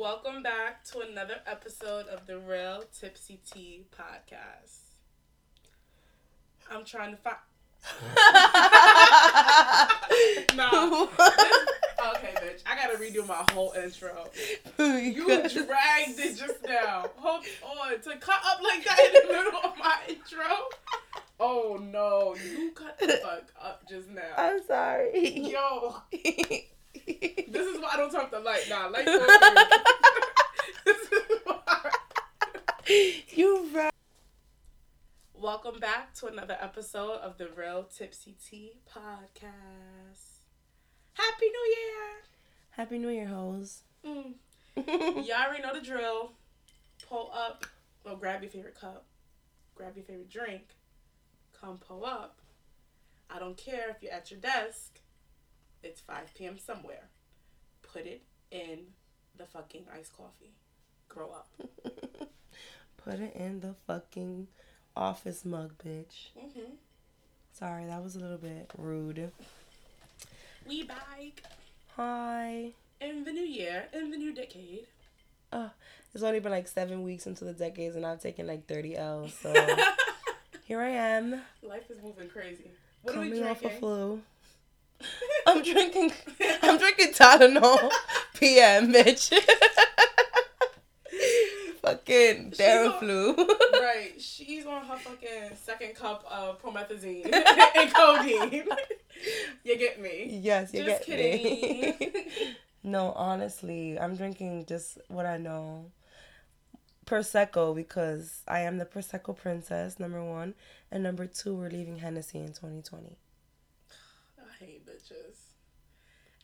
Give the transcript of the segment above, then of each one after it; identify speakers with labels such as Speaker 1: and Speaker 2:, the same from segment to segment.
Speaker 1: Welcome back to another episode of the Real Tipsy Tea podcast. I'm trying to find. no. okay, bitch. I gotta redo my whole intro. You dragged it just now. Hold on. To cut up like that in the middle of my intro. Oh no. You cut the fuck up just now.
Speaker 2: I'm sorry.
Speaker 1: Yo. This is why I don't talk to light. Nah, light for This is why.
Speaker 2: You right.
Speaker 1: Welcome back to another episode of the Real Tipsy Tea podcast. Happy New Year!
Speaker 2: Happy New Year, hoes.
Speaker 1: Mm. Y'all already know the drill. Pull up, or grab your favorite cup, grab your favorite drink, come pull up. I don't care if you're at your desk. It's 5 p.m. somewhere. Put it in the fucking iced coffee. Grow up.
Speaker 2: Put it in the fucking office mug, bitch.
Speaker 1: Mm-hmm.
Speaker 2: Sorry, that was a little bit rude.
Speaker 1: We back
Speaker 2: Hi.
Speaker 1: in the new year, in the new decade.
Speaker 2: It's only been like seven weeks into the decades, and I've taken like 30 L's. So here I am,
Speaker 1: Life is moving crazy. What are we
Speaker 2: coming off a
Speaker 1: drinking?
Speaker 2: flu. I'm drinking. I'm drinking Tylenol PM, bitch. fucking Theraflu.
Speaker 1: right. She's on her fucking second cup of promethazine and codeine. you get me?
Speaker 2: yes, you
Speaker 1: Just
Speaker 2: get me. no, honestly, I'm drinking just what I know. Prosecco because I am the Prosecco princess, number one. And number two, we're leaving Hennessy in 2020.
Speaker 1: Hate bitches.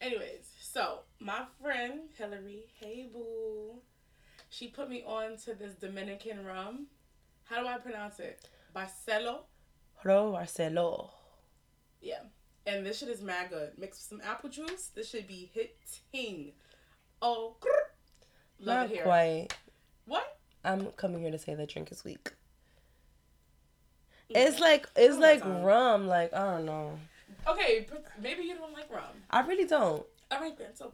Speaker 1: Anyways, so my friend Hillary, hey boo, she put me on to this Dominican rum. How do I pronounce it? Barcelo.
Speaker 2: Ro Barcelo.
Speaker 1: Yeah. And this shit is mad good. Mixed with some apple juice. This should be hitting. Oh, grr. love
Speaker 2: Not
Speaker 1: it here.
Speaker 2: quite.
Speaker 1: What?
Speaker 2: I'm coming here to say the drink is weak. Mm. It's like it's like rum. Like I don't know.
Speaker 1: Okay, maybe you don't like rum.
Speaker 2: I really don't.
Speaker 1: I All right then. So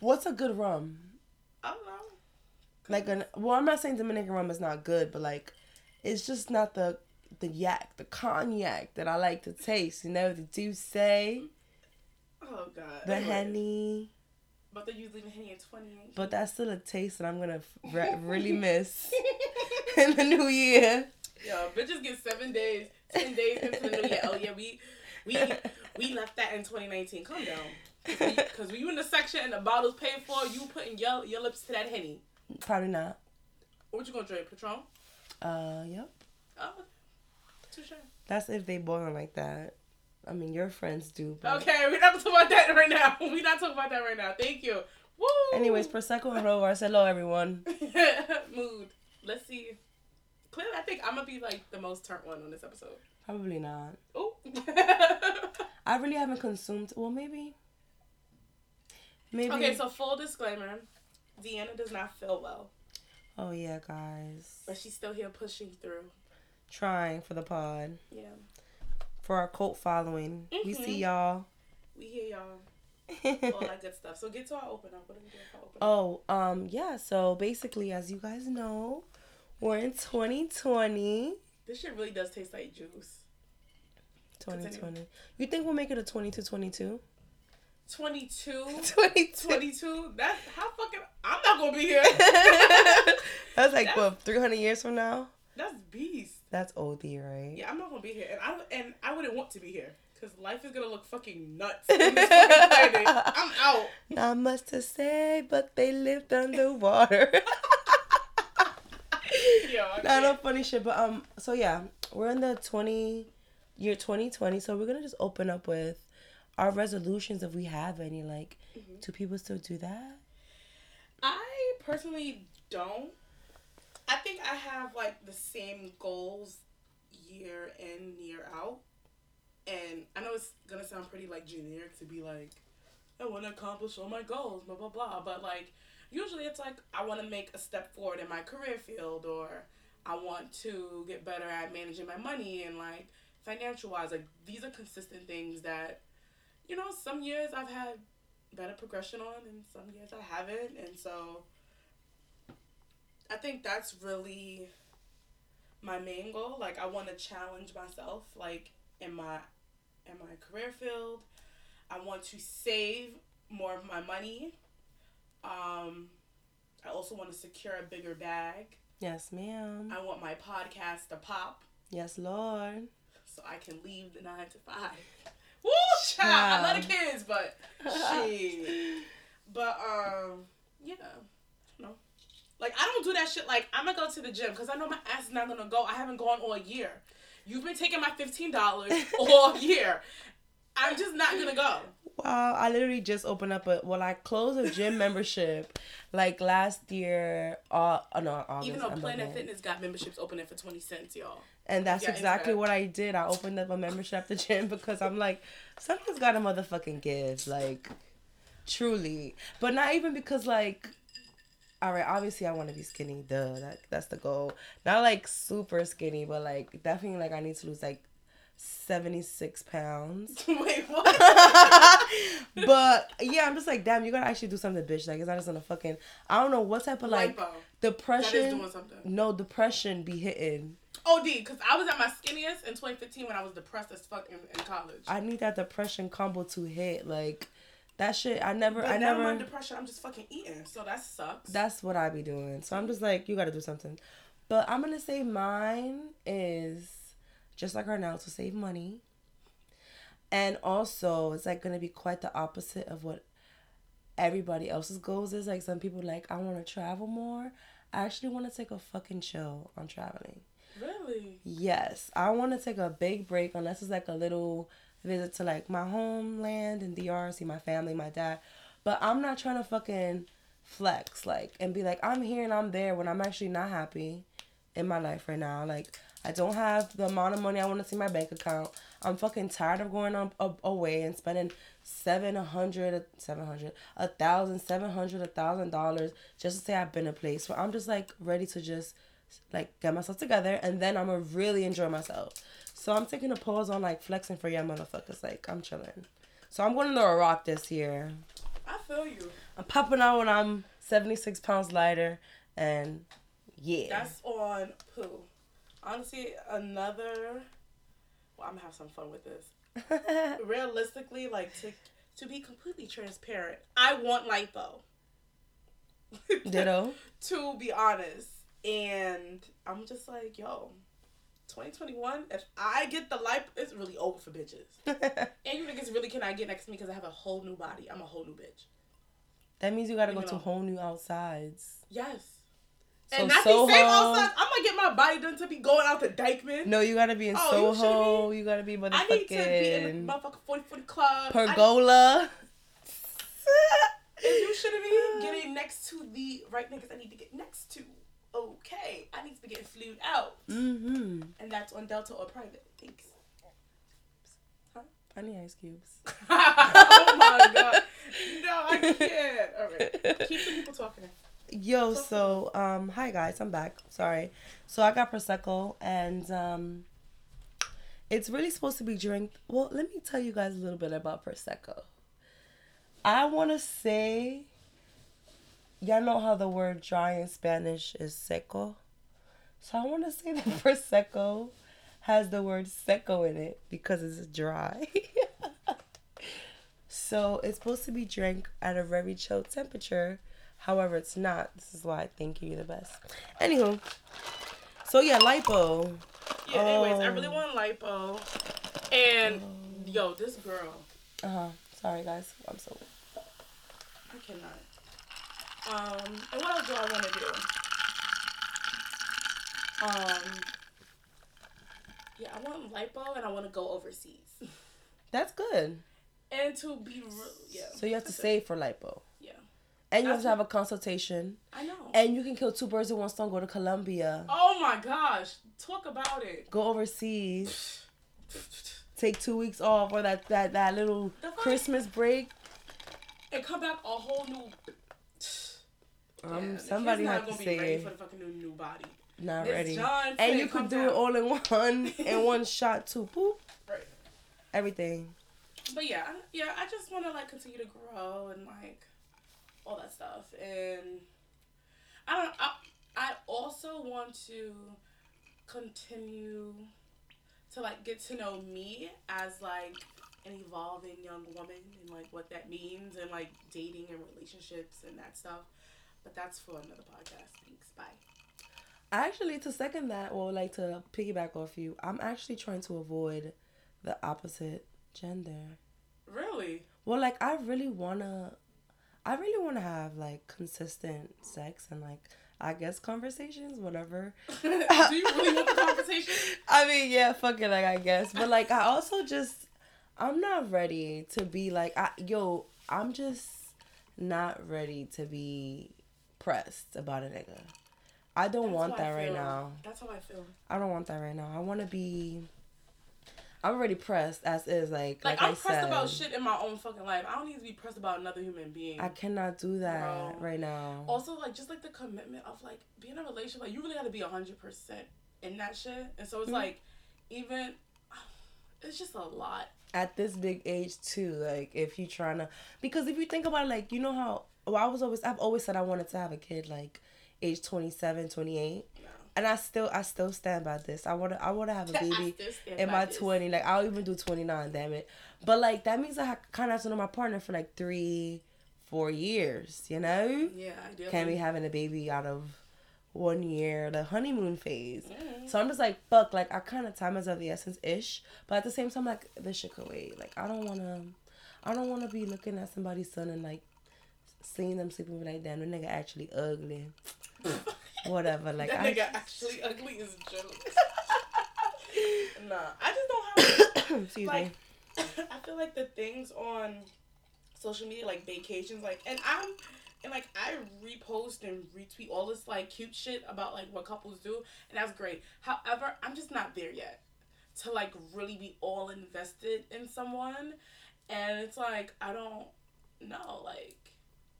Speaker 2: What's a good rum?
Speaker 1: I don't know.
Speaker 2: Like an well, I'm not saying Dominican rum is not good, but like it's just not the the yak, the cognac that I like to taste. You know, the D'ussé, the
Speaker 1: Oh god. The
Speaker 2: Henny.
Speaker 1: But they're usually leaving Henny twenty eight.
Speaker 2: But that's still a taste that I'm gonna re- really miss in the new year.
Speaker 1: Yo, bitches get seven days, ten days into the new year. Oh yeah, we we we left that in 2019. Calm down. Because when you in the section and the bottle's paid for, you putting your your lips to that henny.
Speaker 2: Probably not.
Speaker 1: What you gonna drink? Patron?
Speaker 2: Uh, yep.
Speaker 1: Oh, touche.
Speaker 2: That's if they boil like that. I mean, your friends do. But
Speaker 1: Okay, we're not talking about that right now. We're not talking about that right now. Thank you. Woo.
Speaker 2: Anyways, Prosecco and Ro Hello, everyone.
Speaker 1: mood. Let's see. Clearly, I think I'm gonna be like the most turnt one on this episode.
Speaker 2: Probably not.
Speaker 1: Oh.
Speaker 2: I really haven't consumed. Well, maybe. Maybe.
Speaker 1: okay, so full disclaimer: Deanna does not feel well,
Speaker 2: Oh yeah, guys.
Speaker 1: but she's still here pushing through.
Speaker 2: Trying for the pod
Speaker 1: Yeah,
Speaker 2: for our cult following. We
Speaker 1: Mhm.
Speaker 2: see y'all.
Speaker 1: we hear y'all. All that good stuff. So get to our open up. What are we doing for open up?
Speaker 2: oh, um, yeah. So basically, as you guys know, we're in 2020.
Speaker 1: This shit really does taste like juice.
Speaker 2: 2020. You think we'll make it a 20 to 22?
Speaker 1: 22.
Speaker 2: 22.
Speaker 1: 22. That's how fucking. I'm not gonna be here.
Speaker 2: That's like
Speaker 1: That's-
Speaker 2: what 300 years from now.
Speaker 1: That's beast.
Speaker 2: That's OD, right?
Speaker 1: Yeah, I'm not gonna be here, and I and I wouldn't want to be here because life is gonna look fucking nuts. fucking. I'm out.
Speaker 2: Not much to say, but they lived underwater.
Speaker 1: Yo, I
Speaker 2: Not no funny shit, but um, so yeah, we're in the 20 year 2020, so we're gonna just open up with our resolutions if we have any. Like,
Speaker 1: Mhm.
Speaker 2: do people still do that?
Speaker 1: I personally don't. I think I have like the same goals year in year out, and I know it's gonna sound pretty like generic to be like, I want to accomplish all my goals, blah blah blah. But like, usually it's like I want to make a step forward in my career field, or I want to get better at managing my money and like financial wise. Like these are consistent things that, you know, some years I've had better progression on, and some years I haven't, and so I think that's really my main goal. Like I want to challenge myself like in my in my career field. I want to save more of my money. Um I also want to secure a bigger bag.
Speaker 2: Yes, ma'am.
Speaker 1: I want my podcast to pop
Speaker 2: Yes, Lord.
Speaker 1: So I can leave the 9 to 5. Woo, child. I love the kids, but shit. But um, yeah, no. Like I don't do that shit. Like I'm gonna go to the gym because I know my ass is not gonna go. I haven't gone all year. You've been taking my fifteen dollars all year. I'm just not gonna go.
Speaker 2: Wow, I literally just opened up a well, I closed a gym membership like last year. Uh, oh, no, August.
Speaker 1: Even though
Speaker 2: I'm
Speaker 1: Planet. Fitness got memberships opening for twenty cents, y'all.
Speaker 2: And that's
Speaker 1: Yeah,
Speaker 2: exactly what I did. I opened up a membership at the gym because I'm like, something's got to motherfucking give. Like, truly. But not even because, like, all right, obviously I want to be skinny. Duh. That, that's the goal. Not like super skinny, but like, definitely like I need to lose like 76 pounds.
Speaker 1: Wait, what?
Speaker 2: but yeah, I'm just like, damn, you gotta actually do something, bitch. Like, it's not just gonna fucking, I don't know what type of like
Speaker 1: Lipo.
Speaker 2: Depression.
Speaker 1: doing something.
Speaker 2: No, depression be hitting.
Speaker 1: OD, because I was at my skinniest in 2015 when I was depressed as fuck in, in college.
Speaker 2: I need that depression combo to hit. Like that shit. I never.
Speaker 1: but
Speaker 2: I
Speaker 1: now
Speaker 2: never.
Speaker 1: my depression, I'm just fucking eating, so that sucks.
Speaker 2: that's what I be doing. So I'm just like, you got to do something. But I'm gonna say mine is just like her now to save money. And also, it's like gonna be quite the opposite of what everybody else's goals is. Like some people like, I want to travel more. I actually want to take a fucking chill on traveling.
Speaker 1: Really.
Speaker 2: Yes, I want to take a big break unless it's like a little visit to like my homeland in DR, see my family, my dad. But I'm not trying to fucking flex like and be like I'm here and I'm there when I'm actually not happy in my life right now. Like I don't have the amount of money I want to see my bank account. I'm fucking tired of going a, away and spending seven hundred, seven hundred, a thousand, seven hundred, a thousand dollars just to say I've been a place where I'm just like ready to just like get myself together and then I'm gonna really enjoy myself. So I'm taking a pause on like flexing for young motherfuckers. Like I'm chilling. So I'm going to the rock this year.
Speaker 1: I feel you.
Speaker 2: I'm popping out when I'm 76 pounds lighter and yeah.
Speaker 1: That's on poo. Honestly, another. Well, I'm gonna have some fun with this. Realistically, like to to be completely transparent, I want lipo.
Speaker 2: Ditto.
Speaker 1: to be honest, and I'm just like, yo, 2021. If I get the life, it's really over for bitches. And you niggas really cannot get next to me because I have a whole new body. I'm a whole new bitch.
Speaker 2: that means you gotta go
Speaker 1: You
Speaker 2: to
Speaker 1: know.
Speaker 2: whole new outsides.
Speaker 1: Yes.
Speaker 2: So
Speaker 1: and not
Speaker 2: Soho-
Speaker 1: the same outside. I'm gonna get my body done to be going out to Dyckman.
Speaker 2: No, you gotta be in
Speaker 1: Oh,
Speaker 2: Soho.
Speaker 1: been-
Speaker 2: You, gotta be motherfucking.
Speaker 1: I need to be in
Speaker 2: motherfucking
Speaker 1: the motherfucking 40 40 club.
Speaker 2: Pergola.
Speaker 1: You shouldn't be getting next to the right niggas I need to get next to. Okay. I need to be getting flued out.
Speaker 2: mm-hmm.
Speaker 1: And that's on Delta or private. Thanks. Huh?
Speaker 2: Funny ice cubes.
Speaker 1: oh my god. No, I can't. Alright. Keep the people talking.
Speaker 2: Yo, so um, hi guys, I'm back. Sorry. So I got prosecco, and um, it's really supposed to be drink. Well, let me tell you guys a little bit about prosecco. I want to say, y'all know how the word dry in Spanish is seco. So I want to say that prosecco has the word seco in it because it's dry. so it's supposed to be drank at a very chill temperature. However, it's not. This is why I think you're the best. Anywho, so yeah, lipo.
Speaker 1: Yeah, anyways, I really want lipo. And yo, this girl,
Speaker 2: Uh huh. Sorry guys, I'm so.
Speaker 1: I cannot. Um, and what else do I want to do? Um, yeah, I want lipo and I want to go overseas.
Speaker 2: That's good.
Speaker 1: And to be real, yeah.
Speaker 2: So you have to save for lipo,
Speaker 1: Yeah,
Speaker 2: and you have to have a consultation,
Speaker 1: I know.
Speaker 2: and you can kill two birds with one stone. Go to Colombia,
Speaker 1: oh my gosh, talk about it.
Speaker 2: go overseas, take two weeks off or that that that little Christmas break.
Speaker 1: And come back a whole new.
Speaker 2: Um,
Speaker 1: Yeah,
Speaker 2: somebody
Speaker 1: not
Speaker 2: to
Speaker 1: gonna
Speaker 2: say
Speaker 1: be ready
Speaker 2: it.
Speaker 1: for the fucking new, new body.
Speaker 2: Not
Speaker 1: Miss
Speaker 2: ready.
Speaker 1: Johnson,
Speaker 2: and you could do
Speaker 1: down.
Speaker 2: it all in one in one shot too. Boop.
Speaker 1: Right.
Speaker 2: Everything.
Speaker 1: But yeah, I- yeah, I just want to like continue to grow and like all that stuff, and I don't, I, I also want to continue to like get to know me as like an evolving young woman and like what that means and like dating and relationships and that stuff. But that's for another podcast. Thanks. Bye.
Speaker 2: Actually, to second that, or like to piggyback off you, I'm actually trying to avoid the opposite gender.
Speaker 1: Really?
Speaker 2: Well, like I really wanna, I really wanna have like consistent sex and like I guess conversations, whatever.
Speaker 1: Do you really want the conversation?
Speaker 2: I mean, yeah, fuck it, like I guess, but like I also just, I'm not ready to be like, I yo, I'm just not ready to be pressed about a nigga. I don't
Speaker 1: That's
Speaker 2: want that right now.
Speaker 1: That's how I feel.
Speaker 2: I don't want that right now. I want to be. I'm already pressed as is. Like,
Speaker 1: Like,
Speaker 2: like,
Speaker 1: I'm
Speaker 2: I
Speaker 1: pressed
Speaker 2: said,
Speaker 1: about shit in my own fucking life. I don't need to be pressed about another human being.
Speaker 2: I cannot do that right now.
Speaker 1: also, like, just like the commitment of like being in a relationship, like you really got to be hundred percent in that shit. And so it's
Speaker 2: Mhm.
Speaker 1: like, even it's just a lot.
Speaker 2: At this big age too, like if you trying to, because if you think about it, like you know how well I was always I've always said I wanted to have a kid like age 27, 28.
Speaker 1: No.
Speaker 2: and I still I still stand by this. I want to I want to have a baby in my twenty. Like I'll even do twenty nine. Damn it! But like that means I kind of have to know my partner for like three, four years. You know,
Speaker 1: Yeah, I
Speaker 2: can't be having a baby out of one year, the honeymoon phase.
Speaker 1: Mhm.
Speaker 2: So I'm just like fuck. Like I kind of time is of the essence ish. But at the same time, like this shit could wait. Like I don't wanna, I don't wanna be looking at somebody's son and like seeing them sleeping with like damn the nigga actually ugly. Whatever. Like
Speaker 1: that
Speaker 2: I.
Speaker 1: nigga actually ugly is a joke. nah, I just don't have.
Speaker 2: excuse
Speaker 1: like,
Speaker 2: me.
Speaker 1: I feel like the things on social media, like vacations, like, and I'm, and like I repost and retweet all this like cute shit about like what couples do, and that's great. However, I'm just not there yet to like really be all invested in someone, and it's like I don't know, like.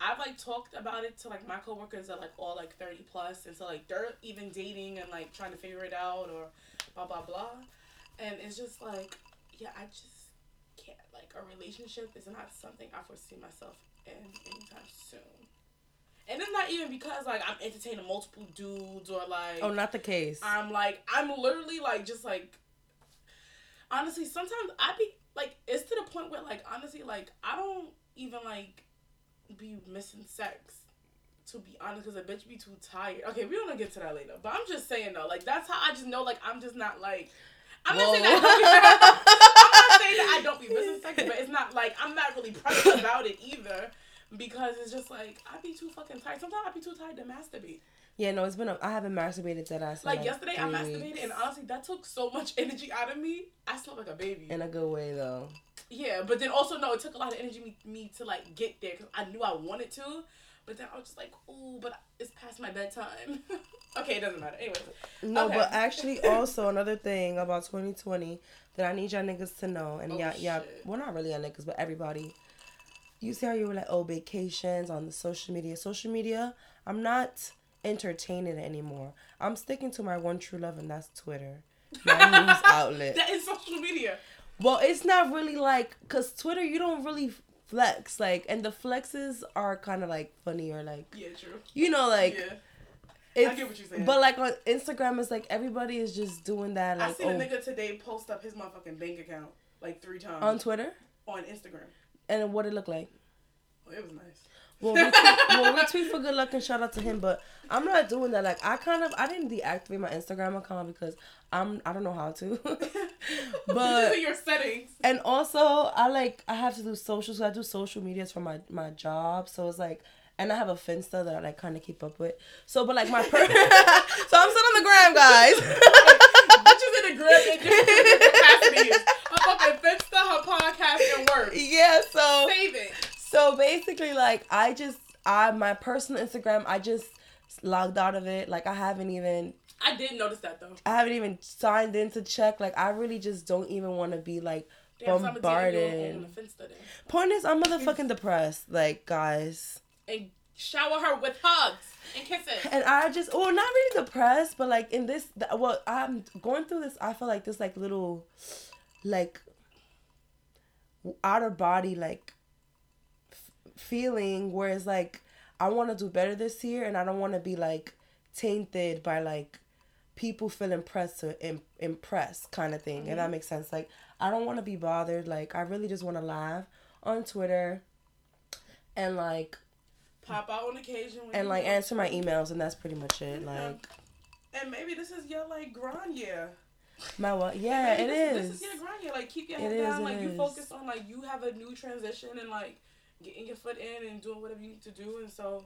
Speaker 1: I've like talked about it to like my coworkers that like all like thirty plus, and so like they're even dating and like trying to figure it out or blah blah blah, and it's just like yeah, I just can't. Like a relationship is not something I foresee myself in anytime soon. And it's not even because like I'm entertaining multiple dudes or like
Speaker 2: Oh, not the case.
Speaker 1: I'm like I'm literally like just like honestly sometimes I be like it's to the point where like honestly like I don't even like be missing sex to be honest because a bitch be too tired. Okay, we gonna get to that later, but I'm just saying though like that's how I just know like I'm just not like I'm not saying that I'm not saying that I don't be missing sex, but it's not like I'm not really pressed about it either because it's just like I be too fucking tired. Sometimes I be too tired to masturbate.
Speaker 2: yeah, no, it's been. A, I haven't masturbated that ass. in,
Speaker 1: Like yesterday, I masturbated,
Speaker 2: weeks.
Speaker 1: and honestly, that took so much energy out of me. I slept like a baby.
Speaker 2: in a good way though.
Speaker 1: Yeah, but then also no, it took a lot of energy me, me to like get there because I knew I wanted to, but then I was just like, oh, but it's past my bedtime. okay, it doesn't matter. Anyways,
Speaker 2: No,
Speaker 1: Okay.
Speaker 2: but actually, also another thing about 2020 that I need y'all niggas to know, and
Speaker 1: Oh,
Speaker 2: yeah, yeah, we're not really y'all niggas, but everybody. You see how you were like, oh, vacations on the social media. Social media, I'm not entertaining it anymore. I'm sticking to my one true love, and that's Twitter, my news outlet.
Speaker 1: that is social media.
Speaker 2: Well, it's not really like because Twitter, you don't really flex like, and the flexes are kind of like funny or like
Speaker 1: Yeah, true.
Speaker 2: you know like
Speaker 1: yeah,
Speaker 2: it's,
Speaker 1: get what you're saying.
Speaker 2: But like on Instagram, it's like everybody is just doing that.
Speaker 1: I
Speaker 2: Like
Speaker 1: seen
Speaker 2: oh,
Speaker 1: a nigga today post up his motherfucking bank account like three times
Speaker 2: on Twitter,
Speaker 1: on Instagram.
Speaker 2: and what it looked like.
Speaker 1: Oh, it was nice.
Speaker 2: Well, retweet, well, retweet for good luck and shout out to him. But I'm not doing that. Like I kind of I didn't deactivate my Instagram account because I'm I don't know how to. but
Speaker 1: your settings.
Speaker 2: and also I like I have to do social, so I do social medias for my my job. So it's like. And I have a Finsta that I like kind of keep up with. So, but like my per, so I'm still on the gram, guys.
Speaker 1: Bitches in the grip in different capacities. Her fucking Finsta, her podcast, and work.
Speaker 2: yeah. So
Speaker 1: Save it.
Speaker 2: So basically, like I just I my personal Instagram, I just logged out of it. Like I haven't even
Speaker 1: I didn't notice that though.
Speaker 2: I haven't even signed in to check. Like I really just don't even want to be like
Speaker 1: Damn, so I'ma DM you on
Speaker 2: bombarded. Point is, I'm motherfucking depressed. Like guys,
Speaker 1: And shower her with hugs and kisses.
Speaker 2: and I just well not really depressed, but like in this well I'm going through this. I feel like this like little like outer body like feeling where it's like I want to do better this year and I don't want to be like tainted by like people feel impressed to Im- impress kind of thing. If that mm-hmm. makes sense. Like I don't want to be bothered. Like I really just want to laugh on Twitter, and like
Speaker 1: Pop out on occasion.
Speaker 2: And like answer my emails, and that's pretty much it.
Speaker 1: Yeah.
Speaker 2: Like
Speaker 1: And maybe this is your like grind year.
Speaker 2: my what? Yeah, it
Speaker 1: this,
Speaker 2: is.
Speaker 1: This is your grind year. Like keep your head
Speaker 2: is,
Speaker 1: down.
Speaker 2: it
Speaker 1: Like you
Speaker 2: is.
Speaker 1: focus on like you have a new transition and like getting your foot in and doing whatever you need to do. And so,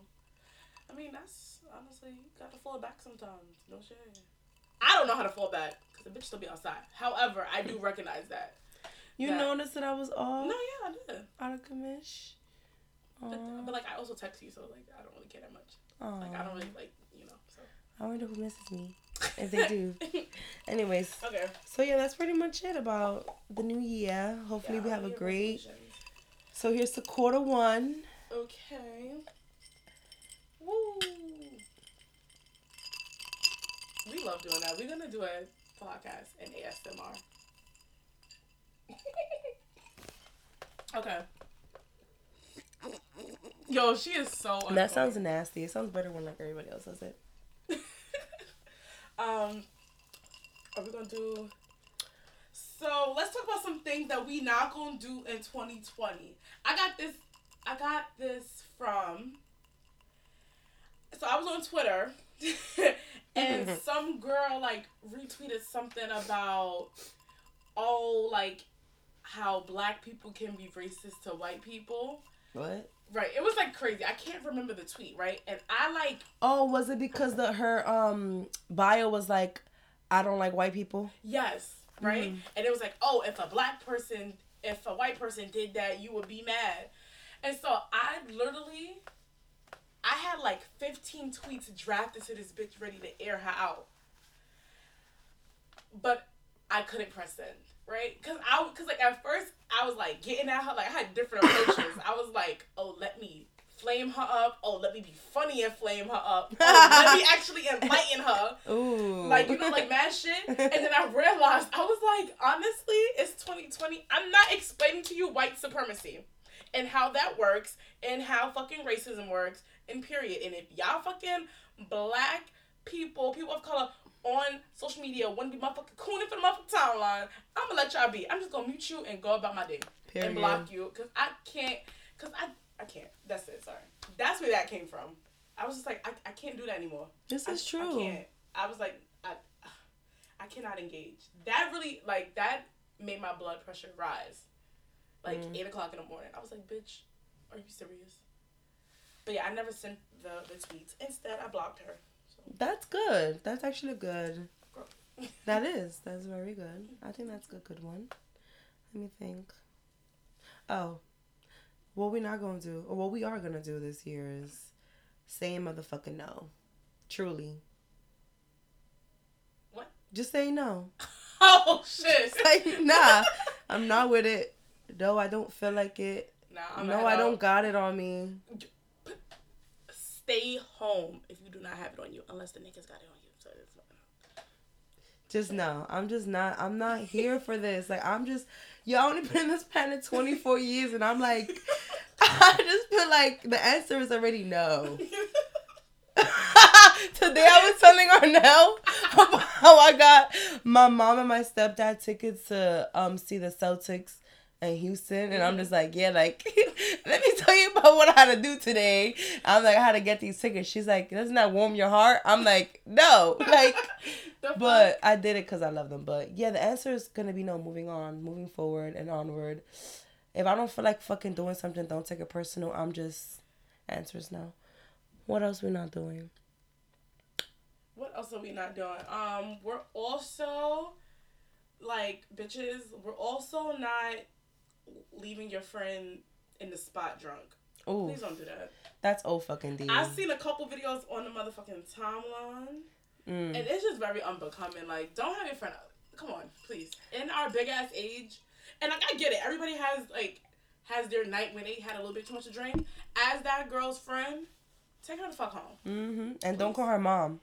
Speaker 1: I mean, that's honestly you got to fall back sometimes. No shit. I don't know how to fall back because the bitch still be outside. However, I do recognize that.
Speaker 2: You
Speaker 1: that-
Speaker 2: noticed that I was off
Speaker 1: No, yeah, I did.
Speaker 2: out of commish.
Speaker 1: But, but like I also text you, so like I don't really care that much. Like I don't really like you know. So.
Speaker 2: I wonder who misses me. If they do. Anyways,
Speaker 1: okay.
Speaker 2: so yeah, that's pretty much it about the new year. Hopefully,
Speaker 1: Yeah,
Speaker 2: we have a great.
Speaker 1: resolutions.
Speaker 2: So here's the quarter one.
Speaker 1: Okay. Woo. We love doing that. We're gonna do a podcast in ASMR. okay. Yo, she is so.
Speaker 2: That sounds nasty. It sounds better when like everybody else does it.
Speaker 1: um, are we gonna do? So let's talk about some things that we not gonna do in 2020. I got this. I got this from. So I was on Twitter, and some girl like retweeted something about, oh, like how black people can be racist to white people.
Speaker 2: What?
Speaker 1: Right. It was like crazy. I can't remember the tweet. Right. And I like
Speaker 2: Oh, was it because the her um bio was like, I don't like white people.
Speaker 1: Yes, right? Mm-hmm. And it was like, oh, if a black person, if a white person did that, you would be mad. And so I literally, I had like 15 tweets drafted to this bitch ready to air her out. But I couldn't press send, right? Cause I, cause like at first I was like getting at her, like I had different approaches. I was like, oh, let me flame her up. Oh, let me be funny and flame her up. Oh, let me actually enlighten her
Speaker 2: Ooh.
Speaker 1: Like you know like mad shit. And then i realized i was like honestly it's 2020 i'm not explaining to you white supremacy and how that works and how fucking racism works and period. And if y'all fucking black people people of color on social media want to be motherfucking cooning for the motherfucking timeline i'm gonna let y'all be. I'm just gonna mute you and go about my day
Speaker 2: Period.
Speaker 1: and block you because i can't because i i can't. That's it sorry. That's where that came from. I was just like i, I can't do that anymore.
Speaker 2: This
Speaker 1: I-
Speaker 2: is true.
Speaker 1: I can't. I was like, I, cannot engage. That really, like, that made my blood pressure rise. Like,
Speaker 2: Mm.
Speaker 1: 8 o'clock in the morning. I was like, bitch, are you serious? But yeah, I never sent the, the tweets. Instead, I blocked her. So,
Speaker 2: That's good. That's actually good. That is. That's very good. I think that's a good one. Let me think. Oh. What we're not gonna do, or what we are gonna do this year is say motherfucking no. Truly. Just say no.
Speaker 1: oh, shit.
Speaker 2: Like, nah. I'm not with it. No, I don't feel like it.
Speaker 1: Nah, I'm
Speaker 2: no, I don't got it on me.
Speaker 1: Stay home if you do not have it on you, unless the niggas got it on you. So it's fine.
Speaker 2: Just no. I'm just not. I'm not here for this. Like I'm just. Y'all only been in this planet 24 years, and I'm like, I just feel like the answer is already no. Today I was telling Arnelle about how I got my mom and my stepdad tickets to um see the Celtics in Houston, and I'm just like, yeah, like let me tell you about what I had to do today. I'm like, I had to get these tickets. She's like, doesn't that warm your heart? I'm like, no, like. But I did it because I love them. But yeah, the answer is gonna be no. Moving on, moving forward, and onward. If I don't feel like fucking doing something, don't take it personal. I'm just answers no. What else we not doing?
Speaker 1: What else are we not doing? Um, we're also like bitches. We're also not leaving your friend in the spot drunk.
Speaker 2: Oh,
Speaker 1: Please don't do that.
Speaker 2: that's old fucking D.
Speaker 1: I've seen a couple videos on the motherfucking timeline,
Speaker 2: Mm.
Speaker 1: and it's just very unbecoming. Like, don't have your friend. Come on, please. In our big ass age, and like I get it. Everybody has like has their night when they had a little bit too much to drink. As that girl's friend, take her the fuck home.
Speaker 2: Mm-hmm. And don't call her mom.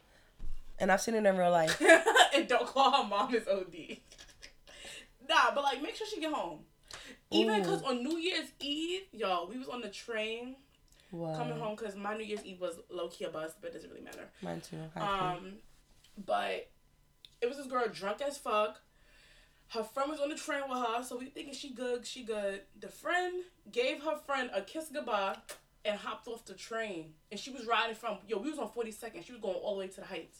Speaker 2: And I've seen it in real life.
Speaker 1: and don't call her mom is OD. nah, but like make sure she get home. Even because on New Year's Eve, y'all, we was on the train
Speaker 2: Wow.
Speaker 1: coming home because my New Year's Eve was low key a bust, but it doesn't really matter.
Speaker 2: Mine too.
Speaker 1: Um, but it was this girl drunk as fuck. Her friend was on the train with her, so we thinking she good, she good. The friend gave her friend a kiss goodbye and hopped off the train. And she was riding from yo, we was on forty second. She was going all the way to the heights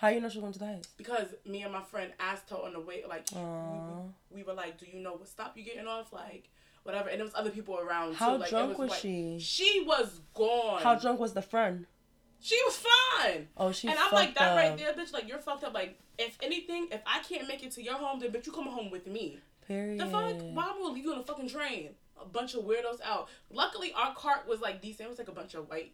Speaker 2: How you know she went to the heights?
Speaker 1: because me and my friend asked her on the way, like we, we were like, "Do you know what stop you getting off?" Like whatever, and there was other people around.
Speaker 2: How
Speaker 1: too. Like, it
Speaker 2: drunk was
Speaker 1: like-
Speaker 2: she?
Speaker 1: She was gone.
Speaker 2: How drunk was the friend?
Speaker 1: She was fine.
Speaker 2: Oh, she
Speaker 1: and I'm like that right there, bitch. Like you're fucked up. Like if anything, if I can't make it to your home, then bitch, you come home with me.
Speaker 2: Period.
Speaker 1: The fuck? Why am I gonna leave you on a fucking train? A bunch of weirdos out. Luckily, our cart was like decent. It was like a bunch of white,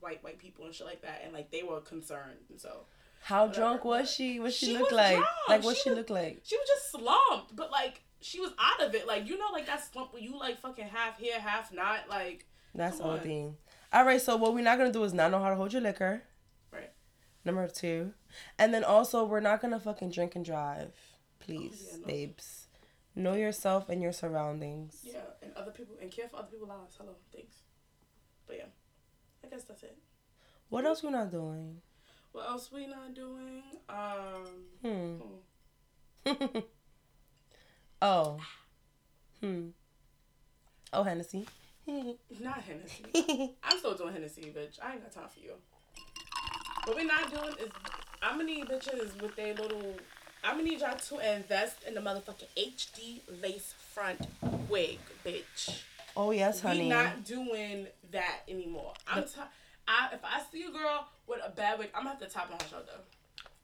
Speaker 1: white, white people and shit like that, and like they were concerned. And so
Speaker 2: How drunk was she? What she,
Speaker 1: she
Speaker 2: look like?
Speaker 1: drunk.
Speaker 2: Like what
Speaker 1: She
Speaker 2: she,
Speaker 1: was-
Speaker 2: look like?
Speaker 1: she was just slumped, but like she was out of it. Like you know, like that slump where you like fucking half here, half not. Like
Speaker 2: That's all thing. All right, so what we're not gonna do is not know how to hold your liquor.
Speaker 1: Right.
Speaker 2: Number two, and then also we're not gonna fucking drink and drive, please,
Speaker 1: Oh, yeah, no.
Speaker 2: babes. Know yourself and your surroundings.
Speaker 1: yeah, and other people and care for other people's lives. Hello, thanks. But yeah, I guess that's it.
Speaker 2: What else we're not doing?
Speaker 1: What else we not doing? Um.
Speaker 2: Hmm.
Speaker 1: hmm.
Speaker 2: oh. Hmm. Oh, Hennessy.
Speaker 1: Not Hennessy. I'm still doing Hennessy, bitch. I ain't got time for you. What we not doing is I'm gonna need bitches with their little. I'm gonna need y'all to invest in the motherfucking HD lace front wig, bitch.
Speaker 2: oh yes, honey.
Speaker 1: We not doing that anymore. I'm t- I if I see a girl with a bad wig, I'm gonna have to tap on her shoulder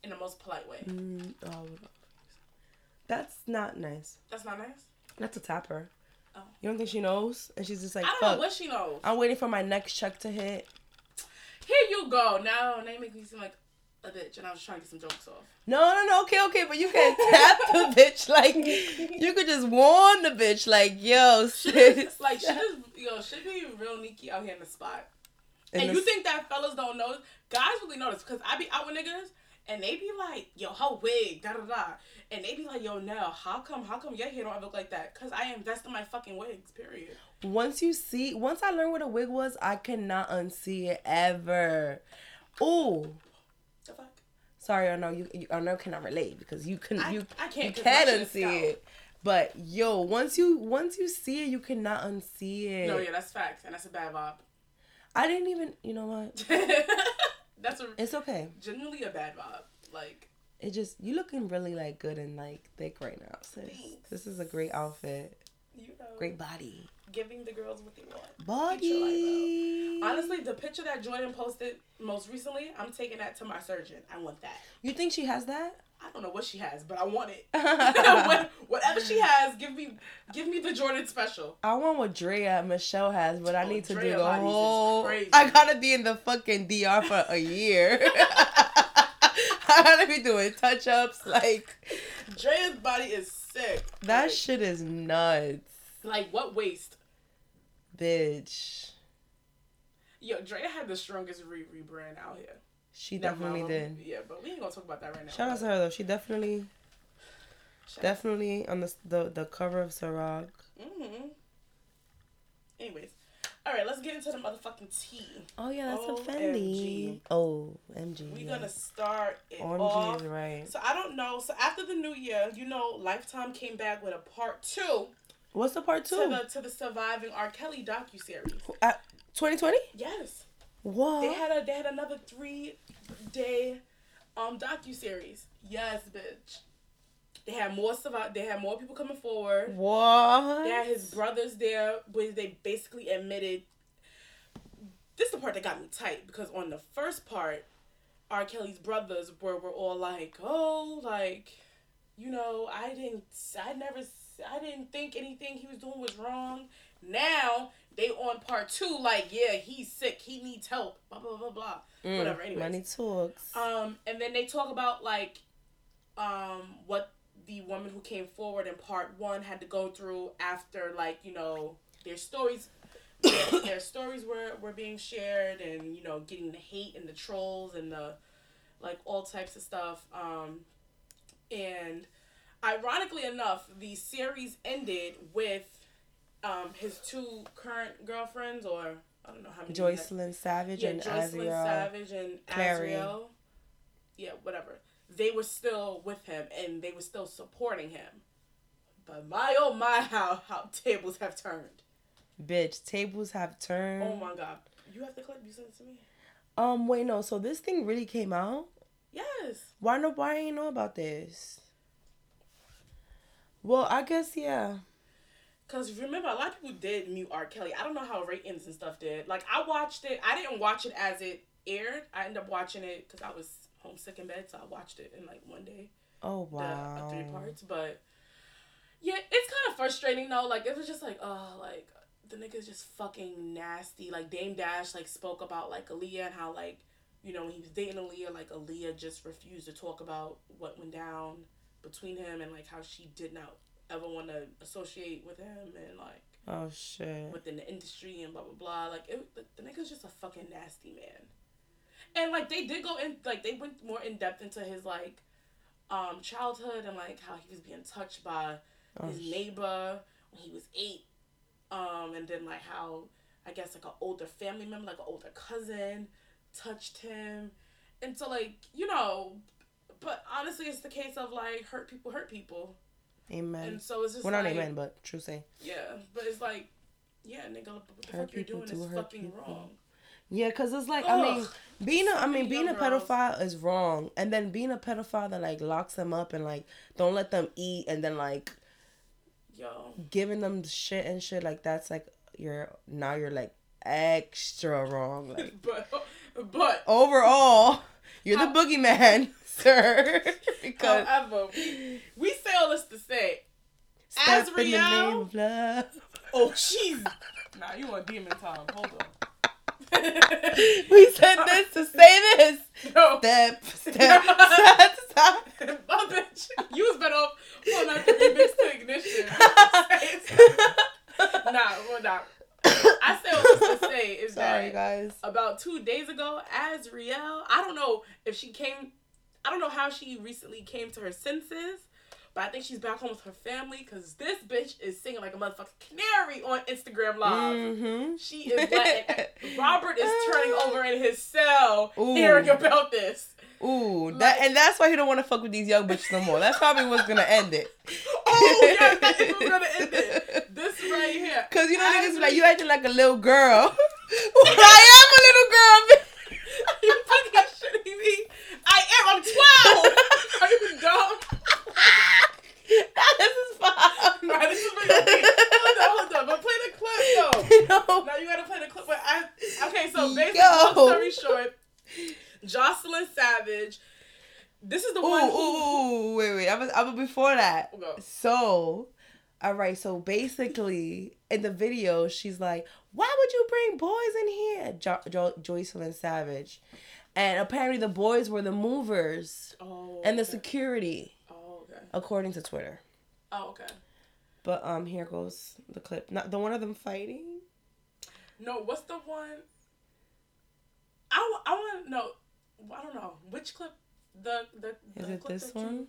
Speaker 1: in the most polite way.
Speaker 2: Mm, oh, that's not nice.
Speaker 1: That's not nice.
Speaker 2: Not to tap her.
Speaker 1: Oh.
Speaker 2: You don't think she knows? And she's just like,
Speaker 1: I don't
Speaker 2: fuck.
Speaker 1: know what she knows.
Speaker 2: I'm waiting for my next check to hit.
Speaker 1: Here you go. Now, now you make me seem like a bitch, and I was trying to get some jokes off.
Speaker 2: No, no, no. Okay, okay, but you can't tap the bitch like you could just warn the bitch like, yo, sis.
Speaker 1: like shit is yo, shit be real sneaky out here in the spot. And
Speaker 2: the
Speaker 1: you think that fellas don't know? Guys really notice because I be out with niggas and they be like, yo, her wig, da da da, and they be like, yo, Nell, how come, how come your hair don't look like that? Cause I invest in my fucking wigs. Period.
Speaker 2: once you see, once I learned what a wig was, I cannot unsee it ever. Ooh,
Speaker 1: The fuck.
Speaker 2: sorry, I know you. you I know cannot relate because you can
Speaker 1: I-
Speaker 2: you
Speaker 1: I can't
Speaker 2: you can
Speaker 1: my shit is
Speaker 2: unsee it. But yo, once you once you see it, you cannot unsee it.
Speaker 1: No, yeah, that's facts, and that's a bad vibe.
Speaker 2: I didn't even. You know what?
Speaker 1: that's a
Speaker 2: It's okay.
Speaker 1: genuinely a bad vibe. Like,
Speaker 2: It just you looking really like good and like thick right now, sis.
Speaker 1: Thanks.
Speaker 2: This is a great outfit.
Speaker 1: you know,
Speaker 2: Great body.
Speaker 1: giving the girls what they want.
Speaker 2: Body.
Speaker 1: Honestly, the picture that Jordan posted most recently, I'm taking that to my surgeon. I want that.
Speaker 2: You think she has that?
Speaker 1: I don't know what she has, but I want it. Whatever she has, give me, give me the Jordan special.
Speaker 2: I want what Draya Michele has, but I
Speaker 1: Oh,
Speaker 2: need to
Speaker 1: Draya
Speaker 2: do the whole. I gotta be in the fucking DR for a year. I gotta be doing touch ups. Like
Speaker 1: Draya's body is sick.
Speaker 2: that
Speaker 1: like,
Speaker 2: shit is nuts,
Speaker 1: like what waist?
Speaker 2: bitch.
Speaker 1: Yo, Draya had the strongest re rebrand out here.
Speaker 2: She
Speaker 1: Never
Speaker 2: definitely
Speaker 1: mind,
Speaker 2: did.
Speaker 1: Yeah, but we ain't gonna talk about that right now.
Speaker 2: Shout out to her though. She definitely,
Speaker 1: Shout-
Speaker 2: definitely on the the, the cover of Ciroc.
Speaker 1: Mhm. Anyways, all right, let's get into the motherfucking tea.
Speaker 2: Oh yeah, that's a Fendi. Oh, MG.
Speaker 1: We're
Speaker 2: yeah.
Speaker 1: gonna start it
Speaker 2: OMG
Speaker 1: off.
Speaker 2: is right.
Speaker 1: So I don't know. So after the new year, you know, Lifetime came back with a part two
Speaker 2: What's the part
Speaker 1: to
Speaker 2: two?
Speaker 1: the to the surviving R. Kelly docu series.
Speaker 2: Twenty twenty.
Speaker 1: Yes,
Speaker 2: What?
Speaker 1: they had a they had another three day um docu series. Yes, bitch. They had more survive. They had more people coming forward.
Speaker 2: what?
Speaker 1: They had his brothers there, where they basically admitted. This is the part that got me tight because on the first part, R. Kelly's brothers were were all like, "Oh, like, you know, I didn't, I never, I didn't think anything he was doing was wrong." Now they on part two, like, yeah, he's sick, he needs help, blah blah blah blah,
Speaker 2: Mm,
Speaker 1: whatever. Anyways,
Speaker 2: Money talks.
Speaker 1: um, and then they talk about like, um, what the woman who came forward in part one had to go through after like you know their stories, their, their stories were were being shared, and you know getting the hate and the trolls and the like all types of stuff. Um, and ironically enough, the series ended with um his two current girlfriends or I don't know how many.
Speaker 2: Joycelyn Savage
Speaker 1: yeah,
Speaker 2: and
Speaker 1: Joycelyn
Speaker 2: Azriel.
Speaker 1: Savage and
Speaker 2: Clary.
Speaker 1: Azriel. Yeah, whatever. They were still with him and they were still supporting him. But my oh my, how how tables have turned.
Speaker 2: Bitch, tables have turned.
Speaker 1: Oh my god, you have the clip. You sent it to me.
Speaker 2: Um, wait, no. So this thing really came out.
Speaker 1: Yes.
Speaker 2: Why no? Why I ain't know about this? Well, I guess yeah.
Speaker 1: Cause remember, a lot of people did mute R. Kelly. I don't know how ratings and stuff did. Like I watched it. I didn't watch it as it aired. I ended up watching it because I was homesick in bed, so I watched it in like one day.
Speaker 2: Oh wow!
Speaker 1: The uh, three parts, but yeah, it's kind of frustrating though. Like it was just like, oh, like the nigga's just fucking nasty. Like Dame Dash like spoke about like Aaliyah and how like you know when he was dating Aaliyah, like Aaliyah just refused to talk about what went down between him and like how she did not ever want to associate with him and like
Speaker 2: Oh shit.
Speaker 1: within the industry and blah blah blah. Like it, the, the nigga's just a fucking nasty man. And like they did go in, like they went more in depth into his like um childhood and like how he was being touched by
Speaker 2: Oh,
Speaker 1: his neighbor when he was eight. Um, and then like how I guess like an older family member, like an older cousin, touched him, and so like you know, but honestly, it's the case of like hurt people hurt people,
Speaker 2: Amen.
Speaker 1: and so it's just
Speaker 2: Well, not
Speaker 1: like,
Speaker 2: amen, but true say.
Speaker 1: yeah, but it's like, yeah, nigga, what the
Speaker 2: Hurt
Speaker 1: fuck you're doing
Speaker 2: do
Speaker 1: is fucking
Speaker 2: people.
Speaker 1: wrong.
Speaker 2: Yeah, cause it's like I mean, being a I mean being a pedophile is wrong, and then being a pedophile that like locks them up and like don't let them eat, and then like
Speaker 1: Yo,
Speaker 2: giving them shit and shit like that's like you're now you're like extra wrong. Like
Speaker 1: but but
Speaker 2: overall, you're the
Speaker 1: How-
Speaker 2: boogeyman, sir. because
Speaker 1: however, we, we say all this to say,
Speaker 2: step in the
Speaker 1: Azriel-
Speaker 2: name of love.
Speaker 1: oh jeez, nah, you on demon time? Hold on.
Speaker 2: We said this to say this.
Speaker 1: No.
Speaker 2: Step, step, step, step.
Speaker 1: My bitch, you was better off pulling out the remix to ignition. nah, well, nah. I say what to say is
Speaker 2: Sorry,
Speaker 1: that
Speaker 2: guys.
Speaker 1: about two days ago, as Azriel, I don't know if she came, I don't know how she recently came to her senses, but I think she's back home with her family because this bitch is singing like a motherfucking canary on Instagram Live.
Speaker 2: Mm-hmm.
Speaker 1: She is letting, Robert is turning over in his cell
Speaker 2: Ooh.
Speaker 1: hearing about this.
Speaker 2: Ooh, that and that's why he don't want to fuck with these young bitches no more. That's probably what's gonna end it.
Speaker 1: Oh, yeah, that is what's gonna end it. This right here.
Speaker 2: Cause you know niggas be like you acting like a little girl. I am a little girl. bitch.
Speaker 1: you fucking shitting me. I am. I'm 12. Are you dumb?
Speaker 2: this is fine.
Speaker 1: Nah, this is really Hold on, hold on. But play the clip though.
Speaker 2: no.
Speaker 1: Now you gotta play the clip. But I, okay, so basically,
Speaker 2: Yo.
Speaker 1: long story short, Jocelyn Savage. This is the
Speaker 2: Ooh,
Speaker 1: one. Who,
Speaker 2: ooh, wait, wait. I'm, I'm before that. So, all right. So basically, in the video, she's like, "Why would you bring boys in here?" Jo- jo- Joycelyn Savage, and apparently the boys were the movers
Speaker 1: Oh.
Speaker 2: and the
Speaker 1: okay.
Speaker 2: security,
Speaker 1: Oh, okay.
Speaker 2: according to Twitter.
Speaker 1: Oh, okay.
Speaker 2: But um, here goes the clip. Not the one of them fighting.
Speaker 1: No, what's the one? I, I want to know. I don't know which clip. The the.
Speaker 2: Is
Speaker 1: the
Speaker 2: it
Speaker 1: clip
Speaker 2: this
Speaker 1: that you-
Speaker 2: one?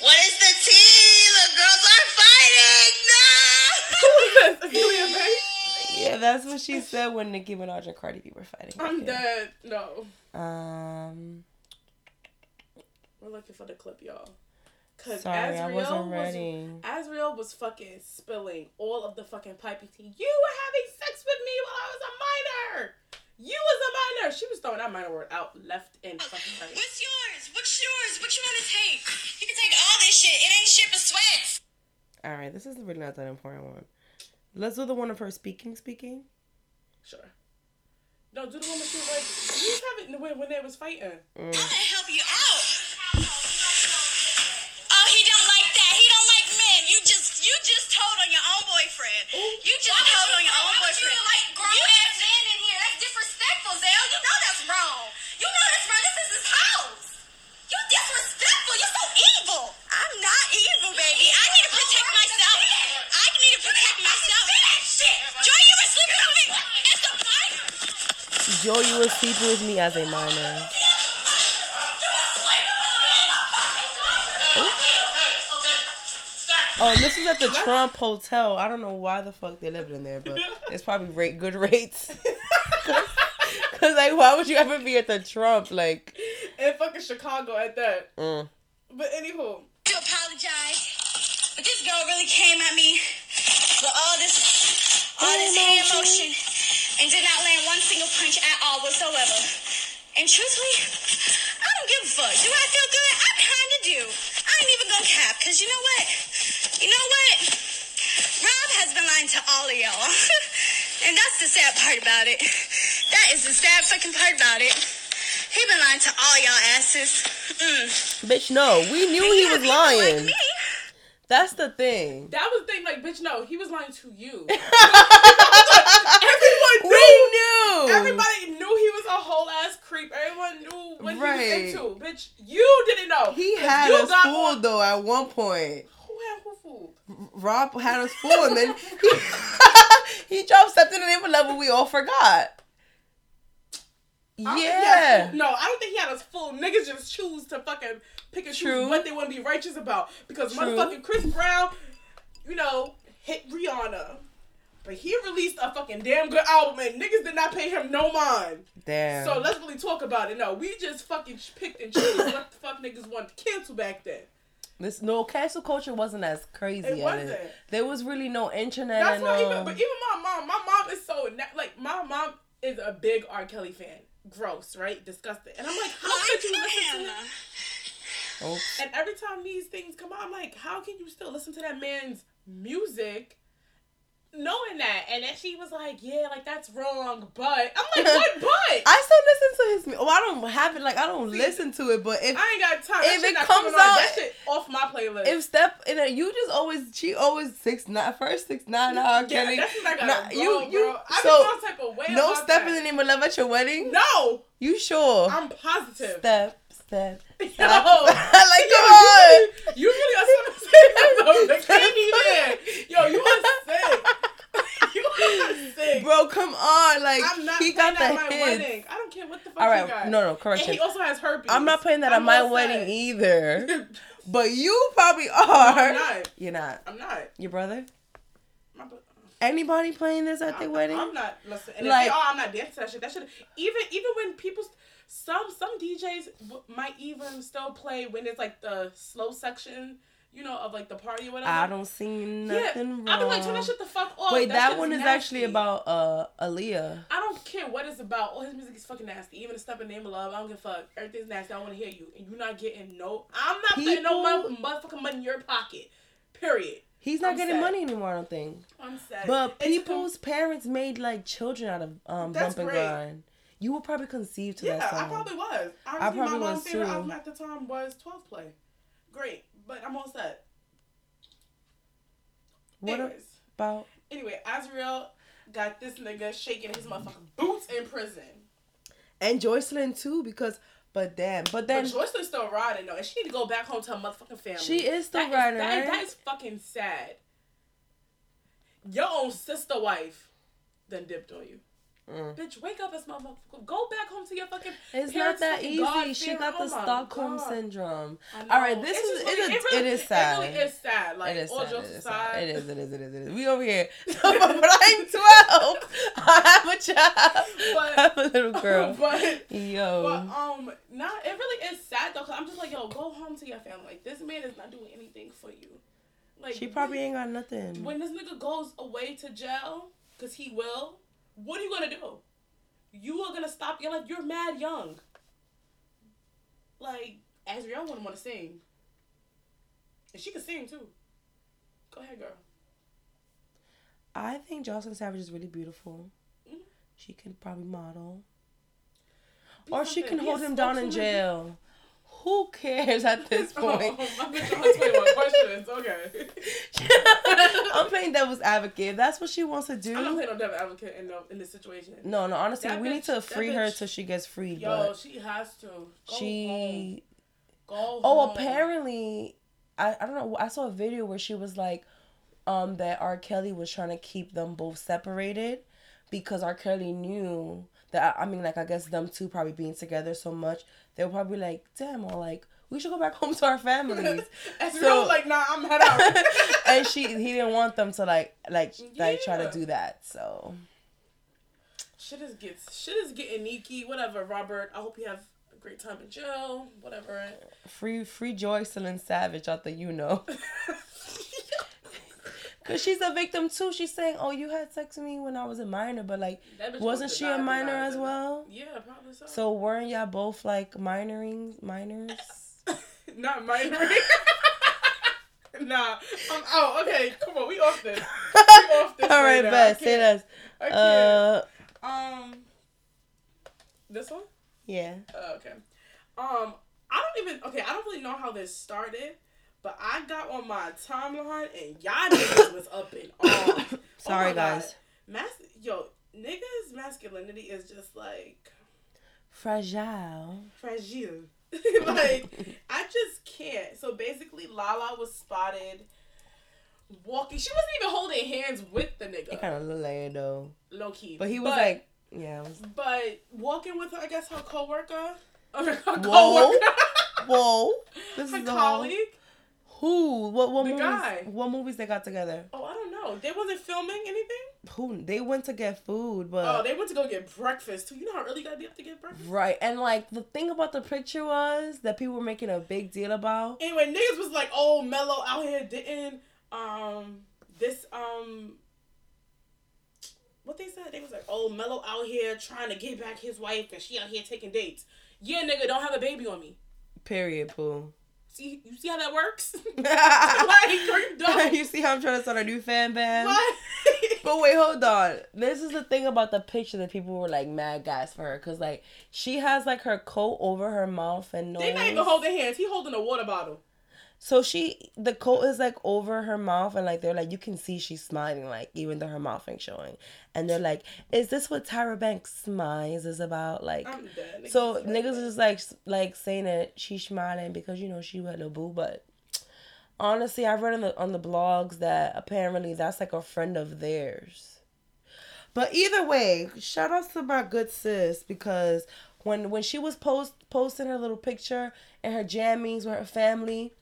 Speaker 3: What is the tea? The girls are fighting!
Speaker 1: Who is this? Amelia May?
Speaker 2: Yeah, that's what she said when Nicki Minaj and Cardi B were fighting.
Speaker 1: I'm
Speaker 2: Okay.
Speaker 1: dead. No,
Speaker 2: Um,
Speaker 1: we're looking for the clip, y'all. Cause
Speaker 2: sorry, I wasn't
Speaker 1: was-
Speaker 2: ready.
Speaker 1: Azriel was fucking spilling all of the fucking piping tea. You were having sex with me while I was a minor. You was a minor. She was throwing that minor word out left and fucking right.
Speaker 3: What's yours? What's yours? What you want to take? You can take all this shit. It ain't shit but sweats.
Speaker 2: All right, this is really not that important one. Let's do the one of her speaking, speaking.
Speaker 1: Sure. No, do the one that she was like, you was having when, when they was fighting.
Speaker 2: Mm.
Speaker 3: I'm gonna help you out. Oh, he don't like that. He don't like men. You just, you just told on your own boyfriend. You just This is his house. You disrespectful. You're so evil. I'm not evil, baby. I need to protect myself. I need to protect myself. Joy, you were sleeping with me. It's a fight.
Speaker 2: Joe, you were sleeping with me as a minor. Oh, and this is at the Trump Hotel. I don't know why the fuck they lived in there, but it's probably rate good rates. Cause like, why would you ever be at the Trump? Like,
Speaker 1: in fucking Chicago at that.
Speaker 2: mm.
Speaker 1: But anywho,
Speaker 3: to apologize, but this girl really came at me with all this, all this hand motion, and did not land one single punch at all whatsoever. And truthfully, I don't give a fuck. Do I feel good? I kinda do. I ain't even gonna cap, cause you know what? You know what? Rob has been lying to all of y'all. and that's the sad part about it. That is the sad fucking part about it. He been lying to all y'all asses. Mm.
Speaker 2: bitch, no, we knew he was
Speaker 3: Yeah, people like
Speaker 2: lying.
Speaker 3: me.
Speaker 2: That's the thing.
Speaker 1: that was the thing. Like, bitch, no, he was lying to you.
Speaker 2: Everyone
Speaker 1: knew.
Speaker 2: We knew.
Speaker 1: Everybody knew he was a whole ass creep. Everyone knew what
Speaker 2: Right.
Speaker 1: he was into. Bitch, you didn't know.
Speaker 2: He had
Speaker 1: you
Speaker 2: us fooled
Speaker 1: on-
Speaker 2: though at one point.
Speaker 1: Who had who fooled?
Speaker 2: Rob had us fooled, and then he, he dropped something in the level we all forgot.
Speaker 1: I don't think he
Speaker 2: Yeah.
Speaker 1: had- no, I don't think he had us full. Niggas just choose to fucking pick and
Speaker 2: True.
Speaker 1: choose what they want to be righteous about. Because
Speaker 2: True.
Speaker 1: motherfucking Chris Brown, you know, hit Rihanna. But he released a fucking damn good album and niggas did not pay him no mind.
Speaker 2: Damn.
Speaker 1: So let's really talk about it. No, we just fucking picked and chose what the fuck niggas wanted to cancel back then.
Speaker 2: This no cancel culture wasn't as crazy.
Speaker 1: It wasn't.
Speaker 2: There was really no internet.
Speaker 1: That's why even,
Speaker 2: um,
Speaker 1: but even my mom, my mom is so like my mom is a big R. Kelly fan. Gross, right? Disgusting. And I'm like, how could you listen to him?
Speaker 2: oops.
Speaker 1: And every time these things come out, I'm like, how can you still listen to that man's music? Knowing that, and then she was like, "Yeah, like that's wrong," but I'm like, "What but?"
Speaker 2: I still listen to his. Well, I don't have it. Like I don't
Speaker 1: See,
Speaker 2: listen to it, but if
Speaker 1: I ain't got time.
Speaker 2: If it comes out-
Speaker 1: that shit off my playlist.
Speaker 2: if step in it, you just always she always six nine first six nine R.
Speaker 1: Uh, yeah,
Speaker 2: Kelly.
Speaker 1: that's I gotta
Speaker 2: Nah,
Speaker 1: go,
Speaker 2: you you.
Speaker 1: I
Speaker 2: so
Speaker 1: type of way
Speaker 2: no step
Speaker 1: that.
Speaker 2: in the name of love at your wedding.
Speaker 1: No,
Speaker 2: You sure?
Speaker 1: I'm positive.
Speaker 2: step step.
Speaker 1: Yo,
Speaker 2: like
Speaker 1: Yo,
Speaker 2: come on.
Speaker 1: You really, you really are so sick. Can't even. Yo, you are sick. you are sick.
Speaker 2: Bro, come on! Like
Speaker 1: I'm not
Speaker 2: he got the
Speaker 1: at my
Speaker 2: hits.
Speaker 1: wedding. I don't care what the fuck
Speaker 2: All right,
Speaker 1: got.
Speaker 2: no, no,
Speaker 1: And
Speaker 2: correction.
Speaker 1: he also has herpes.
Speaker 2: I'm not playing that at
Speaker 1: I'm
Speaker 2: my
Speaker 1: all
Speaker 2: wedding either. But you probably are.
Speaker 1: I'm not.
Speaker 2: You're not.
Speaker 1: I'm not.
Speaker 2: Your brother?
Speaker 1: My
Speaker 2: Anybody playing this at their
Speaker 1: I'm,
Speaker 2: wedding?
Speaker 1: I'm not. Listen, and
Speaker 2: Like-
Speaker 1: if they are, I'm not dancing that shit. That shit. Even even when people, some some DJs w- might even still play when it's like the slow section, you know, of like the party or whatever.
Speaker 2: I don't see
Speaker 1: Yeah,
Speaker 2: nothing wrong.
Speaker 1: I be like, turn that shit the fuck off.
Speaker 2: Wait, that,
Speaker 1: shit's
Speaker 2: one is
Speaker 1: nasty.
Speaker 2: actually about uh Aaliyah.
Speaker 1: I don't care what it's about. All his music is fucking nasty. Even the stuff in Name of Love, I don't give a fuck. Everything's nasty. I want to hear you, and you're not getting no. I'm not putting no
Speaker 2: People-
Speaker 1: motherfucking money in your pocket. Period.
Speaker 2: He's not
Speaker 1: I'm
Speaker 2: getting
Speaker 1: sad.
Speaker 2: money anymore, I don't think.
Speaker 1: I'm sad.
Speaker 2: But
Speaker 1: It took him-
Speaker 2: people's parents made like children out of um
Speaker 1: That's
Speaker 2: bump and grind. You were probably conceived to that song.
Speaker 1: Yeah, I probably was. Honestly,
Speaker 2: probably
Speaker 1: my mom's
Speaker 2: was,
Speaker 1: favorite
Speaker 2: too.
Speaker 1: album at the time was 12 Play. Great, but I'm all set.
Speaker 2: what
Speaker 1: Anyways,
Speaker 2: about
Speaker 1: anyway, Azriel got this nigga shaking his motherfucking boots in prison.
Speaker 2: and Jocelyn too? Because but damn, but then
Speaker 1: but Jocelyn's still riding though, and she need to go back home to her motherfucking family.
Speaker 2: she is still
Speaker 1: That is-
Speaker 2: riding,
Speaker 1: that-
Speaker 2: right?
Speaker 1: that is fucking sad. Your own sister wife then dipped on you.
Speaker 2: Mm.
Speaker 1: Bitch, wake up as motherfucker. Go back home to your fucking.
Speaker 2: It's not that easy.
Speaker 1: God
Speaker 2: she got the
Speaker 1: oh
Speaker 2: Stockholm
Speaker 1: God.
Speaker 2: syndrome. All right, this
Speaker 1: It's
Speaker 2: is
Speaker 1: just
Speaker 2: it,
Speaker 1: really-
Speaker 2: is
Speaker 1: it really-
Speaker 2: it is sad.
Speaker 1: It really is sad. Like
Speaker 2: it is
Speaker 1: all
Speaker 2: sad.
Speaker 1: jokes
Speaker 2: It is
Speaker 1: aside,
Speaker 2: sad. It is. It is. It is. It is. We over here. but I'm 12. I have a child.
Speaker 1: But-
Speaker 2: I have a little girl.
Speaker 1: but
Speaker 2: Yo.
Speaker 1: but um, nah, it really is sad though. Cause I'm just like, yo, go home to your family. Like this man is not doing anything for you. Like
Speaker 2: she probably ain't got nothing.
Speaker 1: when this nigga goes away to jail, cause he will. What are you gonna do? You are gonna stop. You're like you're mad young. Like Azriel wouldn't want to sing, and she can sing too. Go ahead, girl.
Speaker 2: I think Jocelyn Savage is really beautiful.
Speaker 1: Mhm.
Speaker 2: She can probably model.
Speaker 1: Be
Speaker 2: Or she can
Speaker 1: Be
Speaker 2: hold him down in jail. Who cares at this point?
Speaker 1: Oh, my bitch on 21 questions. Okay.
Speaker 2: I'm playing devil's advocate. That's what she wants to do.
Speaker 1: I'm not playing no devil advocate in, the, in this situation.
Speaker 2: No, no, honestly,
Speaker 1: That
Speaker 2: we need to free her
Speaker 1: bitch-
Speaker 2: till she gets freed.
Speaker 1: Yo, she has to. Go home.
Speaker 2: she.
Speaker 1: Go home.
Speaker 2: Oh, apparently, I, I don't know. I saw a video where she was like, um, that R. Kelly was trying to keep them both separated because R. Kelly knew that. I mean, like I guess them two probably being together so much, they were probably like, damn, or like we should go back home to our families.
Speaker 1: And
Speaker 2: So-
Speaker 1: like, nah, I'm head out.
Speaker 2: and she he didn't want them to like like like try to do that. So
Speaker 1: shit is gets shit is getting neaky. Whatever, Robert. I hope you have a great time in jail. Whatever.
Speaker 2: free free Jocelyn Savage out the you know. Cause she's a victim too. She's saying, "Oh, you had sex with me when I was a minor, but like, wasn't she a minor as well?
Speaker 1: Yeah, probably so.
Speaker 2: So weren't y'all both like minoring minors?
Speaker 1: Not minoring. nah, I'm out. Okay, come on, we off this. We off this.
Speaker 2: All right.
Speaker 1: I
Speaker 2: best say that. Uh,
Speaker 1: um, this one.
Speaker 2: yeah.
Speaker 1: Uh, okay. Um, I don't even. Okay, I don't really know how this started, but I got on my timeline and y'all niggas was up and off.
Speaker 2: Sorry,
Speaker 1: Oh my God.
Speaker 2: guys.
Speaker 1: Mas- yo, niggas' masculinity is just like
Speaker 2: Fragile.
Speaker 1: fragile. like I just can't. So basically, Lala was spotted walking. She wasn't even holding hands with the
Speaker 2: It
Speaker 1: nigga,
Speaker 2: kind of looked like though,
Speaker 1: low key.
Speaker 2: but he was like, yeah. Was,
Speaker 1: but walking with her, I guess her coworker, or her
Speaker 2: Whoa.
Speaker 1: coworker,
Speaker 2: whoa. This
Speaker 1: her
Speaker 2: is the whole. Who? What? What
Speaker 1: The
Speaker 2: movies?
Speaker 1: guy.
Speaker 2: What movies they got together?
Speaker 1: Oh, I don't know. They wasn't filming anything.
Speaker 2: Who? They went to get food, but.
Speaker 1: Oh, they went to go get breakfast too. You know how early you gotta be up to get breakfast.
Speaker 2: Right, and like the thing about the picture was that people were making a big deal about.
Speaker 1: Anyway, niggas was like, "Oh, Melo out here didn't um this um." What they said? They was like, "Oh, Melo out here trying to get back his wife, and she out here taking dates." Yeah, nigga, don't have a baby on me.
Speaker 2: Period, poo.
Speaker 1: See, you see how that works? like, you dumb?
Speaker 2: you see how I'm trying to start a new fan band?
Speaker 1: What?
Speaker 2: But wait, hold on. This is the thing about the picture that people were like mad guys for her, cause like she has like her coat over her mouth and nose.
Speaker 1: They not even holding hands. He holding a water bottle.
Speaker 2: So she, the coat is like over her mouth, and like they're like, you can see she's smiling, like even though her mouth ain't showing. And they're like, is this what Tyra Banks smiles is about? Like, so
Speaker 1: Niggas
Speaker 2: niggas is like, like saying that she's smiling because you know she had a boo, but honestly, I read on the on the blogs that apparently that's like a friend of theirs. But either way, shout out to my good sis because when when she was post posting her little picture and her jammies with her family.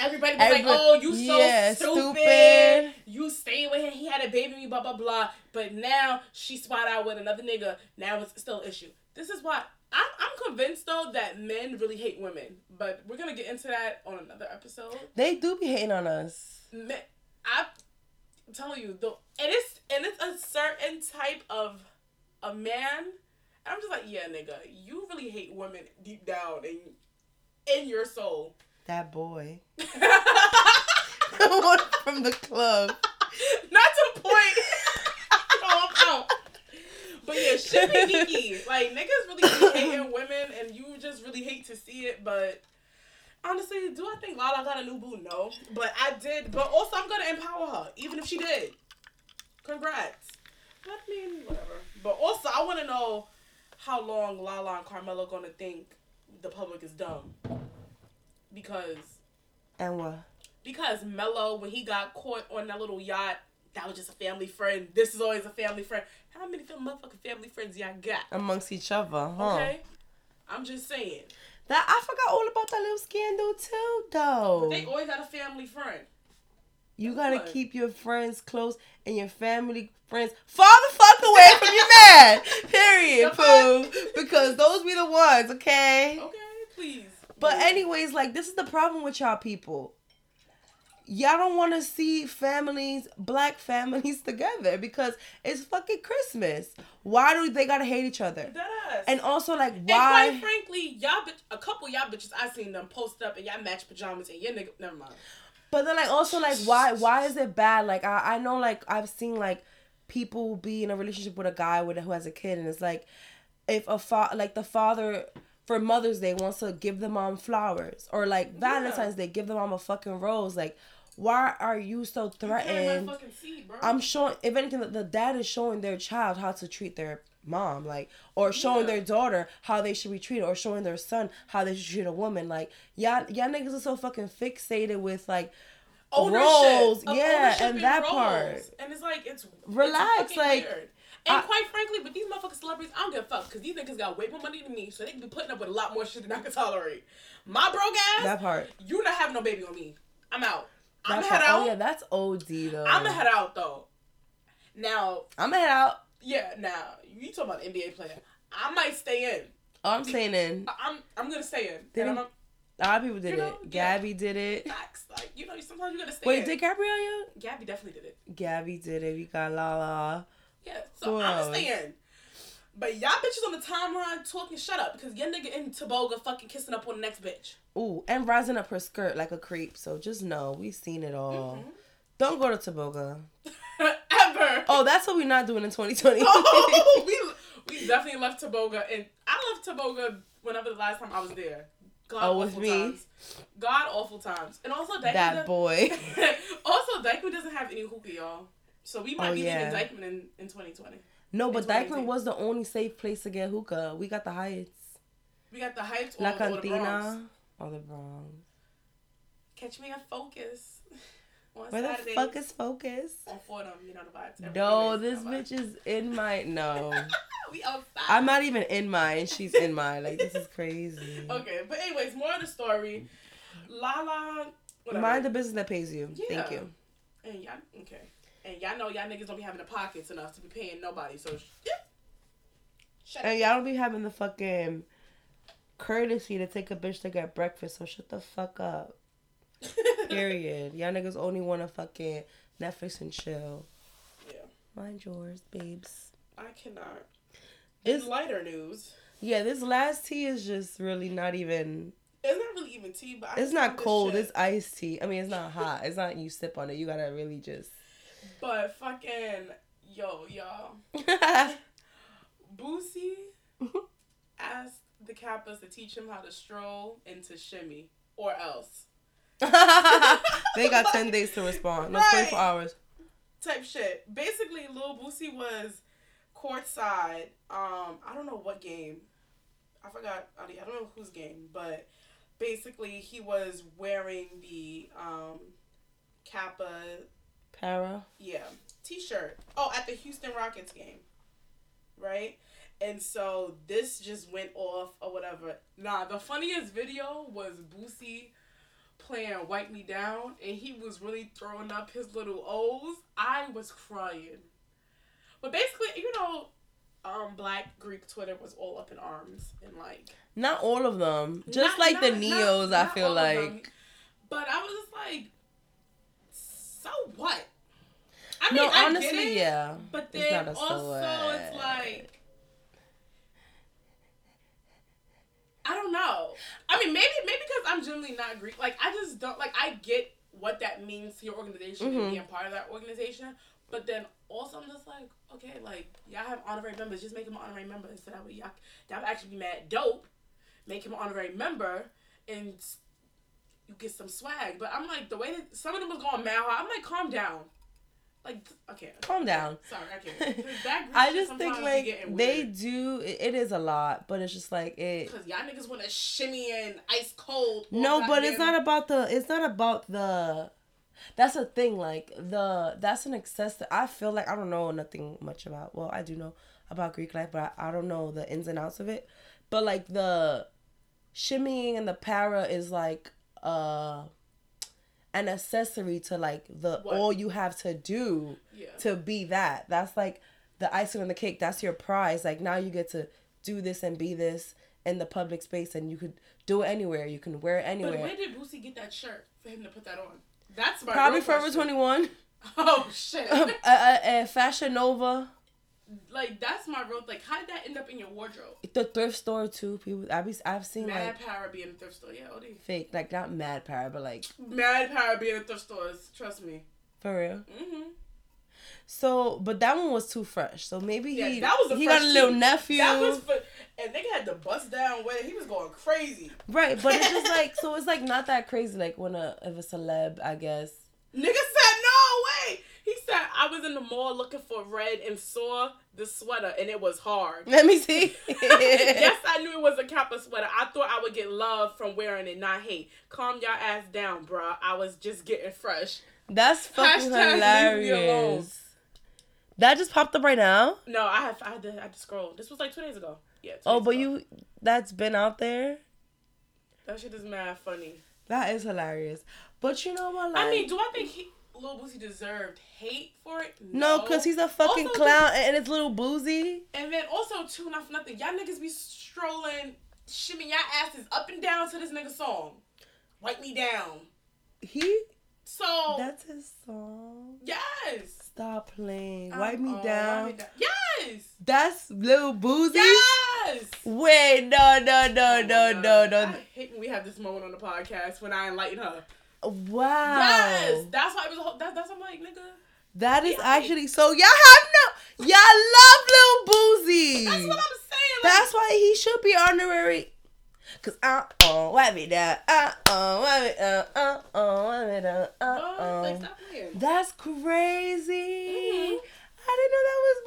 Speaker 1: Everybody was like, "Oh, you so
Speaker 2: yeah,
Speaker 1: stupid.
Speaker 2: stupid.
Speaker 1: You stayed with him. He had a baby, me, blah blah blah." But now she spot out with another nigga. Now it's still an issue. This is why I'm, I'm convinced though that men really hate women. But we're gonna get into that on another episode.
Speaker 2: They do be hating on us.
Speaker 1: Men, I, I'm telling you, though, and it's and it's a certain type of a man. And I'm just like, yeah, nigga, you really hate women deep down in in your soul.
Speaker 2: That boy. The one from the club.
Speaker 1: Not to point. oh, I'm out. But yeah, shit be geeky. Like niggas really be hating women, and you just really hate to see it. But honestly, do I think Lala got a new boo? No, but I did. But also, I'm gonna empower her, even if she did. Congrats. I mean, whatever. But also, I want to know how long Lala and Carmelo gonna think the public is dumb. Because
Speaker 2: And what?
Speaker 1: because Melo, when he got caught on that little yacht, that was just a family friend. This is always a family friend. How many motherfucking family friends y'all got?
Speaker 2: Amongst each other, huh?
Speaker 1: Okay, I'm just saying.
Speaker 2: That I forgot all about that little scandal too, though.
Speaker 1: But they always got a family friend.
Speaker 2: You gotta
Speaker 1: What?
Speaker 2: keep your friends close and your family friends far the fuck away from your man. Period,
Speaker 1: The
Speaker 2: poo. Because those be the ones, okay?
Speaker 1: Okay, please.
Speaker 2: But anyways, like this is the problem with y'all people. Y'all don't want to see families, black families together because it's fucking Christmas. Why do they gotta hate each other? And also, like, why?
Speaker 1: And quite frankly, y'all bitch, a couple y'all bitches I seen them post up and y'all match pajamas and your nigga. Never mind.
Speaker 2: But then like also like why why is it bad? Like I, I know like I've seen like people be in a relationship with a guy with who has a kid and it's like if a fa- like the father for Mother's Day wants to give the mom flowers or like Valentine's Day give the mom a fucking rose like why are you so threatened?
Speaker 1: seed, bro.
Speaker 2: I'm showing if anything the- the dad is showing their child how to treat their mom like or showing
Speaker 1: Yeah.
Speaker 2: their daughter how they should be treated or showing their son how they should treat a woman like y'all y'all niggas are so fucking fixated with like
Speaker 1: Ownership
Speaker 2: roles, yeah,
Speaker 1: ownership
Speaker 2: and that part.
Speaker 1: and it's like it's
Speaker 2: Relax,
Speaker 1: it's
Speaker 2: like-
Speaker 1: weird. And
Speaker 2: I-
Speaker 1: quite frankly, but these motherfucking celebrities, I don't give a fuck because these niggas got way more money than me, so they can be putting up with a lot more shit than I can tolerate. My broke ass,
Speaker 2: That part.
Speaker 1: you're not having no baby on me. I'm out. I'm gonna head
Speaker 2: part.
Speaker 1: Oh, out.
Speaker 2: Oh yeah, that's OD though.
Speaker 1: I'm gonna head out though. Now,
Speaker 2: I'm gonna head out.
Speaker 1: yeah, now you talking about NBA player. I might stay in.
Speaker 2: Oh, I'm staying in.
Speaker 1: I'm I'm gonna stay in.
Speaker 2: Did
Speaker 1: and
Speaker 2: A lot of people did
Speaker 1: You know,
Speaker 2: it.
Speaker 1: yeah.
Speaker 2: Gabby did it.
Speaker 1: facts. Like you know, sometimes you gotta stay.
Speaker 2: Wait,
Speaker 1: in.
Speaker 2: did Gabrielle?
Speaker 1: Gabby definitely did it.
Speaker 2: Gabby did it. We got Lala.
Speaker 1: Yeah, so
Speaker 2: Who
Speaker 1: I'm
Speaker 2: else?
Speaker 1: gonna stay. But y'all bitches on the timeline talking shut up because your nigga in Toboga fucking kissing up on the next bitch.
Speaker 2: Ooh, and rising up her skirt like a creep. So just know we've seen it all.
Speaker 1: Mm-hmm.
Speaker 2: Don't go to Toboga.
Speaker 1: Ever.
Speaker 2: Oh, that's what we're not doing in 2020.
Speaker 1: Oh, we we definitely left Toboga, and I left Toboga whenever the last time I was there. God
Speaker 2: Oh, with
Speaker 1: awful
Speaker 2: me?
Speaker 1: times. God awful times, and also
Speaker 2: that boy.
Speaker 1: also, Dyckman doesn't have any hookah, y'all. So we might
Speaker 2: Oh,
Speaker 1: be
Speaker 2: yeah.
Speaker 1: leaving Dyckman in, in 2020.
Speaker 2: No, but
Speaker 1: Dyckman
Speaker 2: was the only safe place to get hookah. We got the Heights,
Speaker 1: We got the Heights or,
Speaker 2: La
Speaker 1: or the Bronx.
Speaker 2: Cantina, or the Bronx.
Speaker 1: Catch me at Focus on
Speaker 2: Where the fuck is Focus?
Speaker 1: on Fordham, you know the vibes.
Speaker 2: No, this
Speaker 1: day, you know
Speaker 2: bitch is in my no.
Speaker 1: we outside.
Speaker 2: I'm not even in mine. She's in mine. Like this is crazy.
Speaker 1: Okay, but anyways, more of the story. Lala, whatever.
Speaker 2: Mind the business that pays you. Thank you.
Speaker 1: And y'all, okay. And y'all know y'all niggas don't be having the pockets enough to be paying nobody. So, yeah. Shut
Speaker 2: And y'all don't be having the fucking courtesy to take a bitch to get breakfast. So shut the fuck up. Period. Y'all niggas only want to fucking Netflix and chill.
Speaker 1: Yeah.
Speaker 2: Mind yours, babes.
Speaker 1: I cannot.
Speaker 2: This
Speaker 1: In lighter news,
Speaker 2: yeah, this last tea is just really not even.
Speaker 1: it's not really even tea, but I
Speaker 2: It's not cold. It's iced tea. I mean, it's not hot. It's not you sip on it. You gotta really just.
Speaker 1: But fucking yo, y'all. Boosie asked the Kappas to teach him how to stroll into shimmy or else.
Speaker 2: they got ten days to respond. No, twenty four
Speaker 1: Right.
Speaker 2: hours.
Speaker 1: Type shit. Basically, Lil Boosie was courtside. Um, I don't know what game. I forgot. I don't know whose game, but basically he was wearing the um, Kappa
Speaker 2: Para.
Speaker 1: yeah, t-shirt. Oh, at the Houston Rockets game, right? And so this just went off or whatever. Nah, the funniest video was Boosie playing "Wipe Me Down," and he was really throwing up his little O's. I was crying. But basically, you know, um, Black Greek Twitter was all up in arms and like
Speaker 2: Not all of them. Just
Speaker 1: not-
Speaker 2: like the neos,
Speaker 1: not-
Speaker 2: I
Speaker 1: not
Speaker 2: feel
Speaker 1: all of them.
Speaker 2: like.
Speaker 1: But I was just like, so what? I
Speaker 2: no,
Speaker 1: I get
Speaker 2: honestly,
Speaker 1: it,
Speaker 2: yeah.
Speaker 1: But
Speaker 2: It's
Speaker 1: then
Speaker 2: not a
Speaker 1: also,
Speaker 2: silhouette.
Speaker 1: it's like, I don't know. I mean, maybe maybe because I'm generally not Greek. Like, I just don't like. I get what that means to your organization
Speaker 2: Mhm.
Speaker 1: and being part of that organization. But then also, I'm just like, okay, like y'all have honorary members. Just make him an honorary member instead of y'all. That would actually be mad dope. Make him an honorary member and you get some swag. But I'm like, the way that some of them was going mad I'm like, calm down. Like, okay.
Speaker 2: Calm down.
Speaker 1: Sorry, I can't.
Speaker 2: I just think like they do. It, it is a lot, but it's just like it.
Speaker 1: Cause y'all niggas want to shimmy and ice cold.
Speaker 2: No, but it's not about the. It's not about the. That's a thing. Like the that's an excess. That I feel like I don't know nothing much about. Well, I do know about Greek life, but I, I don't know the ins and outs of it. But like the shimmying and the para is like uh an accessory to like the
Speaker 1: What?
Speaker 2: all you have to do
Speaker 1: Yeah.
Speaker 2: to be that. That's like the icing on the cake. That's your prize. Like now you get to do this and be this in the public space, and you could do it anywhere. You can wear it
Speaker 1: But
Speaker 2: anywhere.
Speaker 1: where did Boosie get that shirt for him to put that on? That's my
Speaker 2: Probably Forever Twenty One.
Speaker 1: Oh shit!
Speaker 2: uh, uh, uh, Fashion Nova,
Speaker 1: like that's my real. Like, how did that end up in your wardrobe?
Speaker 2: the thrift store too. People, I be, I've seen
Speaker 1: Mad
Speaker 2: like
Speaker 1: Power being in a thrift store. Yeah, OD.
Speaker 2: fake, like not mad para, but like
Speaker 1: Mad Power being in thrift stores. Trust me.
Speaker 2: for real.
Speaker 1: Mm-hmm.
Speaker 2: So, but that one was too fresh. So maybe
Speaker 1: Yeah,
Speaker 2: he
Speaker 1: that was
Speaker 2: he got a little
Speaker 1: tea.
Speaker 2: nephew,
Speaker 1: That was for, and nigga had to bust down with it. He was going crazy.
Speaker 2: right? But it's just like so. It's like not that crazy. Like when a if a celeb, I guess.
Speaker 1: Nigga said no way. He said I was in the mall looking for red and saw the sweater and it was hard.
Speaker 2: Let me see.
Speaker 1: yes, I knew it was a Kappa sweater. I thought I would get love from wearing it, not hate. Calm your ass down, bruh. I was just getting fresh.
Speaker 2: That's fucking
Speaker 1: Hashtag leave me alone.
Speaker 2: hilarious. That just popped up right now.
Speaker 1: No, I have I had to I had to scroll. This was like two days ago. Yeah.
Speaker 2: Oh, but
Speaker 1: ago.
Speaker 2: you that's been out there.
Speaker 1: That shit is mad funny.
Speaker 2: That is hilarious. But you know what? Like,
Speaker 1: I mean, do I think he, Lil Boosie deserved hate for it?
Speaker 2: no, cause he's a fucking
Speaker 1: Also,
Speaker 2: clown and it's little Boosie.
Speaker 1: And then also too, not for nothing, y'all niggas be strolling, shimming y'all asses up and down to this nigga song. Wipe me down.
Speaker 2: He
Speaker 1: So
Speaker 2: that's his song.
Speaker 1: yes.
Speaker 2: Stop playing. Wipe me
Speaker 1: Uh-uh,
Speaker 2: down.
Speaker 1: wipe me down. Yes.
Speaker 2: That's little Boosie.
Speaker 1: Yes.
Speaker 2: Wait, no, no, no,
Speaker 1: Oh
Speaker 2: no, no, no.
Speaker 1: I hate when we have this moment on the podcast when I enlighten her.
Speaker 2: Wow.
Speaker 1: Yes. That's why it was. a whole- That, that's I'm like nigga.
Speaker 2: That is
Speaker 1: Yeah.
Speaker 2: actually so. Y'all have no. Y'all love Lil Boosie.
Speaker 1: That's what I'm saying. Like,
Speaker 2: That's why he should be honorary. Cause uh uh wipe me down uh uh wipe me uh uh uh wipe me down uh uh.
Speaker 1: Like.
Speaker 2: That's crazy.
Speaker 1: Mhm.
Speaker 2: I didn't know that was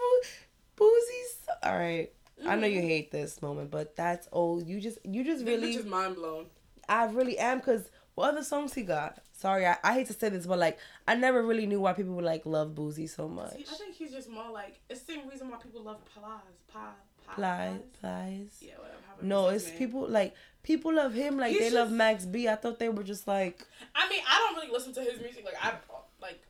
Speaker 2: Boo- Boosie's. All right. I know you hate this moment, but that's old. You just, you just really,
Speaker 1: bitch is mind blown.
Speaker 2: I really am. Cause what other songs he got? Sorry, I, I hate to say this, but like, I never really knew why people would like love Boosie so much.
Speaker 1: See, I think he's just more like it's the same reason why people love Plies. Pie.
Speaker 2: Plies, plies.
Speaker 1: Yeah, whatever.
Speaker 2: No, it's
Speaker 1: name.
Speaker 2: people like people love him like
Speaker 1: He's
Speaker 2: they love Max B. I thought they were just like
Speaker 1: I mean, I don't really listen to his music. Like I like.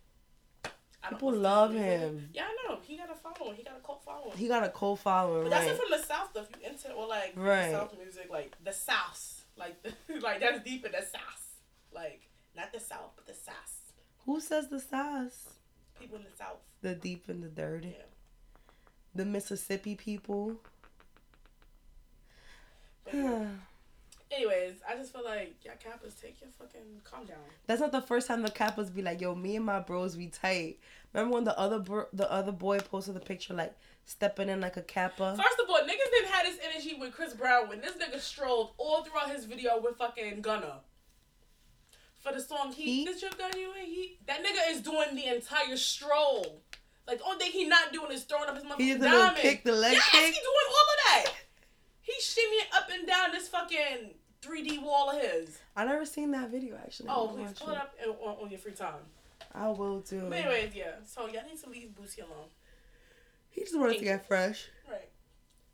Speaker 1: I
Speaker 2: People love him.
Speaker 1: Yeah, I know. He got a following. He got a cult following.
Speaker 2: he got a cold following,
Speaker 1: But that's
Speaker 2: right?
Speaker 1: it from the south stuff. You into or like
Speaker 2: Right.
Speaker 1: South music, like the south, like like that's deep in the south, like not the south, but the south.
Speaker 2: Who says the sauce?
Speaker 1: People in the south.
Speaker 2: The deep and the dirty.
Speaker 1: Yeah.
Speaker 2: The Mississippi people.
Speaker 1: But. Anyways, I just feel like y'all cappers take your fucking calm down.
Speaker 2: That's not the first time the Kappas be like, "Yo, me and my bros we tight." Remember when the other bro- the other boy posted the picture like stepping in like a Kappa?
Speaker 1: First of all, niggas didn't have this energy with Chris Brown when this nigga strolled all throughout his video with fucking Gunna. For the song Heat,
Speaker 2: Heat?
Speaker 1: this your gun you in Heat? That nigga is doing the entire stroll. Like, the only thing he not doing is throwing up his motherfucking
Speaker 2: He the
Speaker 1: diamond.
Speaker 2: kick, the leg
Speaker 1: yes,
Speaker 2: kick?
Speaker 1: he doing all of that. He's shimmying up and down this fucking 3D wall of his.
Speaker 2: I never seen that video actually.
Speaker 1: Oh, please pull it up on, on your free time.
Speaker 2: I will too.
Speaker 1: But anyways, yeah. So y'all need to leave Boosie alone.
Speaker 2: He just wanted to get fresh.
Speaker 1: Right.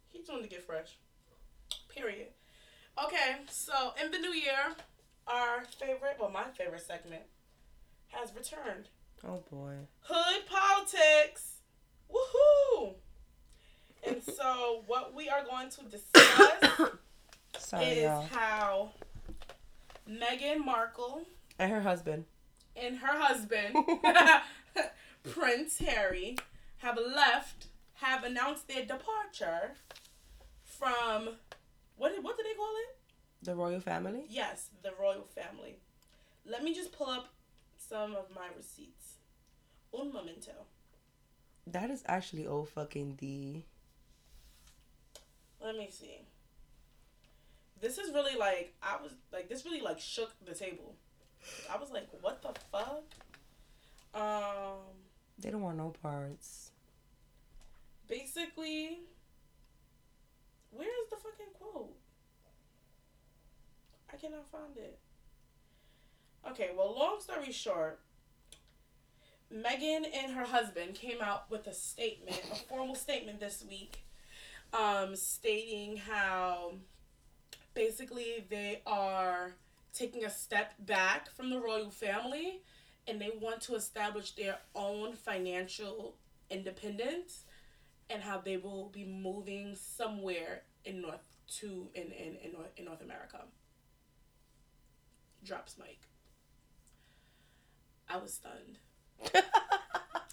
Speaker 1: He's doing to get fresh. Period. Okay, so in the new year, our favorite, well, my favorite segment has returned.
Speaker 2: Oh boy.
Speaker 1: Hood politics. Woohoo! And so, what we are going to discuss
Speaker 2: Sorry,
Speaker 1: is
Speaker 2: y'all.
Speaker 1: how Meghan Markle
Speaker 2: And her husband.
Speaker 1: and her husband, Prince Harry, have left, have announced their departure from what what do they call it?
Speaker 2: The royal family.
Speaker 1: Yes, the royal family. Let me just pull up some of my receipts. Un momento.
Speaker 2: That is actually old fucking D.
Speaker 1: Let me see. This is really like I was like this really like shook the table. I was like, what the fuck? Um
Speaker 2: They don't want no parts.
Speaker 1: basically where is the fucking quote i cannot find it okay well long story short Meghan and her husband came out with a statement a formal statement this week um, stating how basically they are taking a step back from the royal family and they want to establish their own financial independence and how they will be moving somewhere in North to in in in North, in North America. Drops mic. I was stunned.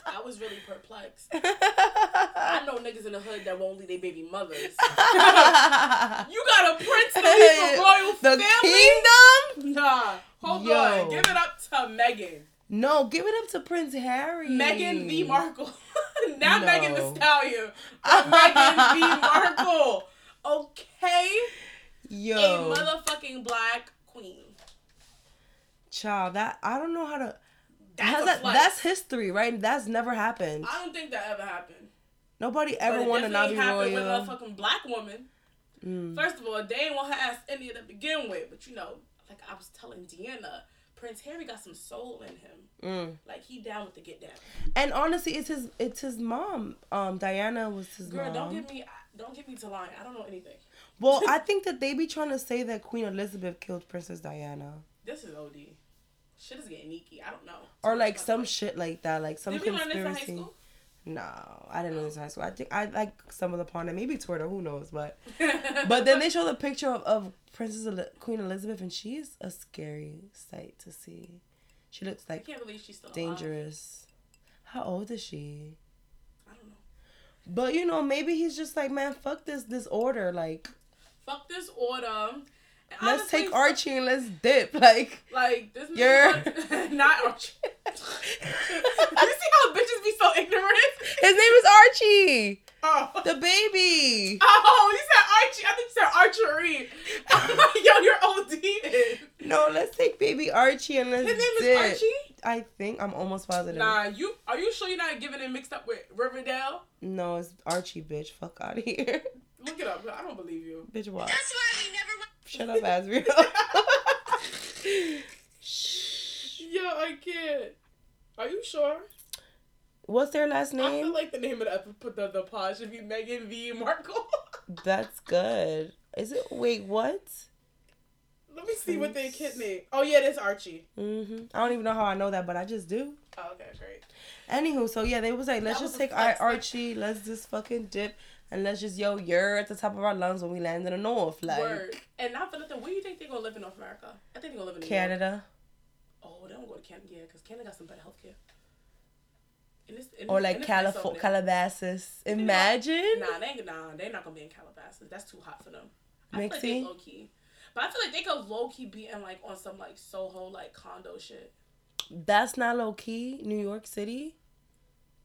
Speaker 1: I was really perplexed. I know niggas in the hood that won't leave their baby mothers. you got a prince to leave a royal
Speaker 2: the
Speaker 1: family?
Speaker 2: kingdom?
Speaker 1: Nah, hold
Speaker 2: Yo.
Speaker 1: on. Give it up to Meghan.
Speaker 2: No, give it up to Prince Harry.
Speaker 1: Meghan V. Markle. Not
Speaker 2: No.
Speaker 1: Megan Thee Stallion. Meghan V. Markle. Okay?
Speaker 2: Yo,
Speaker 1: A motherfucking black queen.
Speaker 2: Child, that I don't know how to.
Speaker 1: That's
Speaker 2: that, that's history, right? That's never happened.
Speaker 1: I don't think that ever happened.
Speaker 2: Nobody ever
Speaker 1: But
Speaker 2: wanted to not be royal.
Speaker 1: with a fucking black woman.
Speaker 2: Mm.
Speaker 1: First of all, they ain't want her ass any of to begin with. But you know, like I was telling Deanna, Prince Harry got some soul in him.
Speaker 2: Mm.
Speaker 1: Like he down with the get down.
Speaker 2: And honestly, it's his it's his mom. Um, Diana was his
Speaker 1: Girl,
Speaker 2: mom.
Speaker 1: don't get me don't get me to lying. I don't know anything.
Speaker 2: Well, I think that they be trying to say that Queen Elizabeth killed Princess Diana,
Speaker 1: This is OD. Shit is getting neaky. I don't know.
Speaker 2: or like some shit like that, like some
Speaker 1: Did we learn this in high
Speaker 2: conspiracy.
Speaker 1: school?
Speaker 2: No, I didn't know this in high school. I think I like some of the upon it, maybe Twitter, who knows, but but then they show the picture of, of Princess Eli- Queen Elizabeth, and she's a scary sight to see. She looks
Speaker 1: I
Speaker 2: like
Speaker 1: can't believe she's still alive.
Speaker 2: dangerous. How old is she?
Speaker 1: I don't know.
Speaker 2: But you know, maybe he's just like, man, fuck this this order. Like,
Speaker 1: Fuck this order.
Speaker 2: Let's
Speaker 1: honestly,
Speaker 2: take Archie and let's dip. Like,
Speaker 1: Like this
Speaker 2: You're-
Speaker 1: not Archie. you see how bitches be so ignorant?
Speaker 2: his name is Archie,
Speaker 1: Oh.
Speaker 2: the baby.
Speaker 1: Oh, you said Archie. I think you said archery. Yo, you're OD.
Speaker 2: No, let's take baby Archie and let's dip.
Speaker 1: His name
Speaker 2: dip.
Speaker 1: is Archie?
Speaker 2: I think I'm almost positive.
Speaker 1: Nah, you are you sure you're not giving it mixed up with Riverdale?
Speaker 2: No, it's Archie, bitch. Fuck out of here,
Speaker 1: Look it up. I don't believe you.
Speaker 2: bitch. What?
Speaker 3: That's why we never mind.
Speaker 2: Shut up, Azriel.
Speaker 1: Yo, I can't. Are you sure?
Speaker 2: What's their last name?
Speaker 1: I feel
Speaker 2: name?
Speaker 1: like the name of the episode, the, the pod should be Meghan V. Markle.
Speaker 2: That's good. Is it? Wait, what?
Speaker 1: Let me see what they kid name. Oh yeah, that's Archie.
Speaker 2: hmm I don't even know how I know that, but I just do.
Speaker 1: Oh, okay, great.
Speaker 2: Anywho, so yeah, they was like, let's
Speaker 1: That
Speaker 2: just
Speaker 1: was
Speaker 2: take our Archie, let's just fucking dip, and let's just yo, you're at the top of our lungs when we land in the north, like
Speaker 1: Word. And not for nothing. Where do you think they're gonna live in North America? I think they're gonna live in New York.
Speaker 2: Canada
Speaker 1: Oh, they don't go to Canada, yeah, because Canada got some better healthcare. And it's, and
Speaker 2: or like Calif- Calabasas. Imagine.
Speaker 1: Nah, they ain't, nah, they're not gonna be in Calabasas. That's too hot for them. I feel like they low key. But I feel like they could low key be in like on some like Soho like condo shit.
Speaker 2: That's not low key. New York City.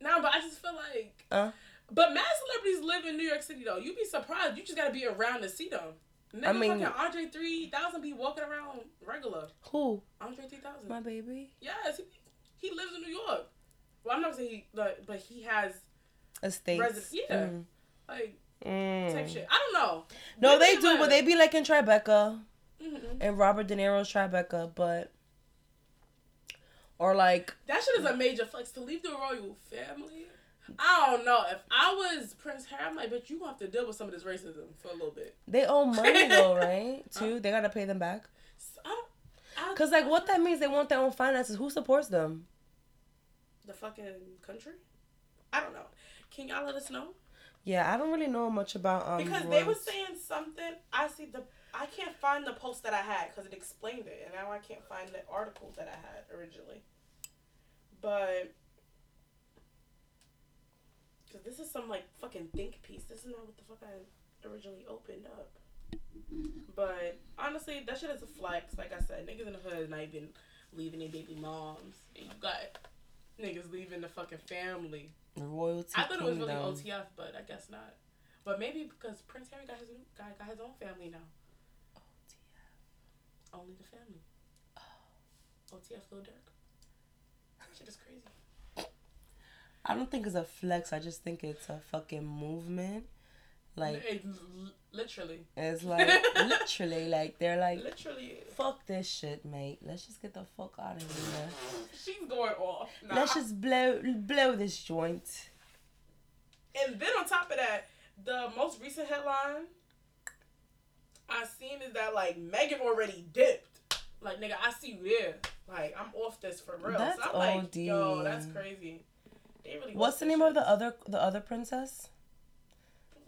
Speaker 1: Nah, but I just feel like.
Speaker 2: Uh.
Speaker 1: But mad celebrities live in New York City though. You'd be surprised. You just gotta be around to see them. Nigga,
Speaker 2: I mean-
Speaker 1: fucking Andre three thousand be walking around regular.
Speaker 2: Who?
Speaker 1: Andre three thousand.
Speaker 2: My baby.
Speaker 1: Yes, he, he lives in New York. Well, I'm not gonna he, like, but he has
Speaker 2: Estates.
Speaker 1: Resident- yeah.
Speaker 2: Mm.
Speaker 1: like
Speaker 2: Mm.
Speaker 1: type shit. I don't know.
Speaker 2: No, they do, but they be like in Tribeca
Speaker 1: Mhm.
Speaker 2: and Robert De Niro's Tribeca, but or like
Speaker 1: That shit is a major flex to leave the royal family. I don't know. If I was Prince Harry, I'm like, bitch, you gonna have to deal with some of this racism for a little bit.
Speaker 2: they owe money though, right? Too, they gotta pay them back.
Speaker 1: I I,
Speaker 2: Cause like what that means, they want their own finances. Who supports them?
Speaker 1: The fucking country? I don't know. Can y'all let us know?
Speaker 2: Yeah, I don't really know much about um.
Speaker 1: Because they were saying something. I see the. I can't find the post that I had because it explained it, and now I can't find the article that I had originally. But because this is some like fucking think piece. This is not what the fuck I originally opened up. But honestly, that shit is a flex. Like I said, niggas in the hood not even leaving their baby moms, and you got niggas leaving the fucking family.
Speaker 2: The royalty
Speaker 1: I thought it was really
Speaker 2: kingdom.
Speaker 1: OTF, but I guess not. But maybe because Prince Harry got his new, got, got his own family now. OTF. Only the family. Oh. OTF Lil Durk. Shit is crazy.
Speaker 2: I don't think it's a flex. I just think it's a fucking movement. Like
Speaker 1: It literally,
Speaker 2: it's like literally like they're like
Speaker 1: literally,
Speaker 2: fuck this shit, mate. Let's just get the fuck out of here.
Speaker 1: she's going off. Nah,
Speaker 2: Let's just blow blow this joint.
Speaker 1: And then on top of that, the most recent headline I seen is that like Meghan already dipped. Like nigga, I see you there. Like I'm off this for real.
Speaker 2: That's
Speaker 1: so I'm like, yo, that's crazy. They really
Speaker 2: What's the name
Speaker 1: shit.
Speaker 2: of the other the other princess?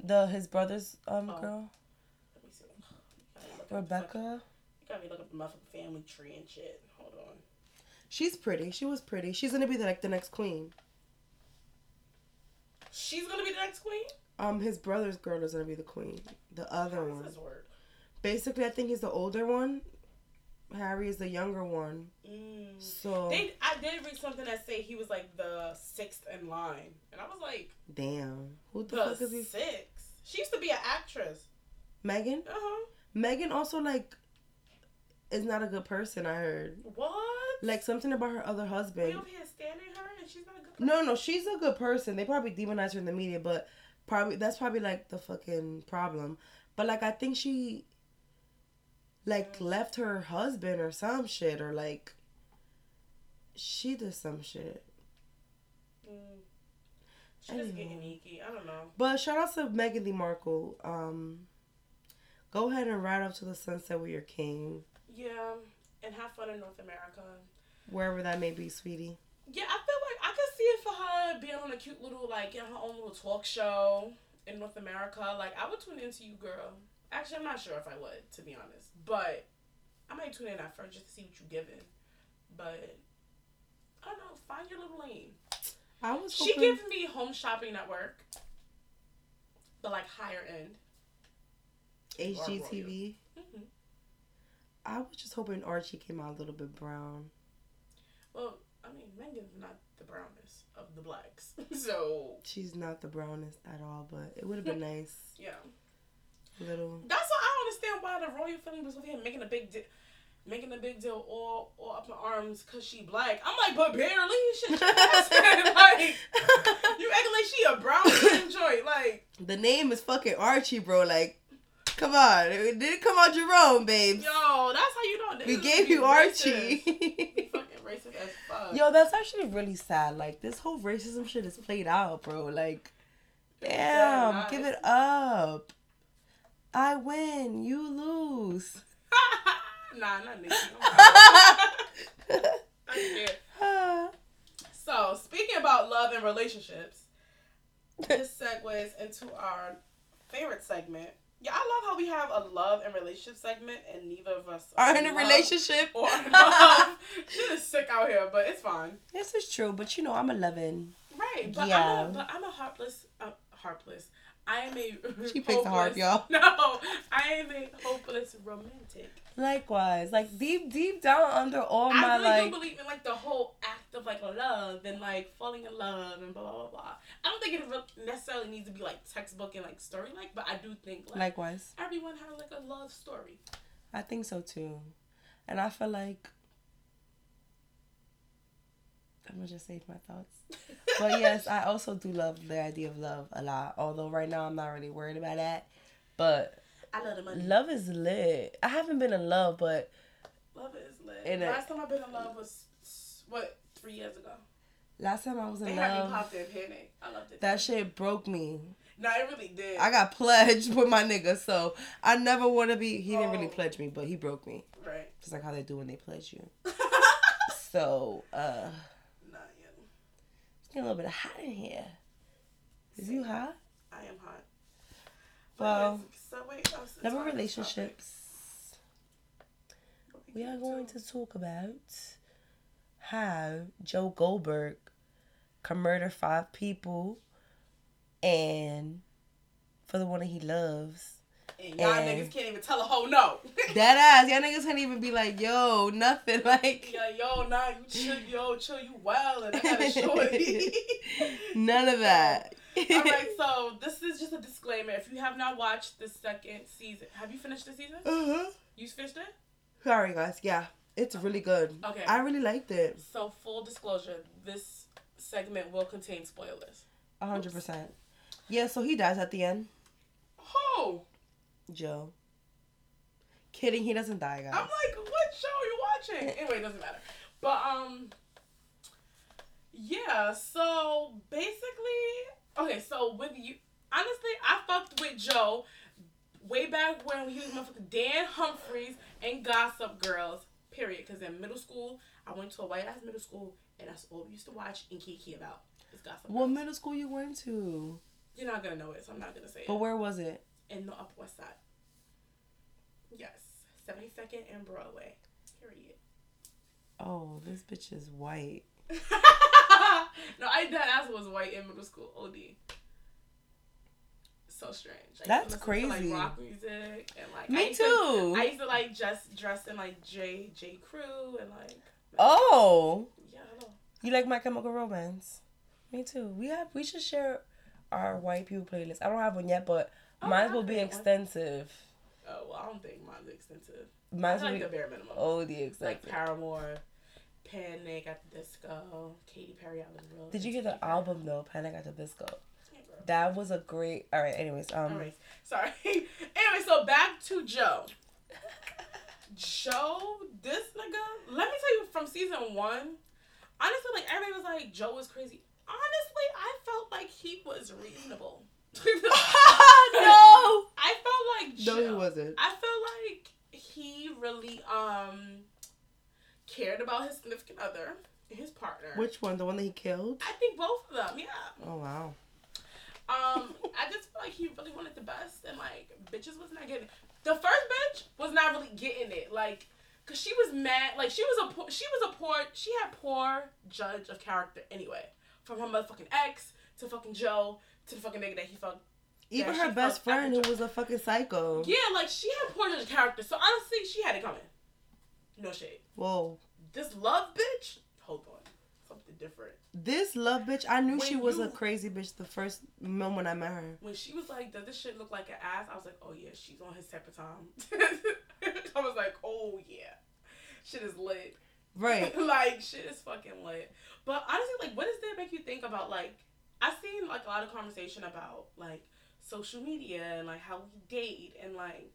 Speaker 2: The his brother's um
Speaker 1: Oh.
Speaker 2: girl
Speaker 1: Let me see. You gotta look up the fucking-
Speaker 2: Rebecca.
Speaker 1: You gotta be looking up the motherfucking family tree and shit. Hold on.
Speaker 2: She's pretty. She was pretty. She's gonna be the, like the next queen.
Speaker 1: She's gonna be the next queen.
Speaker 2: Um, his brother's girl is gonna be the queen. The other
Speaker 1: How does
Speaker 2: one.
Speaker 1: this work?
Speaker 2: Basically, I think he's the older one. Harry is the younger one.
Speaker 1: Mm.
Speaker 2: So
Speaker 1: They, I did read something that say he was like the sixth in line, and I was like,
Speaker 2: damn, who the,
Speaker 1: the
Speaker 2: fuck is he?
Speaker 1: sixth. She used to be an actress.
Speaker 2: Meghan.
Speaker 1: Uh huh.
Speaker 2: Meghan also like is not a good person. I heard
Speaker 1: What?
Speaker 2: like something about her other
Speaker 1: we
Speaker 2: husband.
Speaker 1: over here standing her, and she's not a good. Person.
Speaker 2: No, no, she's a good person. They probably demonize her in the media, but probably that's probably like the fucking problem. But like I think she like left her husband or some shit or like She did some shit.
Speaker 1: Mm. She just
Speaker 2: Anyway.
Speaker 1: getting icky. I don't know.
Speaker 2: But shout out to Meghan Lee Markle. Um, go ahead and ride off to the sunset with your king,
Speaker 1: Yeah, and have fun in North America.
Speaker 2: wherever that may be, sweetie.
Speaker 1: Yeah, I feel like I could see it for her being on a cute little like in her own little talk show in North America. Like I would tune into you, girl. Actually, I'm not sure if I would, to be honest. But I might tune in at first just to see what you're giving. But I don't know. Find your little lane.
Speaker 2: I was
Speaker 1: She
Speaker 2: hoping.
Speaker 1: gives me home shopping network, but like higher end.
Speaker 2: HGTV.
Speaker 1: hmm
Speaker 2: I was just hoping Archie came out a little bit brown.
Speaker 1: Well, I mean, Meghan's not the brownest of the blacks, so
Speaker 2: She's not the brownest at all, but it would have been nice.
Speaker 1: yeah.
Speaker 2: Little.
Speaker 1: That's why I don't understand why the royal family was over here making a big deal. Making a big deal all, all up in arms because she black. I'm like, but barely. Shit, like you acting like she a brown joint. Like,
Speaker 2: The name is fucking Archie, bro. Like, come on. It didn't come out Jerome, babes.
Speaker 1: yo, that's how you know.
Speaker 2: we gave you. Archie.
Speaker 1: Fucking racist as fuck.
Speaker 2: Yo, that's actually really sad. Like, this whole racism shit is played out, bro. Like, damn,
Speaker 1: nice.
Speaker 2: give it up. I win, you lose.
Speaker 1: nah, not Nikki. So, speaking about love and relationships, this segues into our favorite segment. Yeah, I love how we have a love and relationship segment, and neither of us
Speaker 2: Are in a relationship?
Speaker 1: Or love. Shit is sick out here, but it's fine.
Speaker 2: This is true, but you know, I'm a loving.
Speaker 1: Right, but I'm
Speaker 2: Yeah.
Speaker 1: a, but I'm a heartless, uh, heartless. I am a.
Speaker 2: She picked
Speaker 1: hopeless-
Speaker 2: y'all.
Speaker 1: No, I am a hopeless romantic.
Speaker 2: Likewise, like deep, deep down under all
Speaker 1: I
Speaker 2: my
Speaker 1: really
Speaker 2: like.
Speaker 1: do believe in like the whole act of like love and like falling in love and blah blah blah. blah. I don't think it necessarily needs to be like textbook and like story like, but I do think like
Speaker 2: Likewise,
Speaker 1: everyone has like a love story.
Speaker 2: I think so too, and I feel like I'm gonna just save my thoughts. But yes, I also do love the idea of love a lot. Although right now I'm not really worried about that. But
Speaker 1: I love the money.
Speaker 2: love is lit. I haven't been in love, but
Speaker 1: Love is lit. Last time I've been in love was what three years ago.
Speaker 2: last time I was in love.
Speaker 1: They
Speaker 2: in
Speaker 1: had me
Speaker 2: love,
Speaker 1: popped in panic. I loved it.
Speaker 2: that shit broke me.
Speaker 1: no, it really did.
Speaker 2: I got pledged with my nigga, so I never want to be. He didn't really
Speaker 1: Oh.
Speaker 2: pledge me, but he broke me.
Speaker 1: right.
Speaker 2: Just like how they do when they pledge you. So, uh,
Speaker 1: Nah, yeah.
Speaker 2: it's getting a little bit of hot in here. Is you hot?
Speaker 1: I am hot.
Speaker 2: Well,
Speaker 1: yes, so wait, I was
Speaker 2: Never
Speaker 1: talking
Speaker 2: relationships. We are going to talk about how Joe Goldberg can murder five people and for the one that he loves.
Speaker 1: And y'all
Speaker 2: and-
Speaker 1: niggas can't even tell a whole no.
Speaker 2: That ass, y'all niggas can't even be like, yo, nothing. Like,
Speaker 1: Yeah, yo, nah, you chill, yo, chill, you well, and I got a shorty.
Speaker 2: none of that.
Speaker 1: All right, so this is just a disclaimer. If you have not watched the second season, have you finished the season?
Speaker 2: uh-huh.
Speaker 1: You finished it?
Speaker 2: Sorry, guys. Yeah, it's really good.
Speaker 1: Okay.
Speaker 2: I really liked it.
Speaker 1: So full disclosure, this segment will contain spoilers.
Speaker 2: A hundred percent. Yeah, so he dies at the end.
Speaker 1: Oh,
Speaker 2: Joe. Kidding, he doesn't die, guys.
Speaker 1: I'm like, what show are you watching? Anyway, it doesn't matter. But um, yeah. So basically, okay. So with you, honestly, I fucked with Joe way back when he was motherfucking Dan Humphreys and Gossip Girls. Period. Because in middle school, I went to a white ass middle school, and that's all we used to watch and kiki about. Is Gossip
Speaker 2: what
Speaker 1: Girls.
Speaker 2: middle school you went to?
Speaker 1: You're not gonna know it, so I'm not gonna say
Speaker 2: But
Speaker 1: it.
Speaker 2: where was it?
Speaker 1: In the Upper West Side. Yes, 72nd and Broadway. Period.
Speaker 2: Oh, this bitch is white.
Speaker 1: no, I that ass was white in middle school. OD. So strange. I
Speaker 2: That's
Speaker 1: listen to,
Speaker 2: crazy.
Speaker 1: like rock music and like I
Speaker 2: Me
Speaker 1: to-
Speaker 2: too.
Speaker 1: I used to like just dress in like J J Crew and like
Speaker 2: Oh,
Speaker 1: yeah, hello.
Speaker 2: you like My Chemical Romance? Me too. We have. We should share our white people playlist. I don't have one yet, but
Speaker 1: Oh,
Speaker 2: mine
Speaker 1: I
Speaker 2: will be extensive.
Speaker 1: Oh well, I don't think mine's extensive.
Speaker 2: Mine
Speaker 1: I
Speaker 2: will
Speaker 1: like
Speaker 2: be
Speaker 1: the bare minimum.
Speaker 2: oh the
Speaker 1: exact.
Speaker 2: like.
Speaker 1: Paramore, Panic at the Disco, Katy Perry. I was real.
Speaker 2: Did you hear the album though? Panic at the Disco.
Speaker 1: Yeah.
Speaker 2: That was a great. All right. Anyways, um,
Speaker 1: Anyways, sorry. anyway, so back to Joe. Joe, this nigga, let me tell you from season one, honestly, like everybody was like Joe was crazy. Honestly, I felt like he was reasonable.
Speaker 2: no.
Speaker 1: I felt like
Speaker 2: No, he wasn't.
Speaker 1: I feel like he really um cared about his significant other, his partner.
Speaker 2: Which one? The one that he killed?
Speaker 1: I think both of them, yeah.
Speaker 2: Oh wow.
Speaker 1: Um, I just feel like he really wanted the best, and like bitches was not getting it. The first bitch was not really getting it, like, cause she was mad. Like she was a poor, she was a poor, she had poor judge of character anyway. From her motherfucking ex to fucking Joe to the fucking nigga that he fucked.
Speaker 2: Even her best friend, who was a fucking psycho.
Speaker 1: Yeah, like she had poor character. So honestly, she had it coming. No shade.
Speaker 2: Whoa.
Speaker 1: This love bitch, hold on, something different.
Speaker 2: This love bitch, I knew she was
Speaker 1: you-
Speaker 2: a crazy bitch the first moment I met her.
Speaker 1: when she was like, "Does this shit look like an ass?" I was like, "Oh yeah, she's on his type of time." I was like, "Oh yeah, shit is lit."
Speaker 2: Right.
Speaker 1: like shit is fucking lit. But honestly, like, what does that make you think about? Like, I've seen like a lot of conversation about like social media and like how we date and like.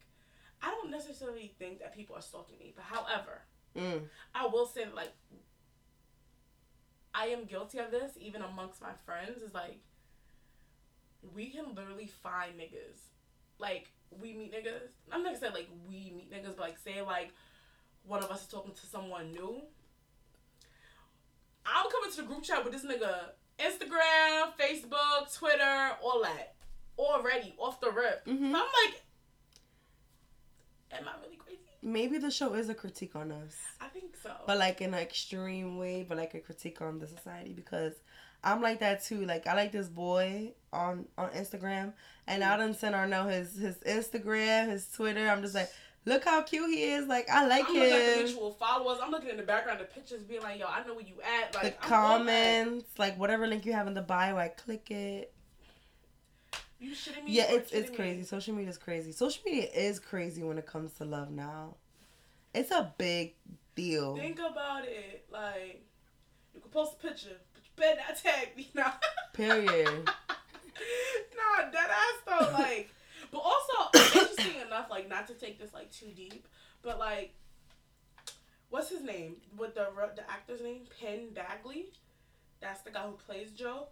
Speaker 1: I don't necessarily think that people are stalking me, but however,
Speaker 2: Mm.
Speaker 1: I will say that, like I am guilty of this even amongst my friends is like we can literally find niggas. Like we meet niggas. I'm not gonna say like we meet niggas, but like say like one of us is talking to someone new. I'm coming to the group chat with this nigga Instagram, Facebook, Twitter, all that. Already off the rip.
Speaker 2: Mhm.
Speaker 1: I'm like, am I really crazy?
Speaker 2: Maybe the show is a critique on us.
Speaker 1: I think so.
Speaker 2: But like in an extreme way, but like a critique on the society because I'm like that too. Like I like this boy on on Instagram and I done sent her know his his Instagram, his Twitter. I'm just like, look how cute he is. Like I like
Speaker 1: I'm looking at the
Speaker 2: him.
Speaker 1: mutual followers. I'm looking in the background, the pictures, being like, "Yo, I know where you at."
Speaker 2: The
Speaker 1: Like I'm
Speaker 2: comments, like whatever link you have in the bio, I click it.
Speaker 1: You shitting me?
Speaker 2: Yeah, it's it's
Speaker 1: shitting me?
Speaker 2: crazy. Social media is crazy. Social media is crazy when it comes to love now. It's a big deal.
Speaker 1: Think about it. Like, you can post a picture, but you better not tag me now.
Speaker 2: Period.
Speaker 1: nah, that ass though. Like, but also interesting enough. Like, not to take this like too deep, but like, what's his name? What the the actor's name? Penn Badgley. That's the guy who plays Joe.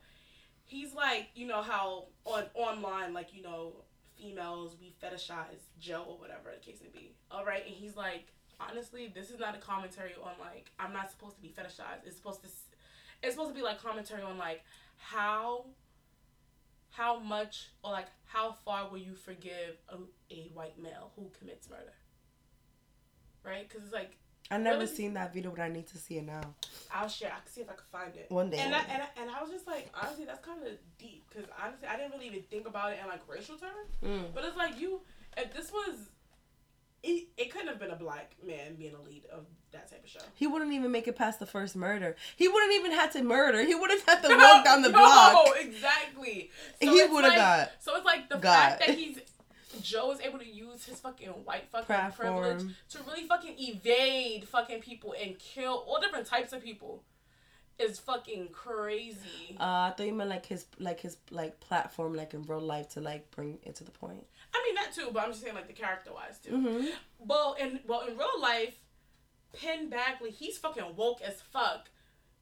Speaker 1: He's like, you know how on online, like you know, females we fetishize Joe or whatever the case may be. All right, and he's like, honestly, this is not a commentary on like I'm not supposed to be fetishized. It's supposed to, it's supposed to be like commentary on like how, how much or like how far will you forgive a, a white male who commits murder? Right, because it's like
Speaker 2: I never
Speaker 1: Really?
Speaker 2: seen that video, but I need to see it now.
Speaker 1: I'll share. I can see if I can find it.
Speaker 2: One day.
Speaker 1: And I, and I, and I was just like, honestly, that's kind of deep because honestly, I didn't really even think about it in like racial terms.
Speaker 2: Mm.
Speaker 1: But it's like you, if this was, it, it couldn't have been a black man being a lead of that type of show.
Speaker 2: He wouldn't even make it past the first murder. He wouldn't even have to murder. He wouldn't have to walk down the
Speaker 1: No,
Speaker 2: block.
Speaker 1: exactly.
Speaker 2: He would've
Speaker 1: like-
Speaker 2: got
Speaker 1: So it's like the fact that he's Joe is able to use his fucking white fucking
Speaker 2: Platform.
Speaker 1: privilege to really fucking evade fucking people and kill all different types of people is fucking crazy.
Speaker 2: Uh, I thought you meant like his like his like platform like in real life to like bring it to the point.
Speaker 1: I mean that too, but I'm just saying like the character wise too.
Speaker 2: Mm-hmm.
Speaker 1: Well, in well in real life, Penn Badgley, he's fucking woke as fuck.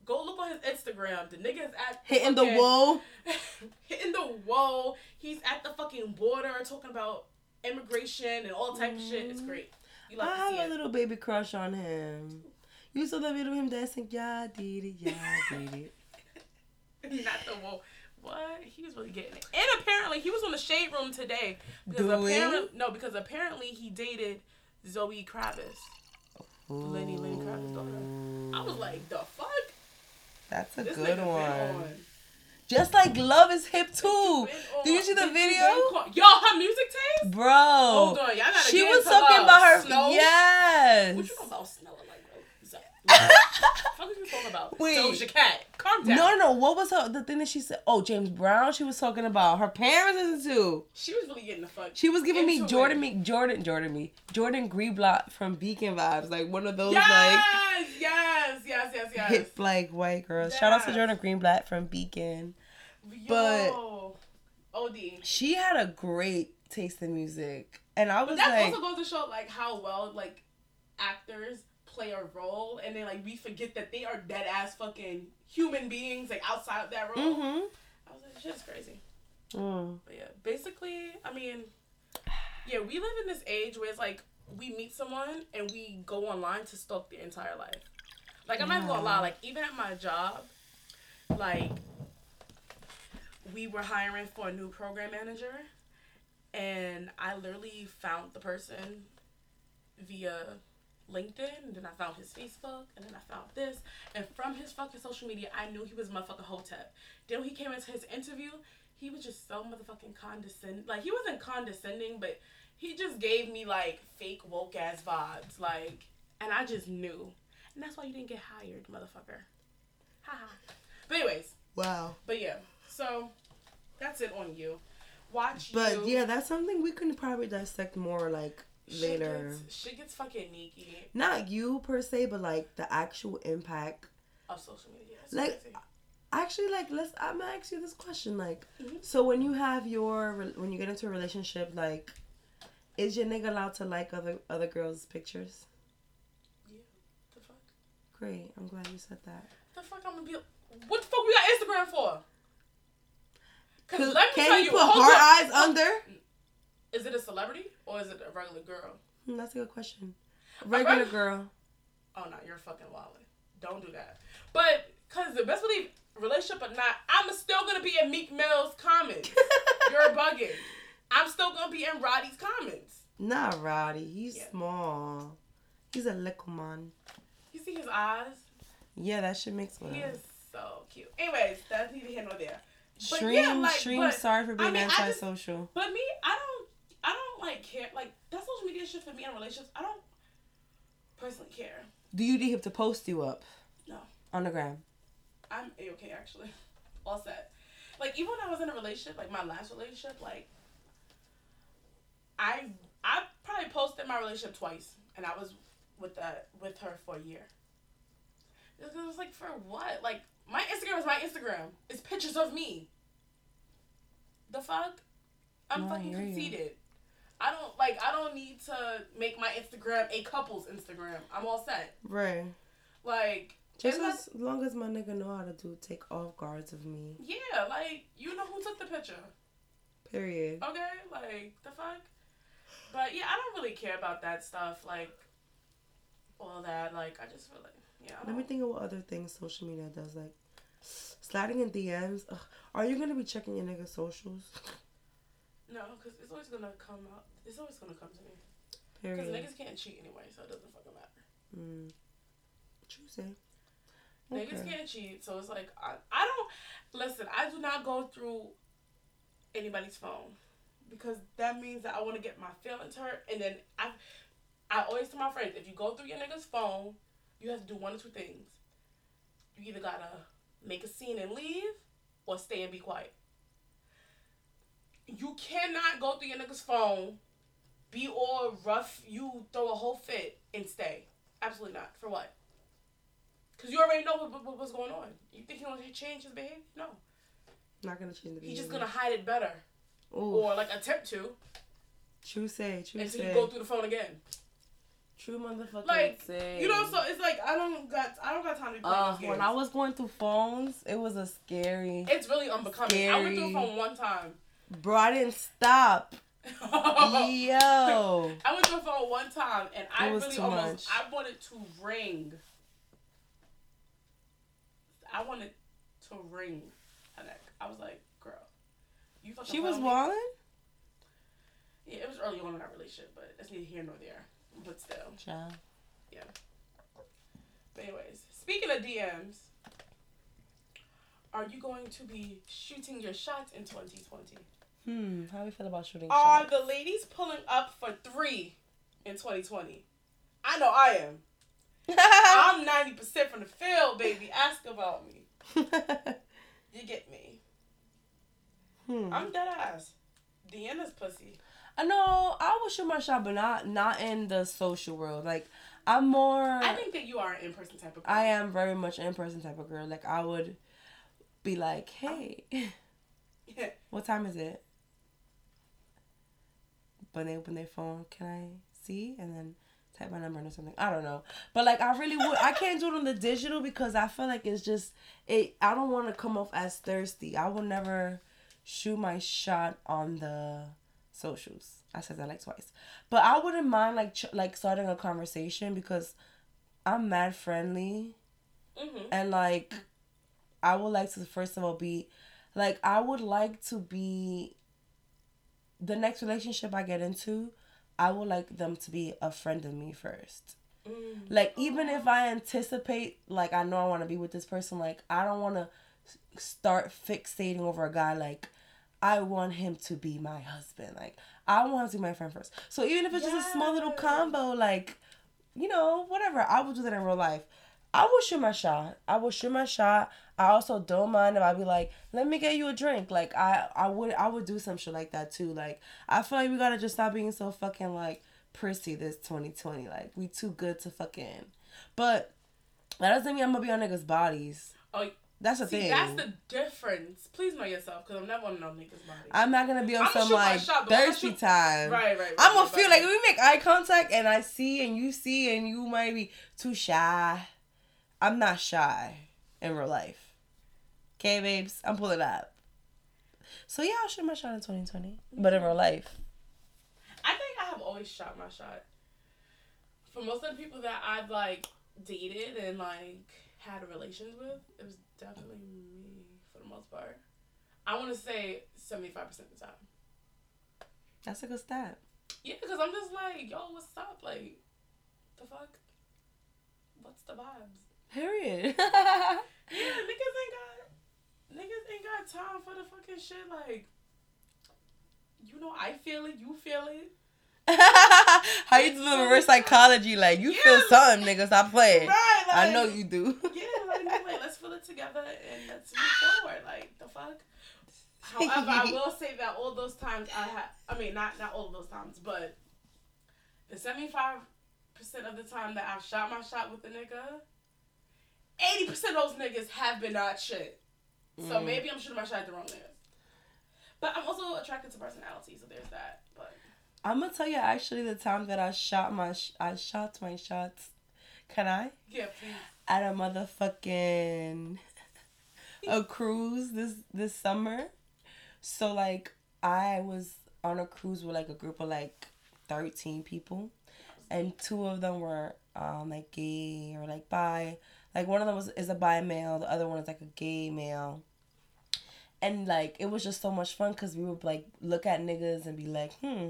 Speaker 1: Go look on his Instagram. The nigga is at
Speaker 2: Hitting the wall.
Speaker 1: hitting the wall. He's at the fucking border talking about immigration and all type of shit. It's mm. great. You
Speaker 2: I
Speaker 1: to
Speaker 2: have a
Speaker 1: it.
Speaker 2: little baby crush on him. You saw that video of him dancing? Yeah, I did it. Yeah, I did it.
Speaker 1: Not the wall. What? He was really getting it. And apparently he was on the shade room today. Because
Speaker 2: Doing?
Speaker 1: apparently no, because apparently he dated Zoe Kravitz. Lenny Lenny Kravitz's daughter. I was like, the fuck?
Speaker 2: That's a
Speaker 1: This
Speaker 2: good one.
Speaker 1: on.
Speaker 2: Just like Love is hip too. Did you see the video?
Speaker 1: Yo, her music taste?
Speaker 2: Bro.
Speaker 1: Hold on, y'all gotta
Speaker 2: She was talking about her.
Speaker 1: Snow?
Speaker 2: Yes.
Speaker 1: What you about rose? What are you talking about?
Speaker 2: Wait.
Speaker 1: Doja Cat. Calm down.
Speaker 2: No, no, no. What was her the thing that she said? Oh, James Brown. She was talking about her parents listen to.
Speaker 1: She was really getting the fuck.
Speaker 2: She was giving me Jordan me Jordan Jordan me Jordan Greenblatt from Beacon vibes, like one of those
Speaker 1: Yes,
Speaker 2: like
Speaker 1: yes, yes, yes, yes.
Speaker 2: hip like white girls. Shout out to Jordan Greenblatt from Beacon.
Speaker 1: Yo,
Speaker 2: but-
Speaker 1: OD.
Speaker 2: She had a great taste in music, and I was But
Speaker 1: that
Speaker 2: like,
Speaker 1: also goes to show like how well like actors play a role and then like we forget that they are dead ass fucking human beings like outside of that role.
Speaker 2: Mm-hmm.
Speaker 1: I was like, shit's crazy.
Speaker 2: Mm.
Speaker 1: But yeah, basically, I mean, yeah, we live in this age where it's like we meet someone and we go online to stalk their entire life. Like I'm not gonna lie, like even at my job, like we were hiring for a new program manager and I literally found the person via LinkedIn and then I found his Facebook and then I found this and from his fucking social media I knew he was motherfucking Hotep. Then when he came into his interview, he was just so motherfucking condescending. Like he wasn't condescending, but he just gave me like fake woke ass vibes. Like, and I just knew, and that's why you didn't get hired, motherfucker. Haha. but anyways,
Speaker 2: Wow.
Speaker 1: but yeah. So that's it on you. Watch
Speaker 2: But
Speaker 1: you.
Speaker 2: yeah, that's something we can probably dissect more like
Speaker 1: Shit
Speaker 2: later.
Speaker 1: Gets, shit gets fucking sneaky
Speaker 2: Not you per se, but like the actual impact.
Speaker 1: of social media.
Speaker 2: Like,
Speaker 1: crazy.
Speaker 2: Actually, like let's. I'm gonna ask you this question. Like,
Speaker 1: Mhm.
Speaker 2: so when you have your when you get into a relationship, like, is your nigga allowed to like other other girls' pictures?
Speaker 1: yeah. The fuck.
Speaker 2: Great. I'm glad you said that.
Speaker 1: The fuck I'm gonna be. What the fuck we got Instagram for? Cause
Speaker 2: Cause
Speaker 1: let me
Speaker 2: can
Speaker 1: tell
Speaker 2: you
Speaker 1: you,
Speaker 2: put
Speaker 1: up.
Speaker 2: eyes under?
Speaker 1: Is it a celebrity or is it a regular girl?
Speaker 2: Hmm, that's a good question. Regular
Speaker 1: reg-
Speaker 2: girl.
Speaker 1: Oh no, you're fucking wildin'. Don't do that. But cause the best believe relationship or not, I'm still gonna be in Meek Mill's comments. you're bugging. I'm still gonna be in Roddy's comments.
Speaker 2: Not Roddy. He's
Speaker 1: Yeah.
Speaker 2: small. He's a little man.
Speaker 1: You see his eyes?
Speaker 2: Yeah, that shit makes
Speaker 1: He is so cute. Anyways, that's neither here nor there. But
Speaker 2: Stream,
Speaker 1: yeah, like,
Speaker 2: stream.
Speaker 1: but-
Speaker 2: sorry for
Speaker 1: I
Speaker 2: being
Speaker 1: mean, I just-
Speaker 2: antisocial.
Speaker 1: But me, I don't, I don't like care. Like that social media shit for me in relationships, I don't personally care.
Speaker 2: Do you need him to post you up?
Speaker 1: No.
Speaker 2: On the gram.
Speaker 1: I'm a okay actually. All set. Like even when I was in a relationship, like my last relationship, like I I probably posted my relationship twice, and I was with that with her for a year. It was like for what? Like my Instagram is my Instagram. It's pictures of me. The fuck? I'm
Speaker 2: No,
Speaker 1: fucking conceited. I don't like. I don't need to make my Instagram a couple's Instagram. I'm all set.
Speaker 2: Right.
Speaker 1: Like
Speaker 2: Just as long as my nigga know how to do take off guards of me.
Speaker 1: Yeah, like you know who took the picture.
Speaker 2: Period.
Speaker 1: Okay, like the fuck. But yeah, I don't really care about that stuff. Like all that. Like I just feel like yeah.
Speaker 2: Let me think of what other things social media does. Like sliding in DMs. Ugh. Are you gonna be checking your nigga socials?
Speaker 1: No, because it's always gonna come up. It's always gonna come to me. Because niggas can't cheat anyway, so it doesn't fucking matter.
Speaker 2: Mm. True say.
Speaker 1: Niggas
Speaker 2: Okay.
Speaker 1: can't cheat, so it's like I, I don't listen. I do not go through anybody's phone because that means that I want to get my feelings hurt, and then I, I always tell my friends if you go through your nigga's phone, you have to do one or two things. You either gotta make a scene and leave, or stay and be quiet. You cannot go through your nigga's phone, be all rough, you throw a whole fit and stay. Absolutely not. For what? Because you already know what, what, what's going on. You think he's gonna change his behavior? No.
Speaker 2: Not gonna change the behavior.
Speaker 1: He's just gonna hide it better.
Speaker 2: Ooh.
Speaker 1: Or like attempt to
Speaker 2: True say. True
Speaker 1: until
Speaker 2: say.
Speaker 1: you go through the phone again.
Speaker 2: True motherfucking
Speaker 1: Like,
Speaker 2: say.
Speaker 1: You know, so it's like I don't got I don't got time to playing
Speaker 2: Uh, when I was going through phones, it was a scary.
Speaker 1: it's really unbecoming. I went through
Speaker 2: Scary.
Speaker 1: the phone one time.
Speaker 2: Bro, I didn't stop.
Speaker 1: I went through the phone one time and I really almost
Speaker 2: much.
Speaker 1: I wanted to ring. I wanted to ring her neck. I was like, girl, you fucking
Speaker 2: She was walling?
Speaker 1: Yeah, it was early on in our relationship, but it's neither here nor there. But still.
Speaker 2: Child. Yeah.
Speaker 1: But anyways, speaking of DMs, are you going to be shooting your shots in 2020?
Speaker 2: Hmm. How do you feel about shooting
Speaker 1: Are
Speaker 2: shots?
Speaker 1: the ladies pulling up for three in 2020? I know I am. I'm 90% from the field, baby. Ask about me. You get me.
Speaker 2: hmm.
Speaker 1: I'm dead ass. Deanna's pussy.
Speaker 2: I know I will shoot my shot, but not not in the social world. Like I'm more.
Speaker 1: I think that you are an in-person type of girl.
Speaker 2: I am very much an in person type of girl. Like I would be like, hey,
Speaker 1: Yeah.
Speaker 2: what time is it? When they open their phone, can I see? And then type my number in or something. I don't know. But like I really would I can't do it on the digital because I feel like it's just it I don't want to come off as thirsty. I will never shoot my shot on the socials. I said that like twice. But I wouldn't mind like ch- like starting a conversation because I'm mad friendly
Speaker 1: Mm-hmm.
Speaker 2: and like I would like to first of all be like I would like to be the next relationship I get into, I would like them to be a friend of me first.
Speaker 1: Mm.
Speaker 2: Like even if I anticipate like I know I want to be with this person, like I don't want to start fixating over a guy like I want him to be my husband. Like I want him to be my friend first. So even if it's just a small little combo, like you know, whatever, I will do that in real life. I will shoot my shot. I will shoot my shot. I also don't mind if I be like, let me get you a drink. Like I, I would, I would do some shit like that too. Like I feel like we gotta just stop being so fucking like prissy this 2020. Like we too good to fucking. But that doesn't mean I'm gonna be on niggas' bodies.
Speaker 1: Oh,
Speaker 2: That's the
Speaker 1: see,
Speaker 2: thing.
Speaker 1: that's the difference. Please know yourself, because I'm never on no niggas' body.
Speaker 2: I'm not gonna be on
Speaker 1: I'ma
Speaker 2: some like
Speaker 1: shot, but when I
Speaker 2: thirsty
Speaker 1: shoot-
Speaker 2: time.
Speaker 1: right, right, right.
Speaker 2: I'm gonna
Speaker 1: right,
Speaker 2: feel
Speaker 1: right.
Speaker 2: like if we make eye contact and I see and you see and you might be too shy. I'm not shy in real life. Okay, babes, I'm pulling up. So yeah, I'll shoot my shot in 2020, but in real life,
Speaker 1: I think I have always shot my shot. For most of the people that I've like dated and like had relations with, it was definitely me for the most part. I want to say seventy five percent of the time.
Speaker 2: that's a good stat.
Speaker 1: Yeah, because I'm just like, yo, what's up? Like, the fuck? What's the vibes?
Speaker 2: Period.
Speaker 1: Yeah, niggas ain't got niggas ain't got time for the fucking shit. Like, you know, I feel it, you feel it.
Speaker 2: How you do the reverse psychology? Like you feel
Speaker 1: Yeah.
Speaker 2: something, nigga. Stop playing.
Speaker 1: Right, like,
Speaker 2: I know you do.
Speaker 1: Yeah, like, wait, let's feel it together and let's move forward. Like, the fuck? However, I will say that all those times I had, I mean, not not all of those times, but the 75% of the time that I've shot my shot with the nigga, 80% of those niggas have been not shit. So
Speaker 2: Mm.
Speaker 1: maybe I'm shooting my shot at the wrong niggas. But I'm also attracted to personality, so there's that. But
Speaker 2: I'm gonna tell you actually the time that I shot my sh- I shot my shots. Can I?
Speaker 1: yeah, please.
Speaker 2: At a motherfucking a cruise this this summer. So like I was on a cruise with like a group of like thirteen people, and two of them were um like gay or like bi. Like one of them was is a bi male, the other one is like a gay male. And like it was just so much fun because we would like look at niggas and be like, hmm,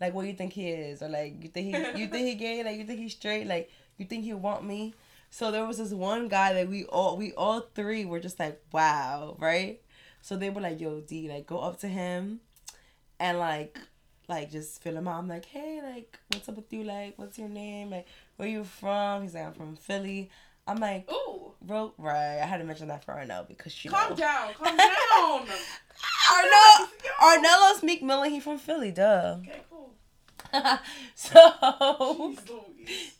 Speaker 2: like what you think he is, or like you think he you think he gay, like you think he's straight, like you think he want me. So there was this one guy that we all we all three were just like, wow, right? So they were like, yo, D, like go up to him and like like just feel him out. I'm like, hey, like, what's up with you? Like, what's your name? Like, where you from? He's like, I'm from Philly. I'm like,
Speaker 1: Ooh,
Speaker 2: bro, right. I had to mention that for Arnelle because she
Speaker 1: calm
Speaker 2: know.
Speaker 1: down, calm down.
Speaker 2: Arnelle, Arnello's Meek Millen. He from Philly, duh.
Speaker 1: Okay, cool.
Speaker 2: so,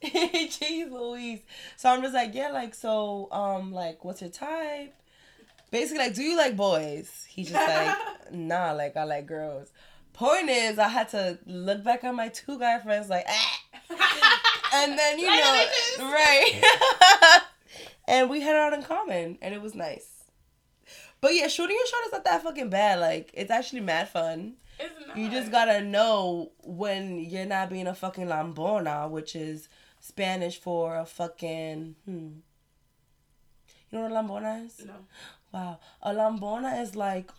Speaker 1: Jeez Louise.
Speaker 2: Louise. So I'm just like, yeah, like, so, um, like, what's your type? Basically, like, do you like boys? He's just like, nah, like, I like girls. Point is, I had to look back at my two guy friends, like, ah. And then you know, right? and we had it out in common, and it was nice. But yeah, shooting your shot is not that fucking bad. Like, it's actually mad fun.
Speaker 1: It's not.
Speaker 2: You just gotta know when you're not being a fucking lambona, which is Spanish for a fucking hmm. You know what a lambona is?
Speaker 1: No.
Speaker 2: Wow, a lambona is like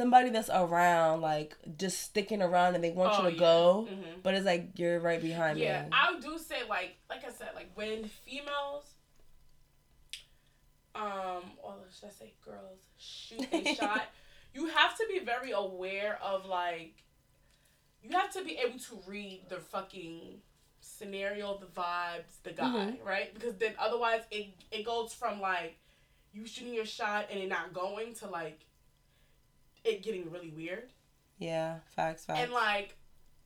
Speaker 2: somebody that's around, like just sticking around, and they want
Speaker 1: Oh,
Speaker 2: you to
Speaker 1: yeah.
Speaker 2: go,
Speaker 1: Mhm.
Speaker 2: but it's like you're right behind
Speaker 1: Yeah,
Speaker 2: me.
Speaker 1: Yeah, I do say like like I said, like when females um or should I say girls shoot a shot, you have to be very aware of like you have to be able to read the fucking scenario, the vibes, the guy,
Speaker 2: Mhm.
Speaker 1: right? Because then otherwise it it goes from like you shooting your shot and it not going to like it getting really weird.
Speaker 2: yeah, facts, facts.
Speaker 1: And like,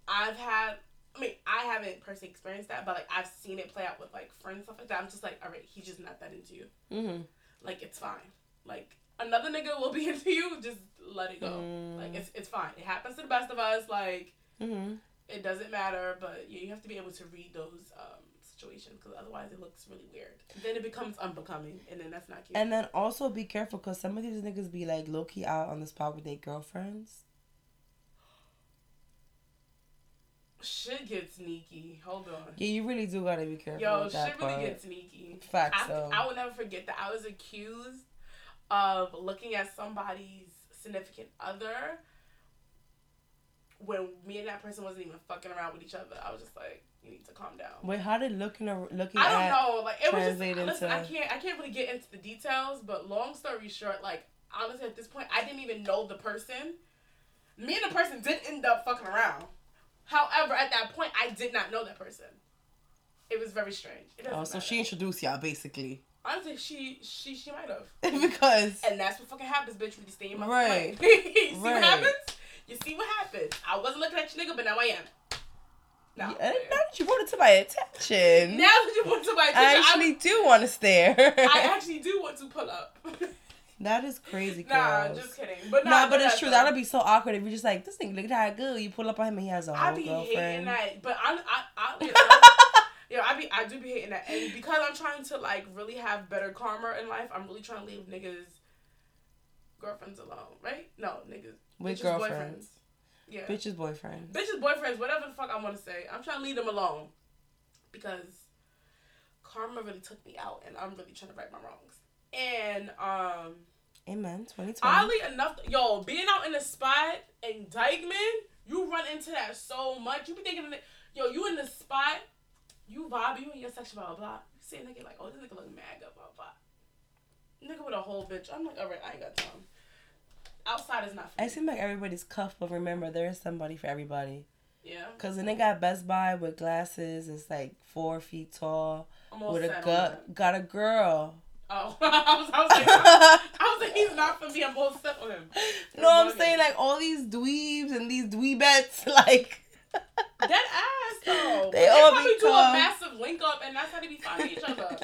Speaker 1: I've had, I mean, I haven't personally experienced that, but like, I've seen it play out with like friends and stuff like that. I'm just like, all right, he's just not that into you.
Speaker 2: mm-hmm.
Speaker 1: Like, it's fine. Like, another nigga will be into you. Just let it go.
Speaker 2: Mm.
Speaker 1: Like, it's it's fine. It happens to the best of us. Like,
Speaker 2: Mm-hmm.
Speaker 1: It doesn't matter, but yeah, you have to be able to read those um, situations because otherwise it looks really weird. Then it becomes unbecoming, and then that's not cute.
Speaker 2: And then also be careful because some of these niggas be like low key out on the spot with their girlfriends.
Speaker 1: shit gets sneaky. Hold on.
Speaker 2: Yeah, you really do gotta be careful.
Speaker 1: Yo, shit really gets sneaky.
Speaker 2: Facts,
Speaker 1: I,
Speaker 2: though.
Speaker 1: I will never forget that I was accused of looking at somebody's significant other when me and that person wasn't even fucking around with each other. I was just like, you need to calm down.
Speaker 2: Wait, how did looking ar- looking
Speaker 1: I don't
Speaker 2: at
Speaker 1: know. Like it was just listen, I can't I can't really get into the details, but long story short, like honestly at this point I didn't even know the person. Me and the person did end up fucking around. However, at that point I did not know that person. It was very strange.
Speaker 2: Oh, so
Speaker 1: matter.
Speaker 2: she introduced y'all basically
Speaker 1: honestly she she she might have.
Speaker 2: because
Speaker 1: And that's what fucking happens, bitch, when you stay in my
Speaker 2: Right.
Speaker 1: you see
Speaker 2: Right.
Speaker 1: what happens? You see what happens. I wasn't looking at you, nigga, but now I am. No.
Speaker 2: Yeah, now that you brought it to my attention,
Speaker 1: Now that you put to my attention,
Speaker 2: I actually do want to stare.
Speaker 1: I actually do want to pull up.
Speaker 2: that is crazy,
Speaker 1: nah,
Speaker 2: girls.
Speaker 1: just kidding. But
Speaker 2: Nah,
Speaker 1: nah,
Speaker 2: but it's true.
Speaker 1: though.
Speaker 2: That'll be so awkward if you're just like, this thing look at how good. You pull up on him and he has a whole I
Speaker 1: be hating
Speaker 2: girlfriend.
Speaker 1: that, but I, I, I, yeah, I be, I do be hating that, and because I'm trying to like really have better karma in life, I'm really trying to leave niggas girlfriends alone, right? No, niggas
Speaker 2: With girlfriends.
Speaker 1: Yeah,
Speaker 2: Bitch's boyfriend.
Speaker 1: bitches, boyfriends, whatever the fuck I want to say. I'm trying to leave them alone because karma really took me out, and I'm really trying to right my wrongs. And um,
Speaker 2: Amen. 2020.
Speaker 1: oddly enough, yo, being out in the spot in Dyckman, you run into that so much. You be thinking, yo, you in the spot, you vibe, you in your section, blah blah blah. You see a nigga like, oh, this nigga look mad, blah blah blah. Nigga with a whole bitch. I'm like, alright, I ain't got time. Outside is not for
Speaker 2: I
Speaker 1: me.
Speaker 2: seem like everybody's cuff, but remember, there is somebody for everybody.
Speaker 1: Yeah,
Speaker 2: Cause the they got Best Buy with glasses It's like four feet tall,
Speaker 1: I'm
Speaker 2: with a gut, got a girl.
Speaker 1: Oh, I was, I was like, I was like, he's not for me. I'm all set with him.
Speaker 2: No, I'm saying like all these dweebs and these dweebettes, like
Speaker 1: That ass though.
Speaker 2: They
Speaker 1: They,
Speaker 2: all
Speaker 1: probably do a massive link up, and that's how they be finding each other.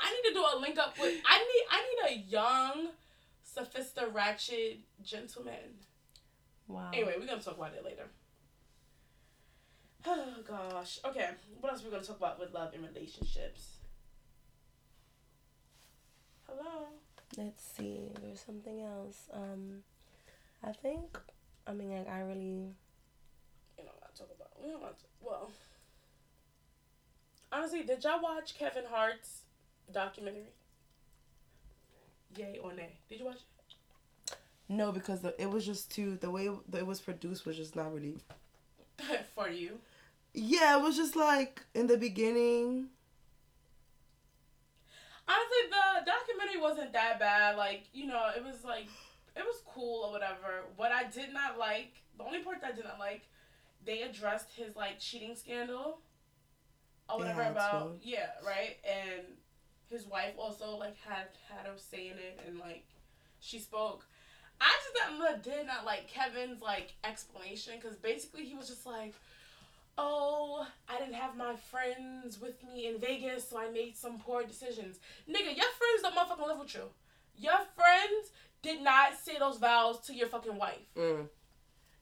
Speaker 1: I need to do a link up with. I need. I need a young, sophisticated, ratchet gentleman.
Speaker 2: wow.
Speaker 1: Anyway, we're gonna talk about it later. Oh gosh. Okay. What else are we gonna talk about with love and relationships? Hello.
Speaker 2: Let's see. There's something else. Um, I think. I mean, like I really.
Speaker 1: You know what I talk about. We don't want to. Well. Honestly, did y'all watch Kevin Hart's documentary? Yay or nay? Did you watch it?
Speaker 2: No, because the, it was just too the way it was produced was just not really.
Speaker 1: For you.
Speaker 2: Yeah, it was just like in the beginning.
Speaker 1: Honestly, the documentary wasn't that bad. Like, you know, it was like, it was cool or whatever. What I did not like, the only part that I did not like, they addressed his like cheating scandal or whatever
Speaker 2: had
Speaker 1: about yeah right and his wife also like had had her say in it and like she spoke. I just did not like Kevin's like explanation because basically he was just like, "Oh, I didn't have my friends with me in Vegas, so I made some poor decisions." Nigga, your friends don't motherfucking live with you. Your friends did not say those vows to your fucking wife.
Speaker 2: Mm,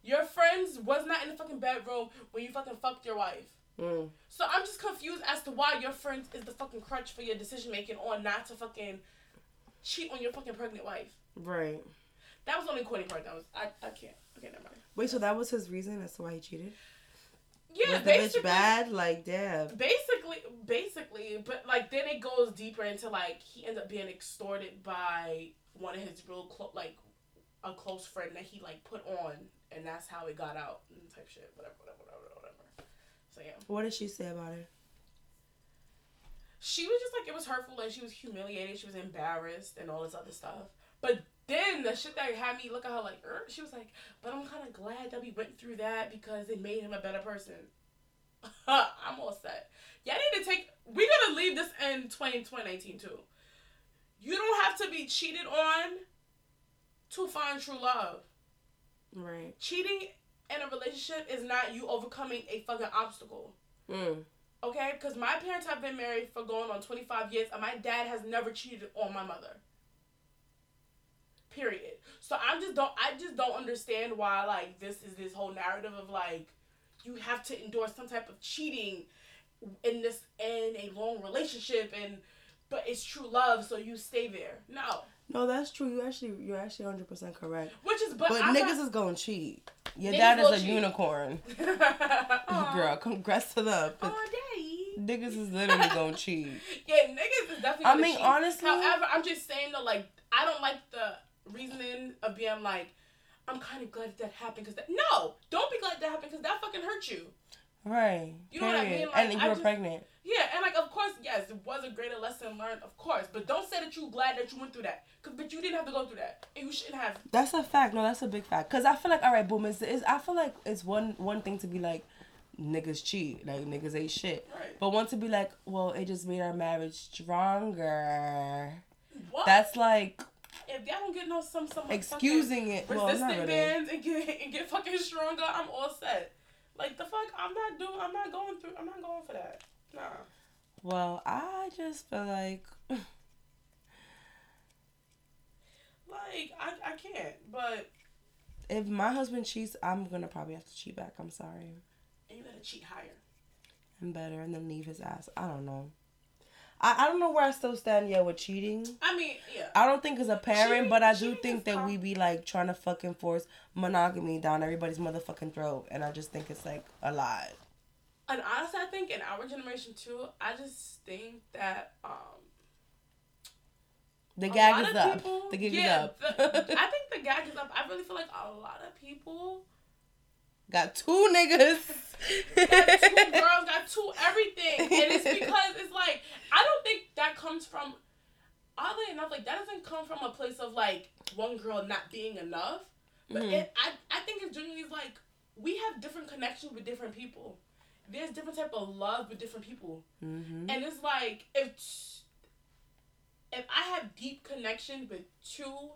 Speaker 1: Your friends was not in the fucking bedroom when you fucking fucked your wife.
Speaker 2: Mm.
Speaker 1: So I'm just confused as to why your friend is the fucking crutch for your decision making on not to fucking cheat on your fucking pregnant wife.
Speaker 2: Right.
Speaker 1: That was the only corny part that was I, I can't. Okay, never mind.
Speaker 2: Wait, so that was his reason as to why he cheated?
Speaker 1: Yeah,
Speaker 2: was the bitch
Speaker 1: basically.
Speaker 2: bad? Like, damn.
Speaker 1: Basically, basically, but like then it goes deeper into like he ended up being extorted by one of his real close, like a close friend that he like put on, and that's how it got out and type shit. Whatever, whatever. So yeah,
Speaker 2: What did she say about it?
Speaker 1: she was just like it was hurtful and she was humiliated. She was embarrassed and all this other stuff. But then the shit that had me look at her like, er, she was like, but I'm kind of glad that we went through that because it made him a better person. I'm all set. Y'all need to take. We're gonna leave this in 20, 2019 too. You don't have to be cheated on to find true love.
Speaker 2: Right.
Speaker 1: Cheating in a relationship is not you overcoming a fucking obstacle.
Speaker 2: Mm.
Speaker 1: Okay, because my parents have been married for going on 25 years, and my dad has never cheated on my mother. Period. So I'm just don't I just don't understand why like this is this whole narrative of like you have to endure some type of cheating in this in a long relationship and but it's true love so you stay there no
Speaker 2: No, that's true. You actually, you're actually 100 percent correct.
Speaker 1: which is but,
Speaker 2: But niggas
Speaker 1: not,
Speaker 2: is going to cheat. Your
Speaker 1: Niggas
Speaker 2: dad is a
Speaker 1: cheat.
Speaker 2: unicorn, girl. Congrats to them.
Speaker 1: Aw, daddy
Speaker 2: Niggas is literally going to cheat.
Speaker 1: yeah niggas is definitely
Speaker 2: I
Speaker 1: gonna
Speaker 2: mean,
Speaker 1: cheat.
Speaker 2: honestly-
Speaker 1: however i'm just saying though like i don't like the reasoning of being like i'm kind of glad that happened because that no don't be glad that happened because that fucking hurt you
Speaker 2: Right.
Speaker 1: You know what I mean? Like,
Speaker 2: and you were
Speaker 1: just-
Speaker 2: pregnant.
Speaker 1: Yeah, and like of course, yes, it was a greater lesson learned, of course. But don't say that you glad that you went through that, cause but you didn't have to go through that, and you shouldn't have.
Speaker 2: That's a fact. No, that's a big fact. Cause I feel like all right, boom. Is is I feel like it's one one thing to be like, niggas cheat, like niggas ain't shit.
Speaker 1: Right.
Speaker 2: But one to be like, well, it just made our marriage stronger.
Speaker 1: What?
Speaker 2: That's like
Speaker 1: if y'all don't get no some some
Speaker 2: excusing it.
Speaker 1: fucking
Speaker 2: Well, not
Speaker 1: resistant
Speaker 2: really.
Speaker 1: bands and get and get fucking stronger, I'm all set. Like the fuck, I'm not doing. I'm not going through. I'm not going for that. Nah.
Speaker 2: Well, I just feel like
Speaker 1: Like I I can't. But
Speaker 2: if my husband cheats, I'm gonna probably have to cheat back. I'm sorry.
Speaker 1: and you gotta cheat higher.
Speaker 2: I'm better, and then leave his ass. I don't know. I, I don't know where I still stand yet with cheating.
Speaker 1: I mean, yeah.
Speaker 2: I don't think as a parent,
Speaker 1: Cheating-
Speaker 2: but I do think that
Speaker 1: com-
Speaker 2: we be like trying to fucking force monogamy down everybody's motherfucking throat, and I just think it's like a lot.
Speaker 1: And honestly, I think in our generation too, I just think that um
Speaker 2: The gag is up.
Speaker 1: people-
Speaker 2: the gig
Speaker 1: yeah,
Speaker 2: is up.
Speaker 1: the- I think the gag is up. I really feel like a lot of people
Speaker 2: got two niggas.
Speaker 1: got two girls, got two everything, and it's because it's like I don't think that comes from. Oddly enough, like that doesn't come from a place of like one girl not being enough, but
Speaker 2: Mhm.
Speaker 1: it, I I think it's genuinely like we have different connections with different people. There's different type of love with different people.
Speaker 2: hmm
Speaker 1: And it's like if if I have deep connection with two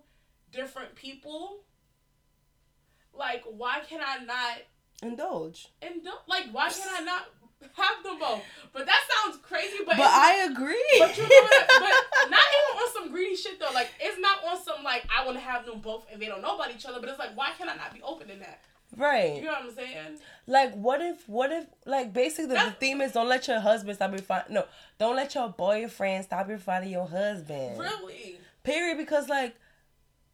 Speaker 1: different people, like why can I not
Speaker 2: Indulge.
Speaker 1: and like why can I not have them both? But that sounds crazy. But
Speaker 2: But I agree.
Speaker 1: but you know what? But not even on some greedy shit though. Like it's not on some like I want to have them both and they don't know about each other. But it's like why can I not be open in that? You know what I'm saying?
Speaker 2: Like, what if, what if, like, basically the, the theme is don't let your husband stop you find. No, don't let your boyfriend stop you finding your husband.
Speaker 1: Really?
Speaker 2: Period. Because like,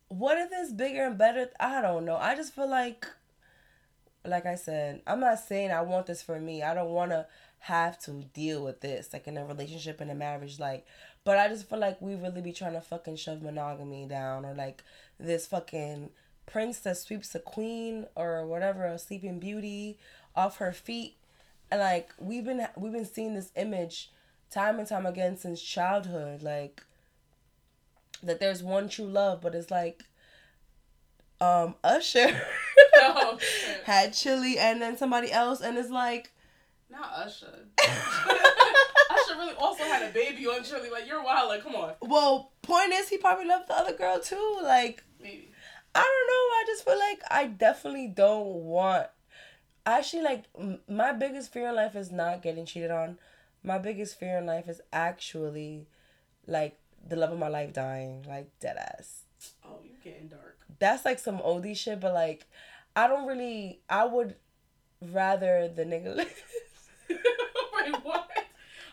Speaker 2: what if it's bigger and better? I don't know. I just feel like, like I said, I'm not saying I want this for me. I don't want to have to deal with this like in a relationship in a marriage. Like, but I just feel like we really be trying to fucking shove monogamy down or like this fucking prince that sweeps a queen or whatever a sleeping beauty off her feet and like we've been we've been seeing this image time and time again since childhood like that there's one true love but it's like um usher
Speaker 1: Oh,
Speaker 2: had Chilli and then somebody else and it's like
Speaker 1: Not Usher. Usher really also had a baby on Chilli. Like you're wild. Like come on,
Speaker 2: well point is he probably loved the other girl too like
Speaker 1: maybe.
Speaker 2: I don't know. I just feel like I definitely don't want. Actually, like m- my biggest fear in life is not getting cheated on. My biggest fear in life is actually, like the love of my life dying, like dead ass.
Speaker 1: Oh, you're getting dark.
Speaker 2: That's like some oldie shit, but like, I don't really. I would rather the nigga.
Speaker 1: Wait, what?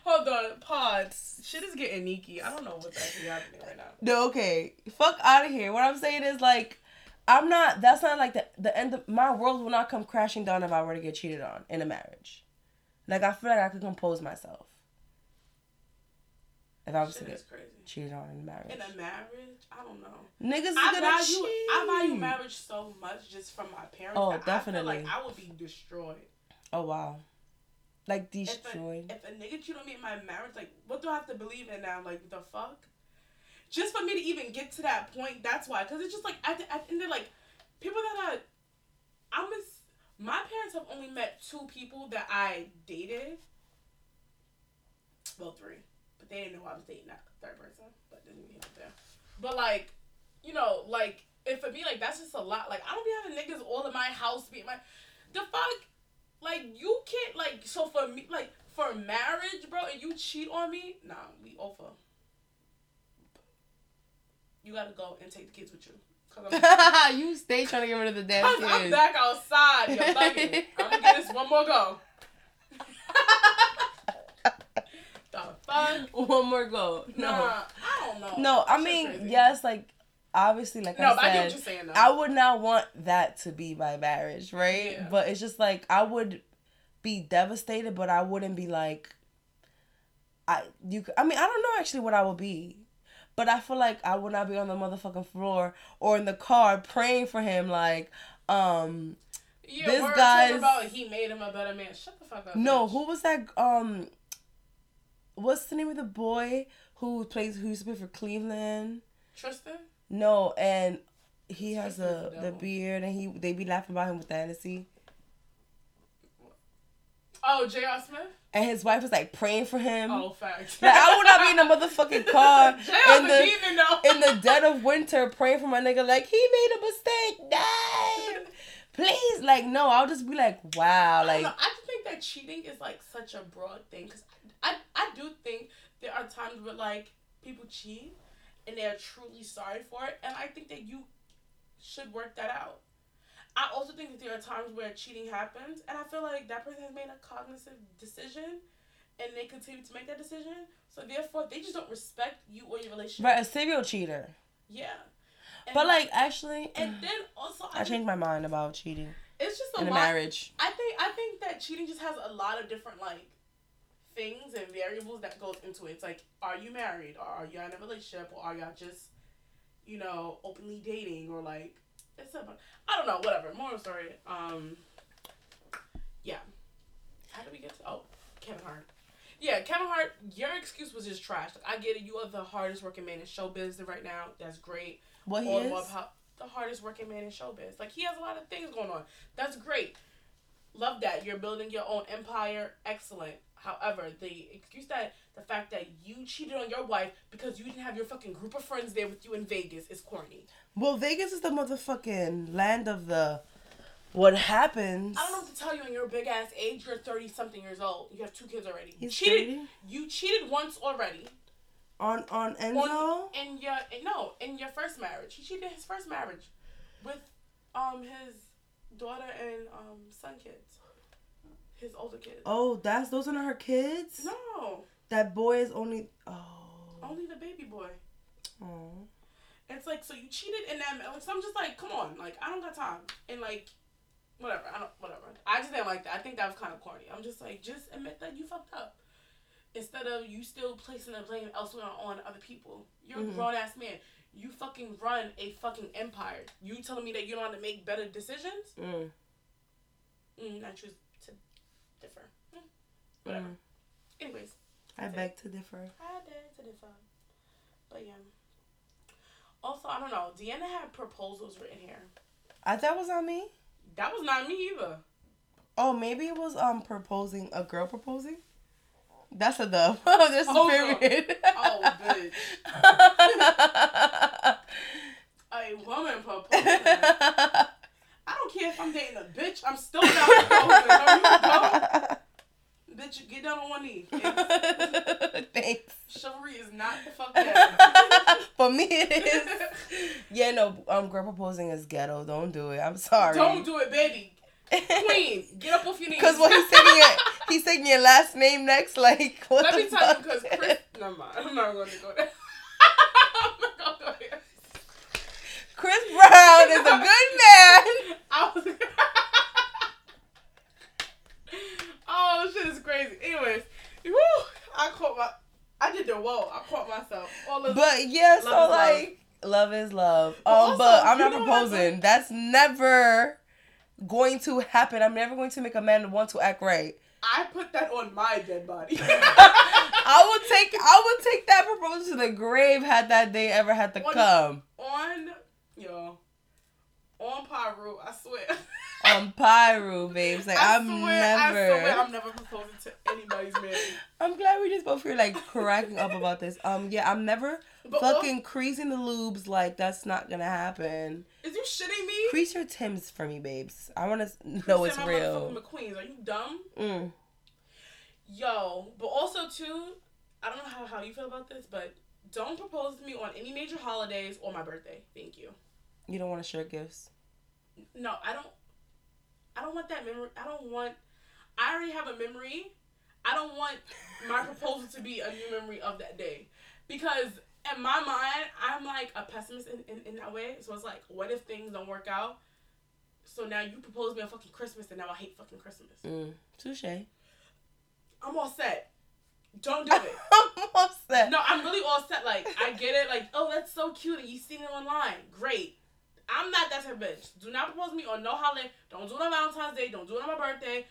Speaker 1: Hold on, pause. Shit is getting neaky. I don't know what's actually happening right now.
Speaker 2: No, okay. Fuck out of here. What I'm saying is like I'm not that's not like the the end of my world will not come crashing down if I were to get cheated on in a marriage. Like I feel like I could compose myself. If I was to get
Speaker 1: crazy.
Speaker 2: cheated on in a marriage.
Speaker 1: In a marriage, I don't know.
Speaker 2: Niggas
Speaker 1: I
Speaker 2: gonna
Speaker 1: value
Speaker 2: cheat.
Speaker 1: I value marriage so much just from my parents.
Speaker 2: Oh,
Speaker 1: that I
Speaker 2: definitely.
Speaker 1: feel like I would be destroyed.
Speaker 2: Oh wow. Like
Speaker 1: If a,
Speaker 2: destroyed.
Speaker 1: if a nigga cheat on me in my marriage, like what do I have to believe in now? Like the fuck? Just for me to even get to that point, that's why. Cause it's just like at the, at the end of like people that I, I'm just my parents have only met two people that I dated. Well, three, but they didn't know I was dating that third person. But didn't even there. But like, you know, like if for me like that's just a lot. Like I don't be having niggas all in my house be my the fuck. Like you can't like so for me like for marriage, bro, and you cheat on me, nah, we over. You gotta go and take the kids with you.
Speaker 2: You stay trying to get rid of the damn
Speaker 1: cause I'm back outside. You're bugging. I'm gonna give this one more go. the fuck?
Speaker 2: One more go. No.
Speaker 1: Nah, I don't know.
Speaker 2: No, I mean,
Speaker 1: crazy.
Speaker 2: yes, like obviously, like
Speaker 1: No,
Speaker 2: I
Speaker 1: I get
Speaker 2: said,
Speaker 1: you're saying.
Speaker 2: I would not want that to be my marriage, right?
Speaker 1: Yeah.
Speaker 2: But it's just like I would be devastated, but I wouldn't be like I you I mean, I don't know actually what I would be. But I feel like I would not be on the motherfucking floor or in the car praying for him like um
Speaker 1: yeah,
Speaker 2: this guy's-
Speaker 1: talking about he made him a better man. Shut the fuck up.
Speaker 2: no,
Speaker 1: bitch.
Speaker 2: who was that um what's the name of the boy who plays who used to play for Cleveland?
Speaker 1: Tristan?
Speaker 2: No, and he has a
Speaker 1: the
Speaker 2: the beard and he they be laughing about him with the Hennessy.
Speaker 1: Oh, J.R. Smith?
Speaker 2: And his wife was like praying for him.
Speaker 1: Oh, facts.
Speaker 2: Like I would not be in the motherfucking car in
Speaker 1: the
Speaker 2: in the dead of winter praying for my nigga like he made a mistake. No. Please, like no, I'll just be like, wow, like
Speaker 1: know, I just think that cheating is like such a broad thing because I, I do think there are times where like people cheat and they're truly sorry for it, and I think that you should work that out. I also think that there are times where cheating happens, and I feel like that person has made a cognitive decision, and they continue to make that decision. So therefore, they just don't respect you or your relationship.
Speaker 2: right, a serial cheater.
Speaker 1: Yeah. And
Speaker 2: But like actually
Speaker 1: and then also
Speaker 2: I
Speaker 1: think
Speaker 2: changed my mind about cheating
Speaker 1: It's just a
Speaker 2: in a
Speaker 1: lot.
Speaker 2: marriage.
Speaker 1: I think I think that cheating just has a lot of different like things and variables that goes into it. It's like, are you married or are you in a relationship or are y'all just, you know, openly dating or like it's about I don't know, whatever. Moral story. Um Yeah. How did we get to oh, Kevin Hart. Yeah, Kevin Hart, your excuse was just trash. Like I get it, you are the hardest working man in showbiz right now. That's great
Speaker 2: What he is?
Speaker 1: the hardest working man in showbiz. Like he has a lot of things going on. That's great. Love that you're building your own empire. Excellent. However, the excuse that the fact that you cheated on your wife because you didn't have your fucking group of friends there with you in Vegas is corny.
Speaker 2: Well, Vegas is the motherfucking land of the what happens.
Speaker 1: I don't know what to tell you in your big ass age. You're thirty something years old. You have two kids already. You
Speaker 2: He's
Speaker 1: cheated.
Speaker 2: 30?
Speaker 1: You cheated once already.
Speaker 2: on on Enzo.
Speaker 1: On, in your in, no in your first marriage. He cheated his first marriage with um his daughter and um son kids. His older kids.
Speaker 2: oh, that's those are not her kids.
Speaker 1: No,
Speaker 2: That boy is only. Oh.
Speaker 1: only the baby boy.
Speaker 2: oh.
Speaker 1: It's like so you cheated in that. So I'm just like, come on, like I don't got time, and like, whatever. I don't whatever. I just didn't like that. I think that was kind of corny. I'm just like, just admit that you fucked up. Instead of you still placing the blame elsewhere on other people. You're a
Speaker 2: Mhm.
Speaker 1: grown ass man. You fucking run a fucking empire. You telling me that you don't want to make better decisions?
Speaker 2: Mm.
Speaker 1: Mm, I choose to differ. Mm, whatever.
Speaker 2: Mm.
Speaker 1: Anyways,
Speaker 2: I beg to differ.
Speaker 1: I did to differ. But yeah. Also, I don't know. Deanna had proposals written here.
Speaker 2: I that was on me.
Speaker 1: That was not me either.
Speaker 2: Oh, maybe it was um proposing a girl proposing. That's a dub. Oh, that's the period.
Speaker 1: Oh, bitch. A woman proposing. I don't care if I'm dating a bitch. I'm still not proposing. Are you dumb? Bitch, get down on one knee. Thanks.
Speaker 2: Thanks.
Speaker 1: Chivalry is not the fuck that.
Speaker 2: For me, it is. Yeah, no. Um, girl proposing is ghetto. Don't do it. I'm sorry.
Speaker 1: Don't do it, baby. Queen, get up off your knees.
Speaker 2: Because when he's taking your, he's taking your last name next. Like, what
Speaker 1: Let
Speaker 2: the
Speaker 1: me tell you, because Chris. Never mind. I'm not going to go there. I'm not going to go there.
Speaker 2: Chris Brown is a good man.
Speaker 1: I was. oh, shit is crazy. Anyways, woo, I caught my. I did the whoa. I caught myself. All of
Speaker 2: But yeah, so
Speaker 1: Love
Speaker 2: like, love is love.
Speaker 1: But
Speaker 2: Um,
Speaker 1: also,
Speaker 2: but I'm not
Speaker 1: what
Speaker 2: proposing. That's never going to happen. I'm never going to make a man want to act right.
Speaker 1: I put that on my dead body.
Speaker 2: I would take I would take that proposal to the grave had that day ever had to
Speaker 1: On-
Speaker 2: come.
Speaker 1: on, yo, on Pyro, I swear.
Speaker 2: On Pyro, babes. Like
Speaker 1: I
Speaker 2: I'm
Speaker 1: swear, I
Speaker 2: never.
Speaker 1: swear, I'm never proposing to anybody's man.
Speaker 2: I'm glad we just both feel like cracking up about this. Um, yeah, I'm never
Speaker 1: But
Speaker 2: fucking creasing the lubes. Like that's not gonna happen.
Speaker 1: Is you shitting me?
Speaker 2: Crease your Tims for me, babes. I want to know it's real.
Speaker 1: McQueens. Are you dumb?
Speaker 2: Mm.
Speaker 1: Yo, but also too, I don't know how, how you feel about this, but don't propose to me on any major holidays or my birthday. Thank you.
Speaker 2: You don't want to share gifts.
Speaker 1: No, I don't. I don't want that memory. I don't want. I already have a memory. I don't want my proposal to be a new memory of that day, because in my mind, I'm like a pessimist in, in, in that way. So it's like, what if things don't work out? So now you propose me on fucking Christmas, and now I hate fucking Christmas.
Speaker 2: Mm. Touche.
Speaker 1: I'm all set. Don't do it.
Speaker 2: I'm upset.
Speaker 1: No, I'm really all set. Like, I get it. Like, oh, that's so cute. And you seen it online. Great. I'm not that type of bitch. Do not propose me on no holiday. Don't do it on Valentine's Day. Don't do it on my birthday.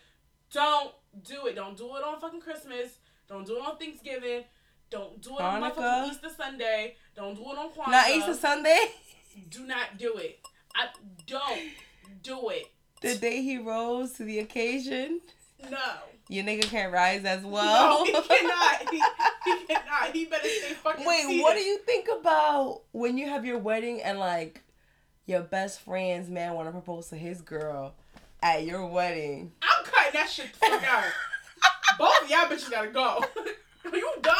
Speaker 1: Don't do it. Don't do it on fucking Christmas. Don't do it on Thanksgiving. Don't do it on my fucking Easter Sunday. Don't do it on Kwanzaa.
Speaker 2: Not Easter Sunday.
Speaker 1: Do not do it. I don't do it.
Speaker 2: The day he rose to the occasion.
Speaker 1: No.
Speaker 2: Your nigga can't rise as well.
Speaker 1: no, he cannot. He, he cannot. He better stay fucking
Speaker 2: Wait,
Speaker 1: seated.
Speaker 2: what do you think about when you have your wedding and like your best friend's man want to propose to his girl at your wedding?
Speaker 1: I'm cutting that shit the fuck out. Both of y'all bitches gotta go. Are you dumb?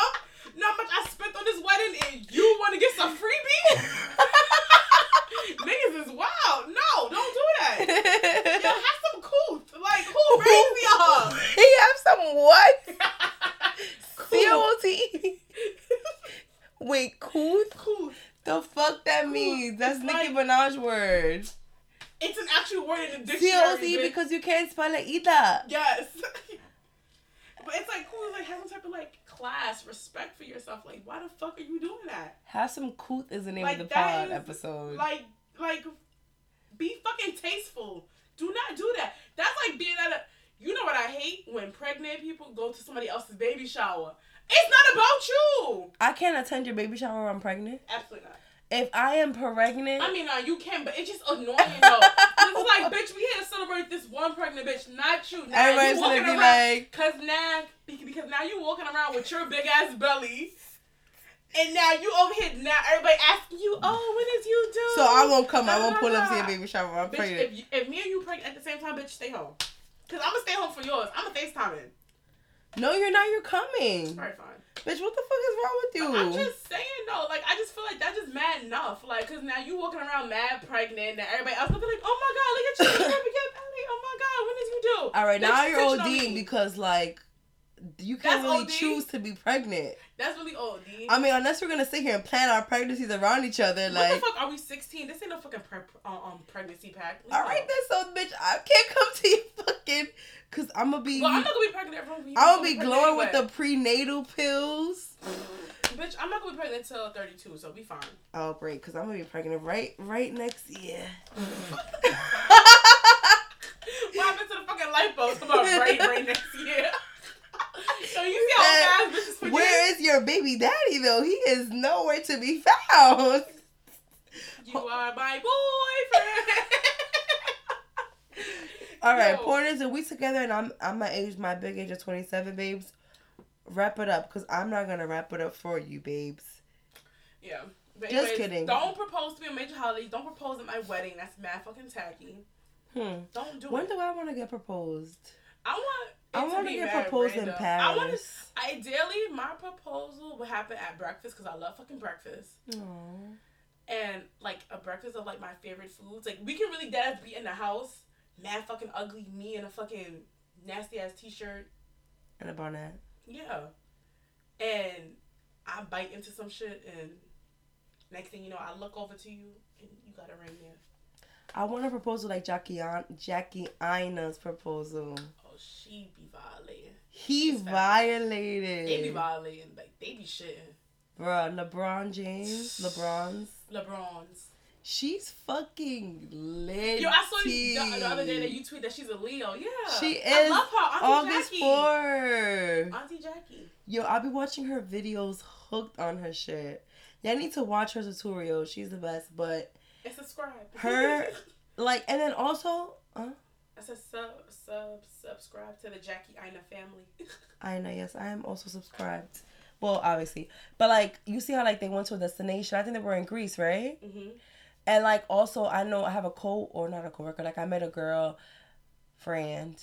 Speaker 1: You know how much I spent on this wedding and you wanna get some freebie? Niggas is wild. No, don't do that. Yo, have some couth. Like, who raised y'all?
Speaker 2: he have some what?
Speaker 1: Cool.
Speaker 2: C-O-T. Wait, cool?
Speaker 1: Cool.
Speaker 2: The fuck that means? That's
Speaker 1: It's
Speaker 2: Nicki
Speaker 1: like-
Speaker 2: Minaj word.
Speaker 1: It's an actual word in the dictionary.
Speaker 2: Because you can't spell it either.
Speaker 1: Yes. but it's like cool, like have some type of like class, respect for yourself. Like, why the fuck are you doing that?
Speaker 2: Have some couth is the name
Speaker 1: Like,
Speaker 2: of the pod
Speaker 1: is,
Speaker 2: episode.
Speaker 1: Like, like, be fucking tasteful. Do not do that. That's like being at a. You know what I hate when pregnant people go to somebody else's baby shower. It's not about you.
Speaker 2: I can't attend your baby shower when I'm pregnant.
Speaker 1: Absolutely not.
Speaker 2: If I am pregnant,
Speaker 1: I mean, uh, you can, but it's just annoying though. it's like, bitch, we here to celebrate this one pregnant bitch, not you. Now
Speaker 2: everybody's
Speaker 1: you
Speaker 2: gonna
Speaker 1: walking
Speaker 2: be
Speaker 1: around,
Speaker 2: like,
Speaker 1: Cause now, because now you walking around with your big ass belly, and now you over here. Now everybody asking you, "Oh, when is you due?"
Speaker 2: so I won't come. I won't pull up to your baby shower. I'm
Speaker 1: Bitch,
Speaker 2: pregnant.
Speaker 1: if, you, if me and you pregnant at the same time, bitch, stay home. Cause I'm gonna stay home for yours. I'm gonna FaceTime in.
Speaker 2: No, you're not. You're coming.
Speaker 1: Alright, fine.
Speaker 2: Bitch, what the fuck is wrong with you?
Speaker 1: I'm just saying though, like I just feel like that's just mad enough. Like, cause now you walking around mad pregnant, and everybody else be like, "Oh my god, look at you, you have a belly. Oh my god, when is you due?"
Speaker 2: All right, now you're ODing because like you can't
Speaker 1: That's
Speaker 2: really
Speaker 1: OD?
Speaker 2: choose to be pregnant.
Speaker 1: That's really OD.
Speaker 2: I mean, unless we're gonna sit here and plan our pregnancies around each other,
Speaker 1: what
Speaker 2: like.
Speaker 1: the fuck are we 16? This ain't no fucking prep um, um pregnancy pack.
Speaker 2: All
Speaker 1: it
Speaker 2: right, then, so bitch, I can't come to you fucking, cause I'm gonna be,
Speaker 1: Well, I'm not gonna be pregnant every week.
Speaker 2: I'm gonna be glowing with the prenatal pills.
Speaker 1: Bitch, I'm not gonna be pregnant until 32, so be fine.
Speaker 2: Oh, great, cause I'm gonna be pregnant right, right next year.
Speaker 1: What happened to the fucking bulbs? Come on, right, right next year. so you see how fast bitches forget?
Speaker 2: Where is your baby daddy though? He is nowhere to be found.
Speaker 1: You are my boyfriend.
Speaker 2: All right,
Speaker 1: Yo.
Speaker 2: pointers, and we together, and I'm I'm my age, my big age of 27, babes. Wrap it up, cause I'm not gonna wrap it up for you, babes.
Speaker 1: Yeah. But
Speaker 2: Just
Speaker 1: anyways,
Speaker 2: kidding.
Speaker 1: Don't propose to me on major holidays. Don't propose at my wedding. That's mad fucking tacky.
Speaker 2: Hmm.
Speaker 1: Don't do
Speaker 2: When
Speaker 1: it.
Speaker 2: When do I want to get proposed?
Speaker 1: I want.
Speaker 2: I
Speaker 1: to
Speaker 2: want to get proposed in
Speaker 1: Paris. I want to. Ideally, my proposal would happen at breakfast because I love fucking breakfast.
Speaker 2: Aw.
Speaker 1: And like a breakfast of like my favorite foods. Like we can really dead be in the house, mad fucking ugly, me in a fucking nasty ass t shirt.
Speaker 2: And a bonnet.
Speaker 1: Yeah. And I bite into some shit and next thing you know I look over to you and you got a ring there.
Speaker 2: I want a proposal like Jackie Jackie Aina's proposal.
Speaker 1: Oh, she be violating.
Speaker 2: He
Speaker 1: She's
Speaker 2: violated.
Speaker 1: They be violating. Like they be shitting.
Speaker 2: Bruh, LeBron James, LeBron's.
Speaker 1: LeBron's.
Speaker 2: She's fucking lit.
Speaker 1: Yo, I saw you the, the other day that you tweet that she's a Leo. Yeah.
Speaker 2: She is.
Speaker 1: I love her. Auntie
Speaker 2: August
Speaker 1: Jackie.
Speaker 2: 4.
Speaker 1: Auntie Jackie.
Speaker 2: Yo, I'll be watching her videos hooked on her shit. Y'all need to watch her tutorial. She's the best. But,
Speaker 1: And subscribe.
Speaker 2: Her- like, and then also, uh,
Speaker 1: I said sub sub subscribe to the Jackie Aina family.
Speaker 2: I know, yes, I am also subscribed. Well, obviously. But, like, you see how, like, they went to a destination. I think they were in Greece, right?
Speaker 1: hmm
Speaker 2: And, like, also, I know I have a co, or not a coworker, like, I met a girl friend.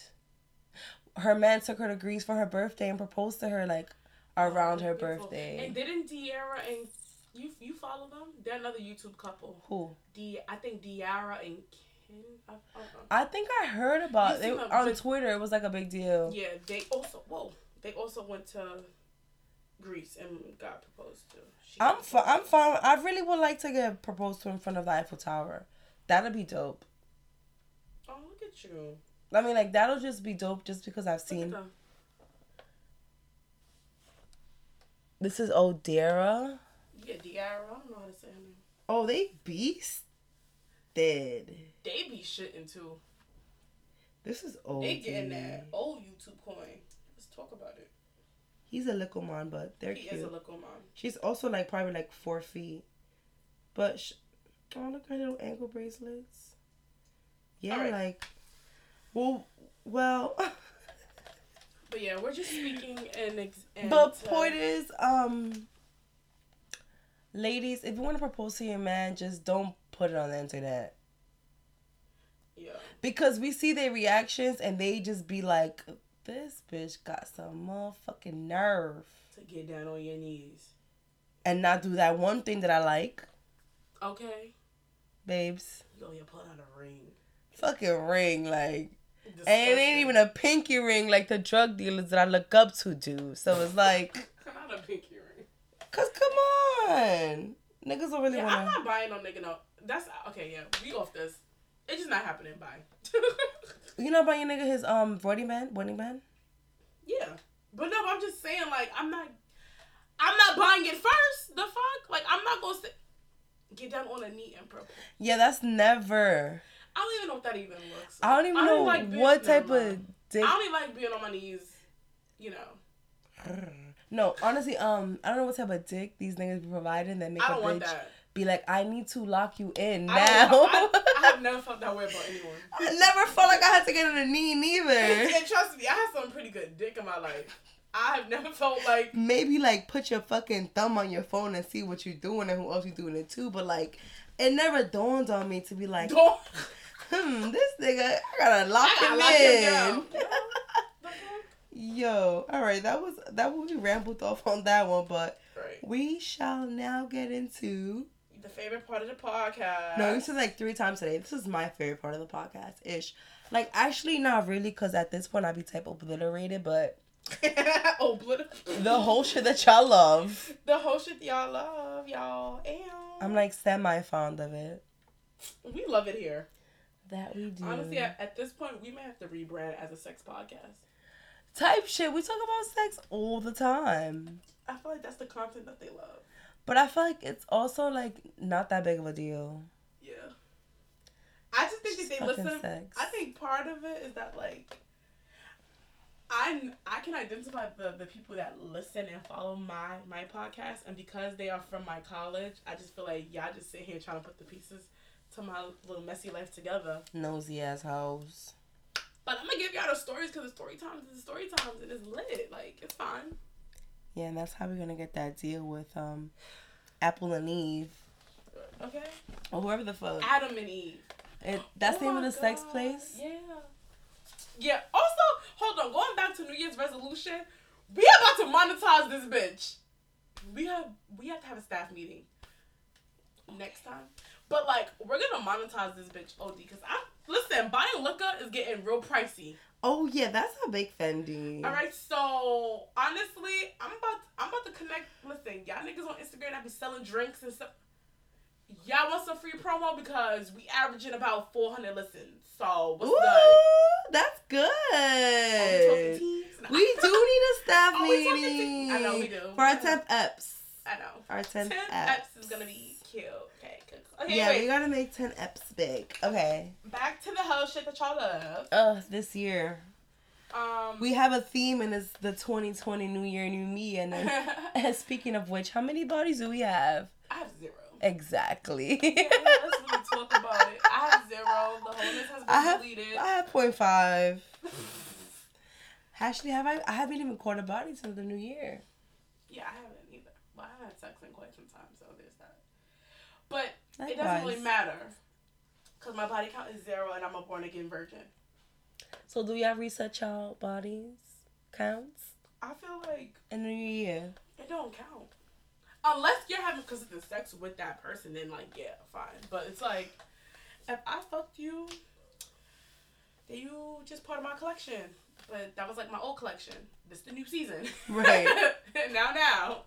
Speaker 2: Her man took her to Greece for her birthday and proposed to her, like, oh, around her
Speaker 1: Beautiful.
Speaker 2: birthday.
Speaker 1: And didn't De'Ara and You you follow them? They're another YouTube couple.
Speaker 2: Who?
Speaker 1: D I I think Diara and Ken. I, I.
Speaker 2: I think I heard about it on Twitter. It was like a big deal.
Speaker 1: Yeah, they also whoa. They also went to Greece and got proposed to. She
Speaker 2: I'm
Speaker 1: got
Speaker 2: fi- I'm fine. I really would like to get proposed to in front of the Eiffel Tower. That'd be dope.
Speaker 1: Oh, look at you.
Speaker 2: I mean, like that'll just be dope, just because I've seen. This is Odera.
Speaker 1: Yeah, Diara. I don't know how to say her name.
Speaker 2: Oh, they beast. Dead.
Speaker 1: They be shitting too.
Speaker 2: This is old.
Speaker 1: They getting that old YouTube coin. Let's talk about it.
Speaker 2: He's a little man, but they're
Speaker 1: he
Speaker 2: cute.
Speaker 1: He is a local mom.
Speaker 2: She's also like probably like four feet, but sh- oh look her little ankle bracelets. Yeah,
Speaker 1: Alright.
Speaker 2: like, well, well.
Speaker 1: But yeah, we're just speaking and. Ex- and
Speaker 2: but
Speaker 1: uh,
Speaker 2: point is, um, ladies, if you want to propose to your man, just don't put it on the internet
Speaker 1: Yeah.
Speaker 2: because we see their reactions and they just be like, "This bitch got some motherfucking nerve,"
Speaker 1: To get down on your knees.
Speaker 2: and not do that one thing that I like,
Speaker 1: Okay.
Speaker 2: babes.
Speaker 1: Yo, you pull out a ring.
Speaker 2: Fucking ring, like.
Speaker 1: Disgusting.
Speaker 2: And it ain't even a pinky ring like the drug dealers that I look up to do. So it's like,
Speaker 1: Not a pinky ring.
Speaker 2: cause come on, niggas don't really
Speaker 1: Yeah, I'm not buying no nigga no. That's okay. Yeah, we off this. It's just not happening. Bye.
Speaker 2: You know about your nigga his um voting band, voting band.
Speaker 1: yeah, but no, I'm just saying like I'm not. I'm not buying it first. The fuck, like I'm not gonna sit, get down on a knee and propose.
Speaker 2: Yeah, that's never.
Speaker 1: I don't even know what that even looks. Like.
Speaker 2: I don't even know
Speaker 1: like
Speaker 2: what type of dick.
Speaker 1: I don't even like being on my knees. You know,
Speaker 2: No, honestly, um, I don't know what type of dick these niggas be providing that make
Speaker 1: I
Speaker 2: a bitch
Speaker 1: that.
Speaker 2: be like, I need to lock you in now.
Speaker 1: I, I, I have never felt that way about anyone.
Speaker 2: I never felt like I had to get on a knee neither.
Speaker 1: and trust me, I had some pretty good dick in my life. I have never felt like
Speaker 2: maybe like put your fucking thumb on your phone and see what you're doing and who else you're doing it to. But like, it never dawned on me to be like, hmm, this nigga, I gotta lock
Speaker 1: I gotta
Speaker 2: him
Speaker 1: lock
Speaker 2: in. Yo, all right, that was that we rambled off on that one, but
Speaker 1: Right.
Speaker 2: we shall now get into.
Speaker 1: The favorite part of the podcast.
Speaker 2: No, you said like three times today. This is my favorite part of the podcast ish. Like actually, not really, cause at this point I'd be type obliterated, but
Speaker 1: blood.
Speaker 2: the whole shit that y'all love,
Speaker 1: The whole shit y'all love, y'all. Ew.
Speaker 2: I'm like semi fond of it.
Speaker 1: we love it here.
Speaker 2: That we do.
Speaker 1: Honestly, at, at this point, we may have to rebrand as a sex podcast.
Speaker 2: type shit. We talk about sex all the time.
Speaker 1: I feel like that's the content that they love.
Speaker 2: But I feel like it's also like not that big of a deal.
Speaker 1: Yeah. I just think
Speaker 2: Just
Speaker 1: that they listen.
Speaker 2: sex.
Speaker 1: I think part of it is that like I I can identify the the people that listen and follow my my podcast, and because they are from my college, I just feel like y'all just sit here trying to put the pieces to my little messy life together.
Speaker 2: Nosy ass hoes.
Speaker 1: But I'm gonna give y'all the stories because the story times is the story times and it's lit. Like it's fine.
Speaker 2: Yeah, and that's how we're gonna get that deal with um Apple and Eve.
Speaker 1: Okay.
Speaker 2: Or whoever the fuck.
Speaker 1: Adam and Eve.
Speaker 2: It, that's the
Speaker 1: Oh
Speaker 2: name of the sex place?
Speaker 1: Yeah. Yeah. Also, hold on. Going back to New Year's resolution, we are about to monetize this bitch. We have we have to have a staff meeting next time. But like, we're gonna monetize this bitch OD because I listen. Buying liquor is getting real pricey.
Speaker 2: Oh yeah, that's a big Fendi.
Speaker 1: All right. So honestly, I'm about I'm about to connect. Listen, y'all niggas on Instagram that be selling drinks and stuff. Y'all want some free promo because we averaging about 400 listens. So what's
Speaker 2: Ooh,
Speaker 1: good?
Speaker 2: that's
Speaker 1: Are we talking
Speaker 2: good.
Speaker 1: teams?
Speaker 2: We do need a staff
Speaker 1: talking
Speaker 2: meeting.
Speaker 1: I know we do.
Speaker 2: For our 10th eps.
Speaker 1: I know.
Speaker 2: Our 10th
Speaker 1: 10
Speaker 2: eps.
Speaker 1: eps is gonna be cute. Okay,
Speaker 2: yeah,
Speaker 1: wait.
Speaker 2: we gotta make 10 eps big. Okay.
Speaker 1: Back to the whole shit that y'all love.
Speaker 2: Uh, this year.
Speaker 1: Um,
Speaker 2: We have a theme and it's the 2020 New Year, New Me. And then, speaking of which, how many bodies do we have?
Speaker 1: I have zero.
Speaker 2: Exactly.
Speaker 1: Yeah, let's really talk about it. I have zero. The wholeness has been
Speaker 2: I have,
Speaker 1: deleted.
Speaker 2: I have 0.5. Actually, have I? I haven't even caught a body since the new year.
Speaker 1: Yeah, I haven't either. Well, I haven't had sex in quite some time, so there's that. But it doesn't really matter. Because my body count is zero and I'm a born again virgin.
Speaker 2: So, do y'all reset y'all bodies counts
Speaker 1: I feel like
Speaker 2: in the new year?
Speaker 1: it don't count. unless you're having consistent sex with that person, then like yeah, fine. But it's like if I fucked you, then you just part of my collection. But that was like my old collection. This the new season.
Speaker 2: Right.
Speaker 1: now, now.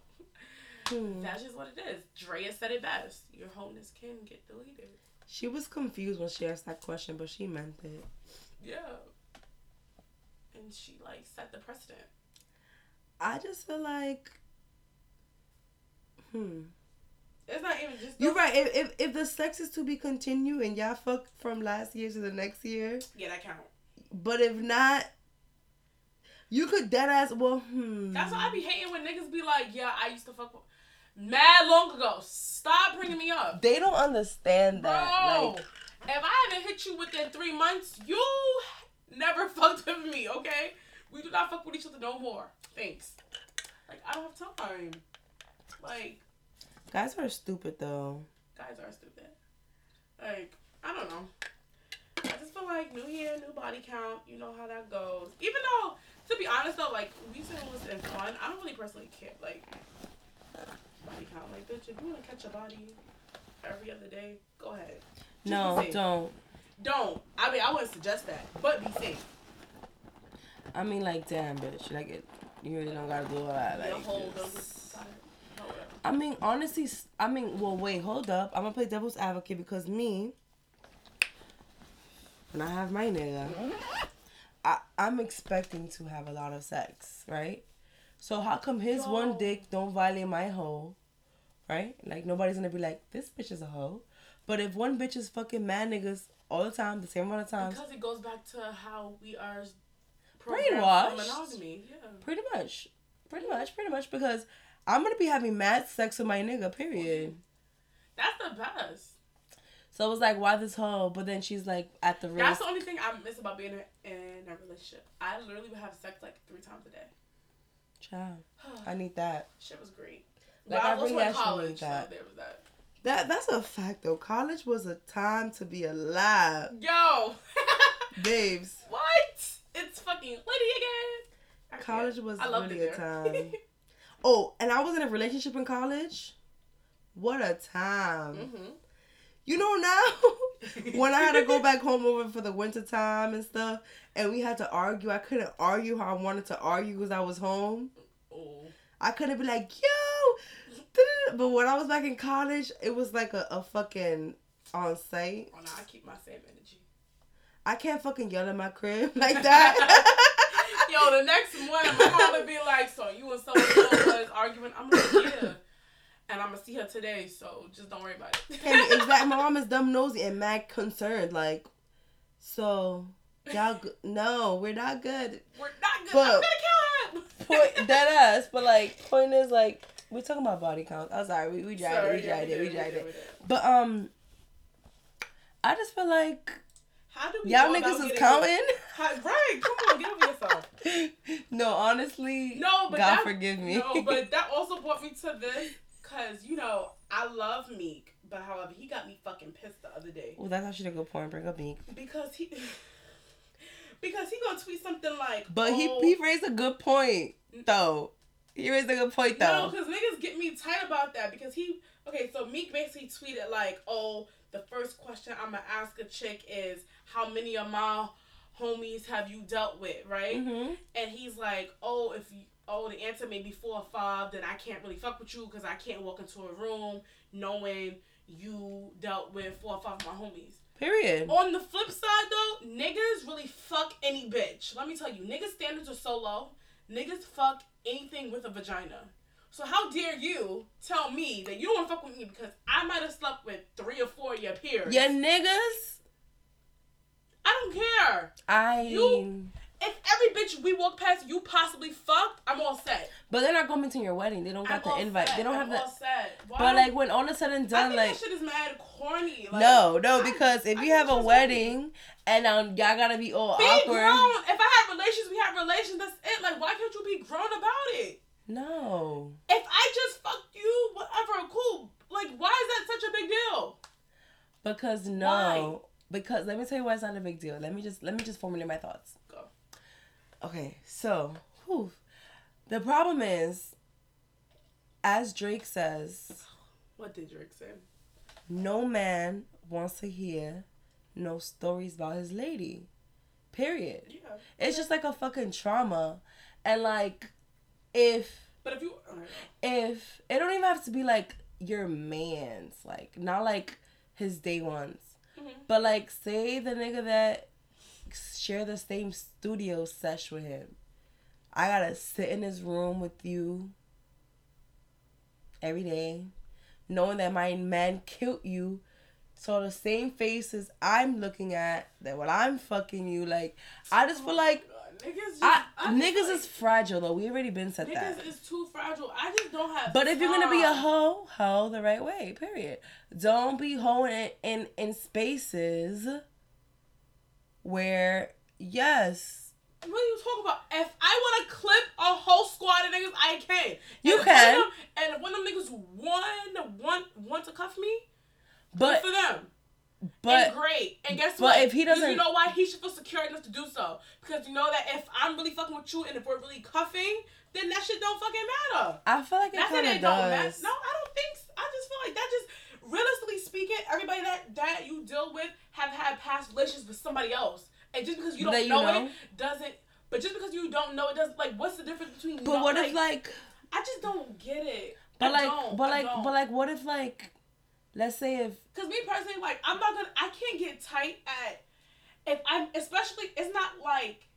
Speaker 2: Hmm.
Speaker 1: That's just what it is. Draya said it best. Your wholeness can get deleted.
Speaker 2: She was confused when she asked that question, but she meant it.
Speaker 1: Yeah. And she like set the precedent.
Speaker 2: I just feel like, hmm.
Speaker 1: It's not even just
Speaker 2: You're right. If, if if the sex is to be continued and y'all fuck from last year to the next year,
Speaker 1: Yeah, that count.
Speaker 2: but if not, you could dead ass. Well, hmm.
Speaker 1: That's why I be hating when niggas be like, yeah, I used to fuck with mad long ago. Stop bringing me up.
Speaker 2: They don't understand
Speaker 1: Bro,
Speaker 2: that. Like,
Speaker 1: if I haven't hit you within three months, you never fucked with me, okay? We do not fuck with each other no more. Thanks. Like, I don't have time. Like,
Speaker 2: guys are stupid though.
Speaker 1: guys are stupid. Like, I don't know. I just feel like new year, new body count. You know how that goes. Even though, to be honest though, like we said it was in fun. I don't really personally care. Like body count. Like, bitch, if you want to catch a body every other day, go ahead. Just
Speaker 2: No, don't.
Speaker 1: Don't. I mean, I wouldn't suggest that, but be safe.
Speaker 2: I mean, like, damn, bitch. Like, it, you really don't gotta do all that. Like, just-
Speaker 1: just... no, whatever.
Speaker 2: I mean, honestly, I mean, well, wait, hold up. I'm gonna play devil's advocate because me, when I have my nigga, I, I'm expecting to have a lot of sex, right? So how come his
Speaker 1: Yo.
Speaker 2: one dick don't violate my hoe, right? Like nobody's gonna be like, this bitch is a hoe. But if one bitch is fucking mad niggas all the time, the same amount of times,
Speaker 1: Because it goes back to how we are
Speaker 2: Brainwashed.
Speaker 1: monogamy. Yeah.
Speaker 2: pretty much, pretty much, pretty much, because I'm gonna be having mad sex with my nigga, period.
Speaker 1: That's the best.
Speaker 2: So it was like, why this hoe? But then she's like at the
Speaker 1: real
Speaker 2: That's
Speaker 1: the only thing I miss about being in in a relationship. I literally would have sex like three times a day.
Speaker 2: Child, I need that.
Speaker 1: Shit was great.
Speaker 2: Like,
Speaker 1: but I
Speaker 2: I
Speaker 1: was
Speaker 2: really actually
Speaker 1: college,
Speaker 2: need that.
Speaker 1: there was that.
Speaker 2: That that's a fact though. College was a time to be alive,
Speaker 1: Yo,
Speaker 2: babes.
Speaker 1: what? It's fucking Liddy again.
Speaker 2: College was really a time. Oh, and I was in a relationship in college. What a time.
Speaker 1: hmm
Speaker 2: You know now when I had to go back home over for the winter time and stuff, and we had to argue. I couldn't argue how I wanted to argue because I was home.
Speaker 1: Oh,
Speaker 2: I couldn't be like, yo. but when I was back in college, it was like a, a fucking on site.
Speaker 1: oh no, I keep my same energy.
Speaker 2: I can't fucking yell at my crib like that.
Speaker 1: Yo, the next morning, my mom would be like, "So you and so was arguing?" I'm like, "Yeah," and I'm gonna see her today, so just don't worry about it.
Speaker 2: and exactly, my mom is dumb nosy and mad concerned. Like, so y'all, g- no, we're not good.
Speaker 1: We're not good.
Speaker 2: But-
Speaker 1: I'm gonna kill him.
Speaker 2: Point that ass, but like, point is like, we talking about body count. I'm sorry, we we dragged it,
Speaker 1: Sorry,
Speaker 2: we
Speaker 1: yeah,
Speaker 2: dragged it, we dragged it. But um, I just feel like
Speaker 1: How do we
Speaker 2: y'all niggas is counting.
Speaker 1: How, right, come on, get over yourself.
Speaker 2: no, honestly,
Speaker 1: No, but
Speaker 2: God
Speaker 1: that,
Speaker 2: forgive me.
Speaker 1: No, but that also brought me to this because you know I love Meek, but however he got me fucking pissed the other day
Speaker 2: well, that's actually a good point. Bring up Meek.
Speaker 1: because he because he gonna tweet something like,
Speaker 2: But
Speaker 1: oh,
Speaker 2: he he raised a good point though. He raised a good point though.
Speaker 1: No, because niggas get me tight about that because he okay. So Meek basically tweeted like, "Oh, the first question I'm gonna ask a chick is how many of my homies have you dealt with, right?"
Speaker 2: hmm
Speaker 1: And he's like, "Oh, if you." Oh, the answer may be four or five. Then I can't really fuck with you because I can't walk into a room knowing you dealt with four or five of my homies.
Speaker 2: Period.
Speaker 1: On the flip side, though, niggas really fuck any bitch. Let me tell you, niggas standards are so low. Niggas fuck anything with a vagina. So how dare you tell me that you don't want to fuck with me because I might have slept with three or four of your peers?
Speaker 2: Yeah, niggas.
Speaker 1: I don't care.
Speaker 2: I.
Speaker 1: You- If every bitch we walk past you possibly fucked, I'm all set.
Speaker 2: But they're not coming to your wedding. They don't got the invite.
Speaker 1: set.
Speaker 2: They don't
Speaker 1: I'm
Speaker 2: have the.
Speaker 1: all set.
Speaker 2: But like when all is said and
Speaker 1: I
Speaker 2: done,
Speaker 1: think
Speaker 2: like
Speaker 1: that shit is mad corny. Like,
Speaker 2: no, no,
Speaker 1: I-
Speaker 2: because if
Speaker 1: I
Speaker 2: you
Speaker 1: think
Speaker 2: have a wedding and um y'all gotta be all
Speaker 1: Be
Speaker 2: awkward.
Speaker 1: grown. If I have relations, we have relations. That's it. Like, why can't you be grown about it?
Speaker 2: No,
Speaker 1: If I just fucked you, whatever, cool. Like, why is that such a big deal?
Speaker 2: because no,
Speaker 1: Why?
Speaker 2: because let me tell you why it's not a big deal. Let me just let me just formulate my thoughts. Okay, so whew, the problem is As Drake says,
Speaker 1: What did Drake say?
Speaker 2: no man wants to hear no stories about his lady. Period.
Speaker 1: Yeah.
Speaker 2: It's just like a fucking trauma. And like if
Speaker 1: But if you, I don't know.
Speaker 2: if it don't even have to be like your man's, like not like his day ones.
Speaker 1: Mhm.
Speaker 2: But like say the nigga that share the same studio sesh with him. I gotta sit in his room with you every day, knowing that my man killed you. So the same faces I'm looking at, that when I'm fucking you, like I just feel oh like
Speaker 1: God, niggas, just,
Speaker 2: I,
Speaker 1: I
Speaker 2: niggas
Speaker 1: like,
Speaker 2: is fragile though. We already been said that
Speaker 1: niggas
Speaker 2: that.
Speaker 1: is too fragile. I just don't have.
Speaker 2: But if you're gonna be a hoe, hoe the right way. Period. Don't be hoeing in, in in spaces where yes,
Speaker 1: What are you talking about? If I want to clip a whole squad of niggas, I can.
Speaker 2: You
Speaker 1: And if
Speaker 2: can.
Speaker 1: one them- and one of them niggas want want want to cuff me,
Speaker 2: but
Speaker 1: for them.
Speaker 2: but
Speaker 1: great. And guess
Speaker 2: but
Speaker 1: what?
Speaker 2: if he doesn't-
Speaker 1: you know why he should feel secure enough to do so. Because you know that if I'm really fucking with you and if we're really cuffing, then that shit don't fucking matter.
Speaker 2: I feel like it kind of
Speaker 1: don't matter. No, I don't think. I just feel like that just realistically speaking, everybody that that you deal with have had past relations with somebody else, and just because you don't
Speaker 2: you
Speaker 1: know,
Speaker 2: know?
Speaker 1: it doesn't. But just because you don't know it doesn't like what's the difference between?
Speaker 2: But
Speaker 1: know-
Speaker 2: what if like
Speaker 1: I just don't get it.
Speaker 2: but
Speaker 1: I
Speaker 2: like but
Speaker 1: I
Speaker 2: like
Speaker 1: don't.
Speaker 2: but like what if like let's say if
Speaker 1: Cause me personally, like I'm not gonna, I can't get tight at if I'm, especially it's not like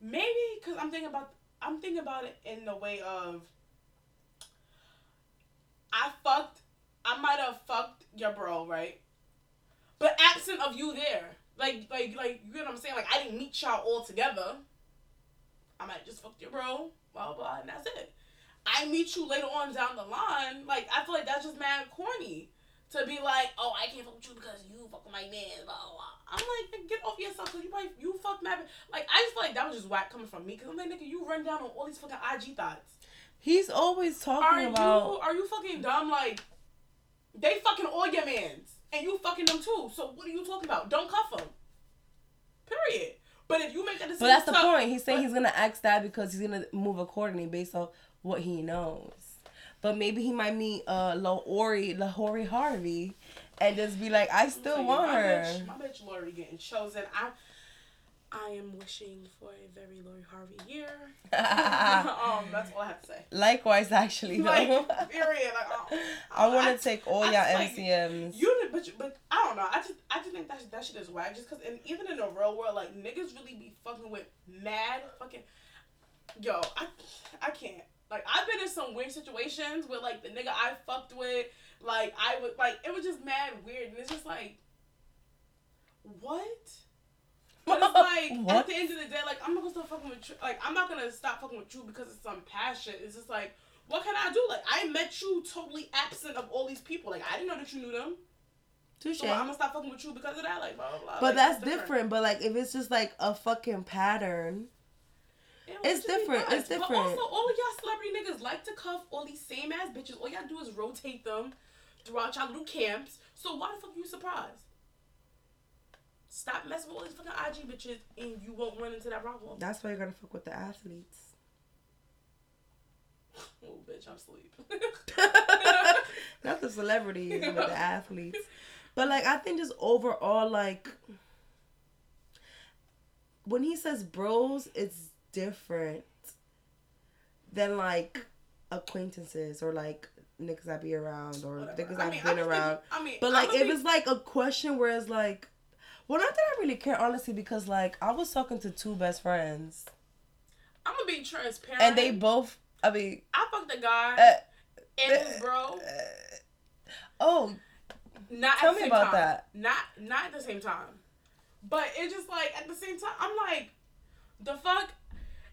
Speaker 1: maybe because I'm thinking about, I'm thinking about it in the way of I fucked, I might have fucked your bro, right? But absent of you there, like, like, like, you know what I'm saying? Like I didn't meet y'all all together. I might just fucked your bro, blah blah, and that's it. I meet you later on down the line, like I feel like that's just mad corny to be like, oh, I can't fuck with you because you fuck with my man, blah, blah, blah. I'm like, get off yourself because you probably, you fuck mad. Like, I just feel like that was just whack coming from me because I'm like, nigga, you run down on all these fucking IG thoughts.
Speaker 2: he's always
Speaker 1: Are
Speaker 2: talking
Speaker 1: you,
Speaker 2: about
Speaker 1: are you fucking dumb? Like, they fucking all your mans and you fucking them too. So what are you talking about? Don't cuff them. Period. But if you make that decision,
Speaker 2: But that's the
Speaker 1: to-
Speaker 2: point. He's saying
Speaker 1: but-
Speaker 2: he's gonna ask that because he's gonna move accordingly based off what he knows. But maybe he might meet uh Lahori Lahori Harvey and just be like, I still want
Speaker 1: my
Speaker 2: her.
Speaker 1: Bitch, my bitch Lori getting chosen. I I am wishing for a very Lori Harvey year. um, that's all I have to say.
Speaker 2: Likewise, actually, though.
Speaker 1: Like, period. Like, oh,
Speaker 2: I want to take all
Speaker 1: I
Speaker 2: y'all
Speaker 1: just, like,
Speaker 2: MCMs.
Speaker 1: You, but but I don't know. I just I just think that shit- that shit is whack. Just cause, and even in the real world, like niggas really be fucking with mad fucking. Yo, I I can't. Like I've been in some weird situations where like the nigga I fucked with, like I would like it was just mad weird, and it's just like, what? But it's like at the end of the day, like I'm not gonna stop fucking with you. Like I'm not gonna stop fucking with you because it's some passion. It's just like, what can I do? Like I met you totally absent of all these people. Like I didn't know that you knew them.
Speaker 2: Touche.
Speaker 1: So I'm gonna stop fucking with you because of that. Like blah blah blah.
Speaker 2: But
Speaker 1: Like,
Speaker 2: that's
Speaker 1: it's
Speaker 2: different. But like, if it's just like a fucking pattern,
Speaker 1: It
Speaker 2: It's
Speaker 1: would just be
Speaker 2: different. It's
Speaker 1: But
Speaker 2: different.
Speaker 1: also, all of y'all celebrity niggas like to cuff all these same ass bitches. All y'all do is rotate them throughout y'all little camps. So why the fuck are you surprised? Stop messing with all these fucking IG bitches, and you won't run into that problem.
Speaker 2: that's why you gotta fuck with the athletes.
Speaker 1: Oh, bitch, I'm asleep.
Speaker 2: Not the celebrities, but the athletes. But like, I think just overall, like, when he says bros, it's different than like acquaintances or like niggas I be around or
Speaker 1: Whatever.
Speaker 2: niggas
Speaker 1: I
Speaker 2: I've
Speaker 1: mean,
Speaker 2: been
Speaker 1: I
Speaker 2: around.
Speaker 1: think- I mean,
Speaker 2: But like, if
Speaker 1: be-
Speaker 2: it's like a question where it's like, well, not that I really care honestly, because like I was talking to two best friends
Speaker 1: I'm gonna be transparent.
Speaker 2: and they both. I mean,
Speaker 1: I fucked the guy
Speaker 2: uh,
Speaker 1: and his bro.
Speaker 2: oh,
Speaker 1: Not
Speaker 2: Tell
Speaker 1: at the
Speaker 2: me
Speaker 1: same
Speaker 2: about
Speaker 1: time.
Speaker 2: that.
Speaker 1: Not not at the same time. But it's just like at the same time, I'm like, the fuck.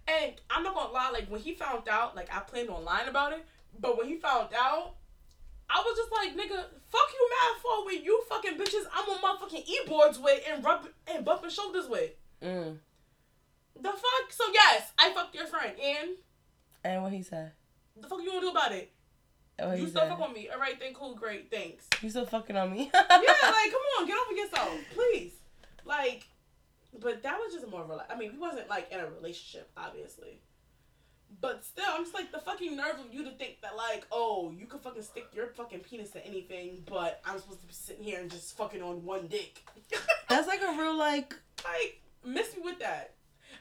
Speaker 1: And I'm not gonna lie, like when he found out, like I planned on lying about it, but when he found out, I was just like, nigga, fuck you mad for with you fucking bitches I'm on motherfucking e boards with and rub and bumping shoulders with.
Speaker 2: mm.
Speaker 1: The fuck? So yes, I fucked your friend, and
Speaker 2: and what he said.
Speaker 1: the fuck you gonna do about it?
Speaker 2: What
Speaker 1: you
Speaker 2: he
Speaker 1: still
Speaker 2: said.
Speaker 1: fuck on me. Alright, then cool, great, thanks.
Speaker 2: You still fucking on me?
Speaker 1: yeah, like come on, get over yourself, please. Like, but that was just more of a. I mean, we wasn't like in a relationship, obviously, But still, I'm just like the fucking nerve of you to think that like, oh, you could fucking stick your fucking penis to anything, but I'm supposed to be sitting here and just fucking on one dick.
Speaker 2: That's like a real like.
Speaker 1: like, miss me with that.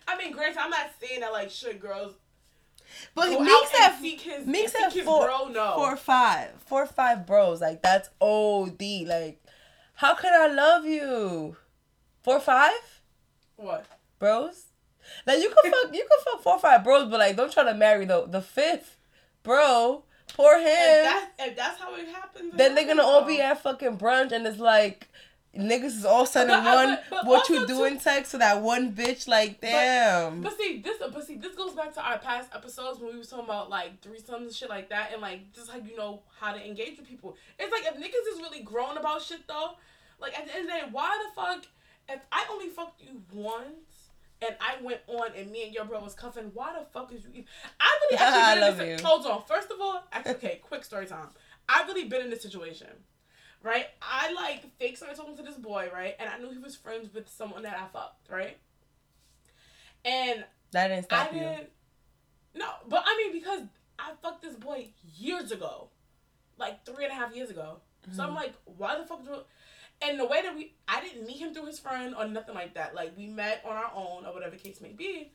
Speaker 1: I mean, granted, I'm not saying that like should girls
Speaker 2: But
Speaker 1: go
Speaker 2: said
Speaker 1: and seek his,
Speaker 2: said four,
Speaker 1: bro. No,
Speaker 2: four or five, four or five bros. Like that's OD. Like, how could I love you? Four or five
Speaker 1: what?
Speaker 2: bros. Like you could fuck, you could fuck four or five bros, but like don't try to marry the the fifth bro. Poor him.
Speaker 1: If, that, if that's how it happens,
Speaker 2: then they're gonna all be at fucking brunch, and it's like. Niggas is all sending
Speaker 1: But-
Speaker 2: one
Speaker 1: but- but
Speaker 2: what you doing text to that one bitch like damn.
Speaker 1: But see, this but see, this goes back to our past episodes when we was talking about like threesomes and shit like that, and like just how you know how to engage with people. It's like if niggas is really grown about shit though, like at the end of the day, why the fuck? If I only fucked you once and I went on and me and your bro was cuffing, why the fuck is you? Even, I really
Speaker 2: I
Speaker 1: actually been
Speaker 2: love
Speaker 1: in
Speaker 2: you.
Speaker 1: this. Hold on, first of all, actually, okay, quick story time. I've really been in this situation. Right, I like fake started talking to this boy, right, and I knew he was friends with someone that I fucked, right, and
Speaker 2: that didn't
Speaker 1: I
Speaker 2: stop you.
Speaker 1: didn't. No, but I mean because I fucked this boy years ago, like three and a half years ago. So
Speaker 2: Mm-hmm.
Speaker 1: I'm like, why the fuck do? And the way that we, I didn't meet him through his friend or nothing like that. Like we met on our own or whatever case may be.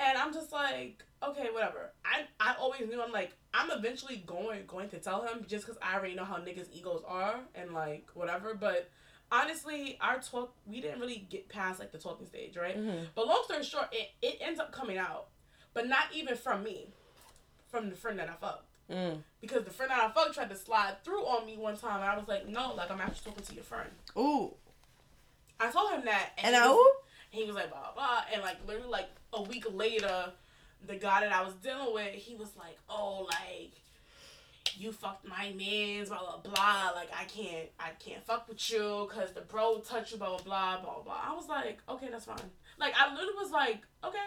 Speaker 1: And I'm just like, okay, whatever. I I always knew I'm like I'm eventually going going to tell him just because I already know how niggas egos are and like whatever. But honestly, our talk we didn't really get past like the talking stage, right?
Speaker 2: Mhm.
Speaker 1: But long story short, it, it ends up coming out, but not even from me, from the friend that I fucked.
Speaker 2: Mm.
Speaker 1: Because the friend that I fucked tried to slide through on me one time, and I was like, no, like I'm actually talking to your friend.
Speaker 2: Ooh.
Speaker 1: I told him that,
Speaker 2: And
Speaker 1: he
Speaker 2: I
Speaker 1: was, he was like blah blah, blah, and like literally like a week later, the guy that I was dealing with, he was like, oh like. You fucked my man's blah blah blah. Like I can't, I can't fuck with you because the bro touched you blah blah blah blah blah. I was like, okay, that's fine. Like I literally was like, okay.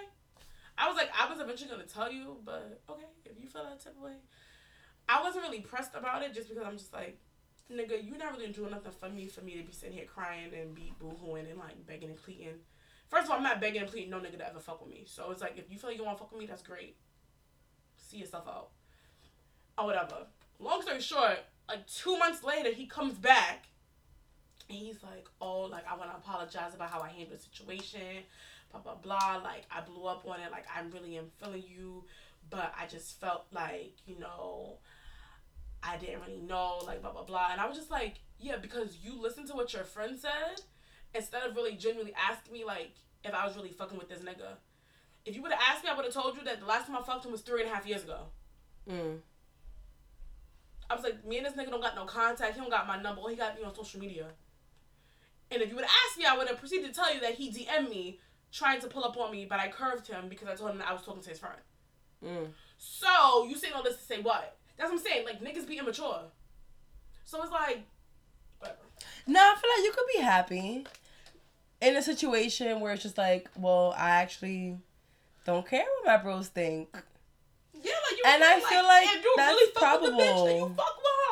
Speaker 1: I was like, I was eventually gonna tell you, but okay, if you feel that type of way, I wasn't really pressed about it just because I'm just like, nigga, you're not really doing nothing for me for me to be sitting here crying and be boohooing and like begging and pleading. First of all, I'm not begging and pleading no nigga to ever fuck with me. So it's like if you feel like you want to fuck with me, that's great. See yourself out. Or whatever. Long story short, like two months later, he comes back and he's like, oh, like I want to apologize about how I handled the situation, blah blah blah. Like I blew up on it. Like I really am feeling you, but I just felt like you know, I didn't really know, like blah blah blah. And I was just like, yeah, because you listened to what your friend said instead of really genuinely asking me like if I was really fucking with this nigga. If you would have asked me, I would have told you that the last time I fucked him was three and a half years ago.
Speaker 2: Mm.
Speaker 1: I was like, me and this nigga don't got no contact. He don't got my number. All he got me on social media. And if you would have asked me, I would have proceeded to tell you that he DM'd me trying to pull up on me, but I curved him because I told him that I was talking to his friend.
Speaker 2: Mm.
Speaker 1: So you saying all this to say what? That's what I'm saying. Like niggas be immature. So it's like, whatever.
Speaker 2: No, I feel like you could be happy in a situation where it's just like, well, I actually don't care what my bros think.
Speaker 1: Yeah, like you.
Speaker 2: And I feel like
Speaker 1: you
Speaker 2: that's
Speaker 1: really the bitch,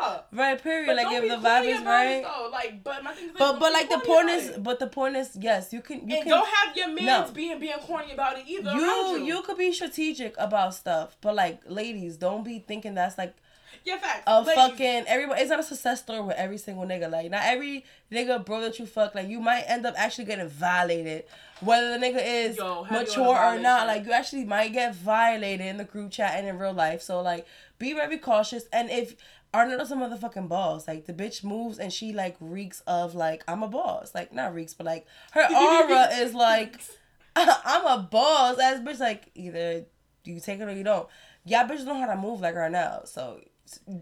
Speaker 1: then you
Speaker 2: probable.
Speaker 1: fuck with her.
Speaker 2: Right, period.
Speaker 1: But
Speaker 2: like
Speaker 1: don't
Speaker 2: if
Speaker 1: be
Speaker 2: the vibe is
Speaker 1: about it,
Speaker 2: right.
Speaker 1: though. Like, but my thing is, like,
Speaker 2: But but like the is but the point is yes, you can you
Speaker 1: and
Speaker 2: can
Speaker 1: don't have your mans
Speaker 2: No.
Speaker 1: being being corny about it either.
Speaker 2: you,
Speaker 1: around
Speaker 2: you could be strategic about stuff, but like ladies, don't be thinking that's like
Speaker 1: yeah, facts.
Speaker 2: a fucking everybody. It's not a success story with every single nigga. Like not every nigga bro that you fuck, like you might end up actually getting violated, whether the nigga is
Speaker 1: Yo,
Speaker 2: mature or not. Like you actually might get violated in the group chat and in real life. So like be very cautious. And if Arnold's a motherfucking boss, like the bitch moves and she like reeks of like I'm a boss, like not reeks, but like her aura is like I'm a boss. Ass bitch, like either you take it or you don't. Y'all bitches know how to move like right now, so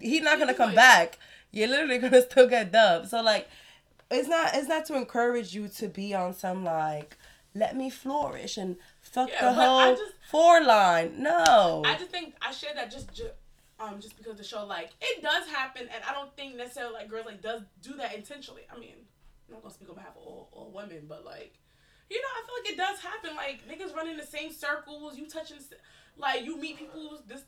Speaker 2: he's not gonna come back. You're literally gonna still get dubbed. So like, it's not it's not to encourage you to be on some like let me flourish and fuck
Speaker 1: Yeah,
Speaker 2: the whole
Speaker 1: just-
Speaker 2: four line. No,
Speaker 1: I just think I share that just, ju- um just because the show like it does happen, and I don't think necessarily like girls like does do that intentionally. I mean, I'm not gonna speak on behalf of all, all women, but like. You know, I feel like it does happen. Like niggas running the same circles. You touching, like you meet people. This,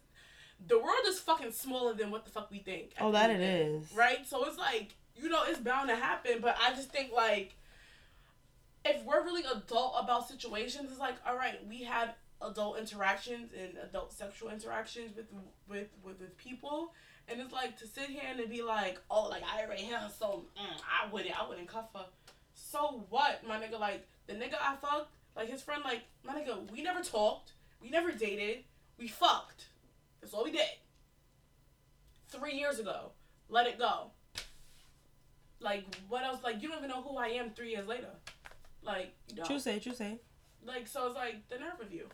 Speaker 1: the world is fucking smaller than what the fuck we think.
Speaker 2: Oh, that it
Speaker 1: day,
Speaker 2: is.
Speaker 1: Right. So it's like you know it's bound to happen. But I just think like if we're really adult about situations, it's like all right, we have adult interactions and adult sexual interactions with with with, with people. And it's like to sit here and to be like, oh, like I already her, so mm, I wouldn't, I wouldn't cuff her. So what, my nigga? Like the nigga I fucked, like his friend, like my nigga, we never talked, we never dated, we fucked. That's all we did. Three years ago, let it go. Like what else? Like you don't even know who I am three years later. Like you don't.
Speaker 2: True say, true say.
Speaker 1: Like so, it's like the nerve of you.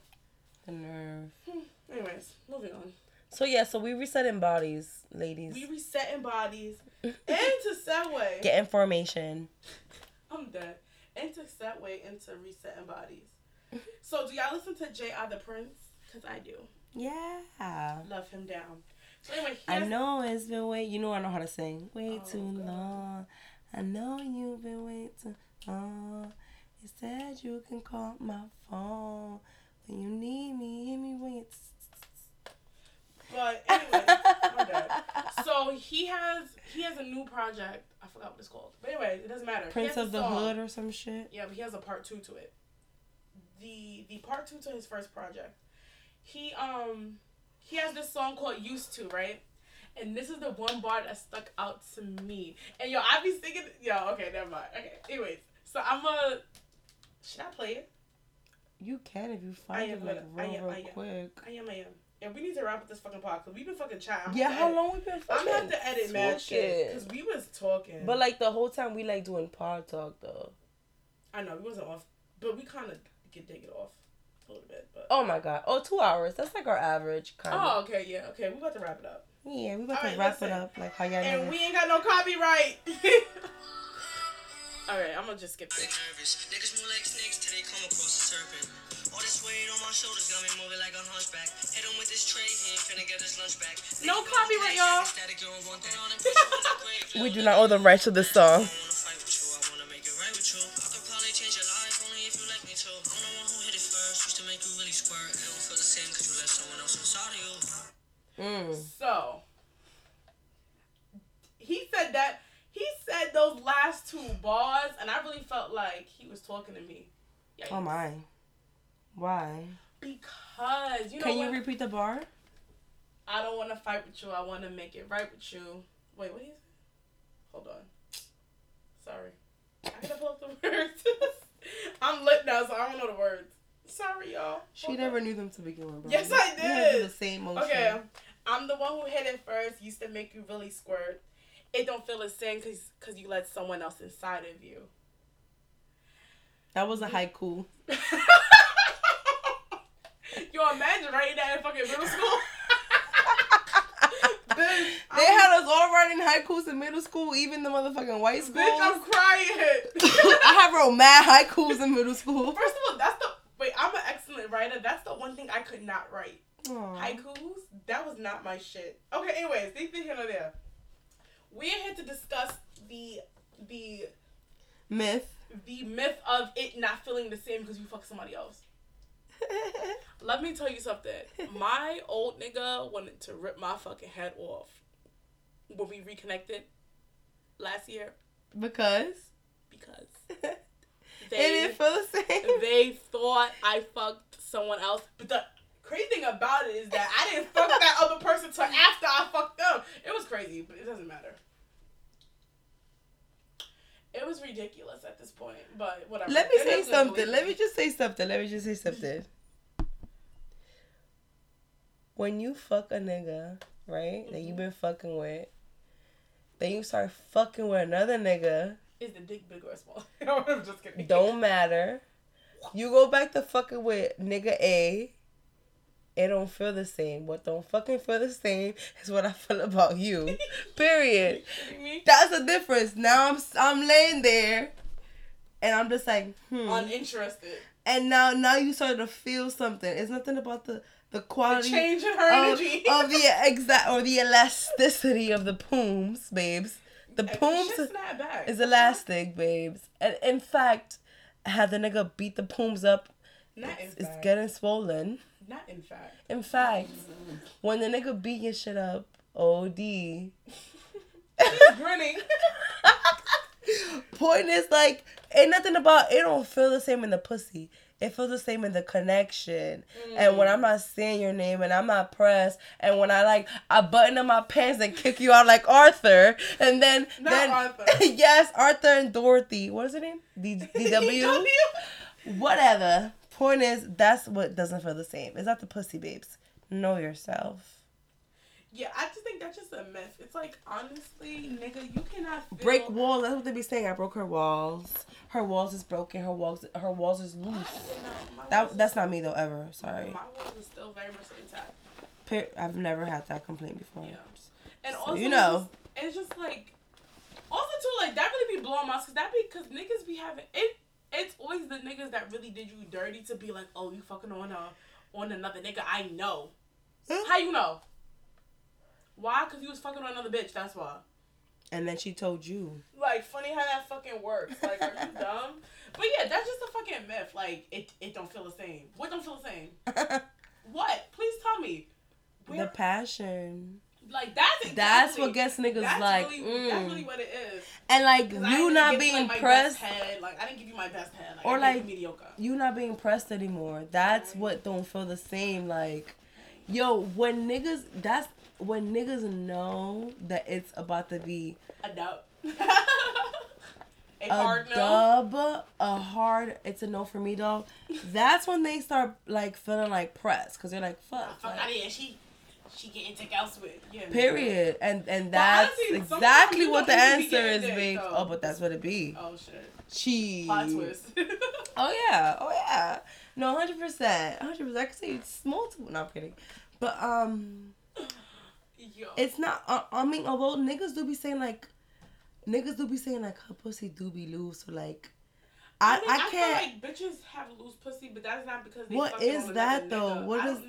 Speaker 2: The nerve. Hmm.
Speaker 1: Anyways, moving on.
Speaker 2: So yeah, so we resetting bodies, ladies.
Speaker 1: We resetting bodies into segue.
Speaker 2: Get information.
Speaker 1: I'm dead. Into segue into resetting bodies. So do y'all listen to J.I. the Prince? Cause I do.
Speaker 2: Yeah.
Speaker 1: Love him down. So anyway, he
Speaker 2: I know it's been way. You know I know how to sing. Way
Speaker 1: Oh,
Speaker 2: too
Speaker 1: God.
Speaker 2: long. I know you've been waiting too long. You said you can call my phone when you need me. Hit me when.
Speaker 1: But anyway, my. So he has he has a new project. I forgot what it's called. But anyway, it doesn't matter.
Speaker 2: Prince of the. Hood or some shit.
Speaker 1: Yeah, but he has a part two to it. The the part two to his first project. He um he has this song called Used to, right? And this is the one bar that stuck out to me. And yo, I be singing yo, okay, never mind. Okay. Anyways, so I'm a should I play it?
Speaker 2: You can if you find
Speaker 1: am
Speaker 2: it like
Speaker 1: I
Speaker 2: real,
Speaker 1: am-
Speaker 2: real
Speaker 1: I am.
Speaker 2: quick.
Speaker 1: I am I am. And we need to wrap up this fucking pod because we've been fucking chatting.
Speaker 2: Yeah, how
Speaker 1: edit-
Speaker 2: long we been
Speaker 1: I'm gonna have to edit mad shit because we was talking.
Speaker 2: But like the whole time we like doing pod talk though.
Speaker 1: I know we wasn't off, but we kind of could take it off a little bit. But
Speaker 2: Oh my god. Oh, two hours. That's like our average kind of.
Speaker 1: oh, okay, yeah, okay, we about to wrap it up.
Speaker 2: Yeah, we about
Speaker 1: All
Speaker 2: to
Speaker 1: right,
Speaker 2: wrap it up like how y'all
Speaker 1: And we ain't got no copyright. All right, I'm gonna just skip this.
Speaker 4: nervous. Niggas move like snakes till they come across a serpent. All this weight on my shoulders got me moving like a hunchback. Hit him with this tray, he ain't finna get his lunch back.
Speaker 1: No copyright, y'all.
Speaker 2: We do not owe them rights to this song.
Speaker 4: I wanna fight with you, I wanna make it right with you. I could probably change your life only if you like me to. I'm the one who hit it first, used to make you really squirt. It don't feel the same cause you let someone else inside of you.
Speaker 2: Mm.
Speaker 1: So he said that he said those last two bars, and I really felt like he was talking to me. Yikes.
Speaker 2: Oh my. Why?
Speaker 1: Because you know
Speaker 2: Can you repeat the bar?
Speaker 1: I don't want to fight with you. I want to make it right with you. Wait, what is it? Hold on. Sorry. I gotta pull up the words. I'm lit now, so I don't know the words. Sorry, y'all.
Speaker 2: She
Speaker 1: Hold
Speaker 2: never
Speaker 1: on.
Speaker 2: knew them to begin with. Bro.
Speaker 1: Yes, I did.
Speaker 2: the same motion.
Speaker 1: Okay, I'm the one who hit it first. Used to make you really squirt. It don't feel the same because cause you let someone else inside of you.
Speaker 2: That was a haiku.
Speaker 1: Yo, imagine writing that in fucking middle school. Bitch,
Speaker 2: They
Speaker 1: I'm-
Speaker 2: had us all writing haikus in middle school, even the motherfucking white schools.
Speaker 1: Bitch, I'm crying.
Speaker 2: I have wrote mad haikus in middle school.
Speaker 1: First of all, that's the wait. I'm an excellent writer. That's the one thing I could not write.
Speaker 2: Aw.
Speaker 1: Haikus. That was not my shit. Okay. Anyways, neither here nor there. We're here to discuss the the
Speaker 2: Myth.
Speaker 1: the myth of it not feeling the same because you fuck somebody else. Let me tell you something. My old nigga wanted to rip my fucking head off when we reconnected last year
Speaker 2: because
Speaker 1: because
Speaker 2: it
Speaker 1: they
Speaker 2: didn't feel the same.
Speaker 1: they thought I fucked someone else. But the crazy thing about it is that I didn't fuck that other person till after I fucked them. It was crazy, but it doesn't matter. It was ridiculous at this point, but whatever.
Speaker 2: Let me
Speaker 1: They're
Speaker 2: say something. Let me just say something. Let me just say something. When you fuck a nigga, right, that
Speaker 1: Mm-hmm.
Speaker 2: you've been fucking with, then you start fucking with another nigga,
Speaker 1: Is the dick big or small? I'm just kidding.
Speaker 2: don't matter. You go back to fucking with nigga A, it don't feel the same. What don't fucking feel the same is what I feel about you. Period. That's the difference. Now I'm I'm laying there, and I'm just like, hmm.
Speaker 1: Uninterested.
Speaker 2: and now now you start to feel something. It's nothing about the the quality The
Speaker 1: change in her
Speaker 2: of,
Speaker 1: energy.
Speaker 2: of the exact or the elasticity of the pooms, babes. The pooms
Speaker 1: shit's not bad.
Speaker 2: is elastic, babes. And in fact, had the nigga beat the pooms up,
Speaker 1: Not
Speaker 2: it's, it's getting swollen.
Speaker 1: Not in fact.
Speaker 2: In fact, when the nigga beat your shit up, OD.
Speaker 1: Grinning.
Speaker 2: Point is like, ain't nothing about it don't feel the same in the pussy. it feels the same in the connection. And when mm. I'm not saying your name and I'm not pressed, and when I like I button up my pants and kick you out like Arthur, and then
Speaker 1: Not
Speaker 2: then
Speaker 1: Arthur.
Speaker 2: yes, Arthur and Dorothy. What is her name? D- DW. Whatever. Point is, that's what doesn't feel the same. It's not the pussy babes. Know yourself.
Speaker 1: Yeah, I just think that's just a myth. It's like honestly, nigga, you cannot feel
Speaker 2: Break walls. That's what they be saying. I broke her walls. Her walls is broken. Her walls. Her walls is loose.
Speaker 1: No,
Speaker 2: That
Speaker 1: walls-
Speaker 2: that's not me though. Ever. Sorry.
Speaker 1: My walls is still very much intact.
Speaker 2: I've never had that complaint before.
Speaker 1: Yeah. And
Speaker 2: So
Speaker 1: also,
Speaker 2: you know.
Speaker 1: it's just, it's just like, also too like that really be blowing my because that be because niggas be having it. It's always the niggas that really did you dirty to be like, oh, you fucking on a on another nigga. I know. How you know? Why? Cause you was fucking on another bitch. That's why.
Speaker 2: And then she told you.
Speaker 1: Like funny how that fucking works. Like, are you dumb? But yeah, that's just a fucking myth. Like it, it don't feel the same. What don't feel the same? What? Please tell me.
Speaker 2: the passion.
Speaker 1: Like that's exactly,
Speaker 2: That's what gets niggas
Speaker 1: that's
Speaker 2: like.
Speaker 1: Really, That's
Speaker 2: mm.
Speaker 1: really what it is.
Speaker 2: And like
Speaker 1: I
Speaker 2: you
Speaker 1: didn't give
Speaker 2: being
Speaker 1: like,
Speaker 2: pressed.
Speaker 1: head. Like I didn't give you my best head. Like,
Speaker 2: Or,
Speaker 1: I
Speaker 2: like,
Speaker 1: mediocre.
Speaker 2: you not being pressed anymore. That's what don't feel the same. Like, yo, when niggas, that's when niggas know that it's about to be
Speaker 1: A dub. a
Speaker 2: a
Speaker 1: hard no.
Speaker 2: dub, a hard. It's a no for me, dog. That's when they start like feeling like pressed because they're like, fuck.
Speaker 1: Fuck
Speaker 2: like,
Speaker 1: out of here. She, getting taken elsewhere. Yeah.
Speaker 2: period. And and that's
Speaker 1: honestly,
Speaker 2: exactly what the
Speaker 1: don't even be
Speaker 2: answer is,
Speaker 1: dick,
Speaker 2: babe. Oh, but that's what it be.
Speaker 1: Oh shit.
Speaker 2: She.
Speaker 1: Plot twist.
Speaker 2: Oh yeah, oh yeah. No, hundred percent, hundred percent. I could say it's multiple. No, I'm kidding. But um,
Speaker 1: Yo.
Speaker 2: it's not. Uh, I mean, although niggas do be saying like, niggas do be saying like her pussy do be loose. So like, I
Speaker 1: mean,
Speaker 2: I,
Speaker 1: feel
Speaker 2: can't.
Speaker 1: like bitches have loose pussy, but that's not because they.
Speaker 2: What is that, though?
Speaker 1: nigga.
Speaker 2: What
Speaker 1: I
Speaker 2: is-.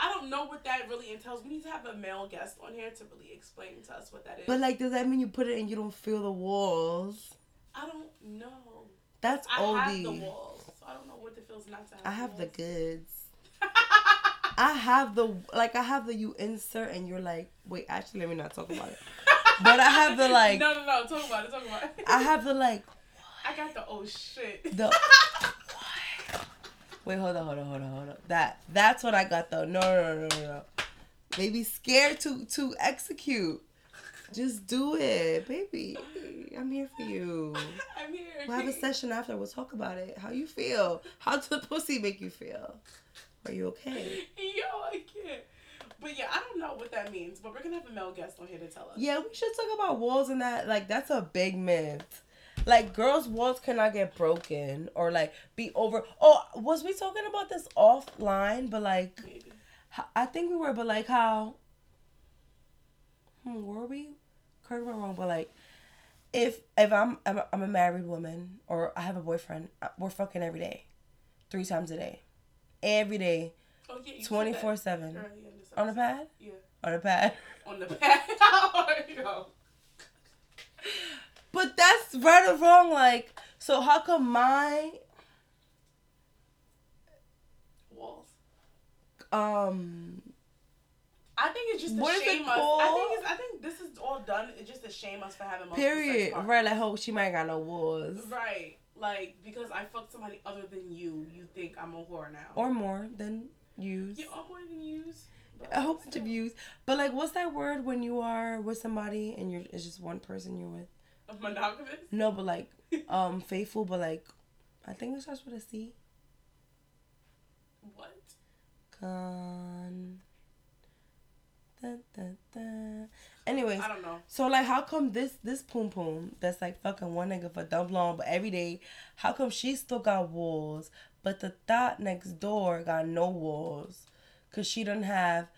Speaker 1: I don't know what that really entails. We need to have a male guest on here to really explain to us what that is.
Speaker 2: but like, does that mean you put it and you don't feel the walls?
Speaker 1: I don't know.
Speaker 2: That's
Speaker 1: I have the walls. So I don't know what it feels not to have.
Speaker 2: I have the
Speaker 1: walls.
Speaker 2: goods. I have the like I have the you insert and you're like wait actually let me not talk about it. But I have the like
Speaker 1: No, no, no. Talk about it. Talk about it.
Speaker 2: I have the like
Speaker 1: I got the oh shit.
Speaker 2: The wait, hold on, hold on, hold on, hold on. That that's what I got though. No, no, no, no, no. Baby, scared to to execute. Just do it, baby. I'm here for you.
Speaker 1: I'm here.
Speaker 2: We'll have a session after. We'll talk about it. How you feel? How does the pussy make you feel? Are you okay?
Speaker 1: Yo, I can't. But yeah, I don't know what that means. But we're gonna have a male guest on here to tell us.
Speaker 2: Yeah, we should talk about walls and that. Like that's a big myth. Like girls' walls cannot get broken or like be over. Oh, was we talking about this offline? But like,
Speaker 1: Maybe.
Speaker 2: I think we were. But like how? Hmm, were we? Correct me wrong, but like, if if I'm I'm a, I'm a married woman or I have a boyfriend, uh, we're fucking every day, three times a day, every day,
Speaker 1: Oh yeah. you said that
Speaker 2: twenty four seven
Speaker 1: earlier in this
Speaker 2: on the pad,
Speaker 1: Yeah.
Speaker 2: on the pad.
Speaker 1: On the pad.
Speaker 2: But that's right or wrong. Like, so how come my
Speaker 1: Walls.
Speaker 2: um
Speaker 1: I think it's just to
Speaker 2: What is it
Speaker 1: shame us. I think it's. I think this is all done. It's just to shame us for having multiple
Speaker 2: period right? Like, oh, she might got no walls
Speaker 1: Right. Like because I fucked somebody other than you, you think I'm a whore now.
Speaker 2: or more than use.
Speaker 1: yeah, I'm more than use.
Speaker 2: A whole bunch of views. But like, what's that word when you are with somebody and you're it's just one person you're with?
Speaker 1: Monogamous.
Speaker 2: No, but like, um, faithful. But like, I think it starts with a C.
Speaker 1: What?
Speaker 2: Con. Dun, dun, dun. Anyways,
Speaker 1: I don't know.
Speaker 2: So like, how come this this poom poom that's like fucking one nigga for dumb long, but every day, how come she still got walls, but the thought next door got no walls, cause she don't have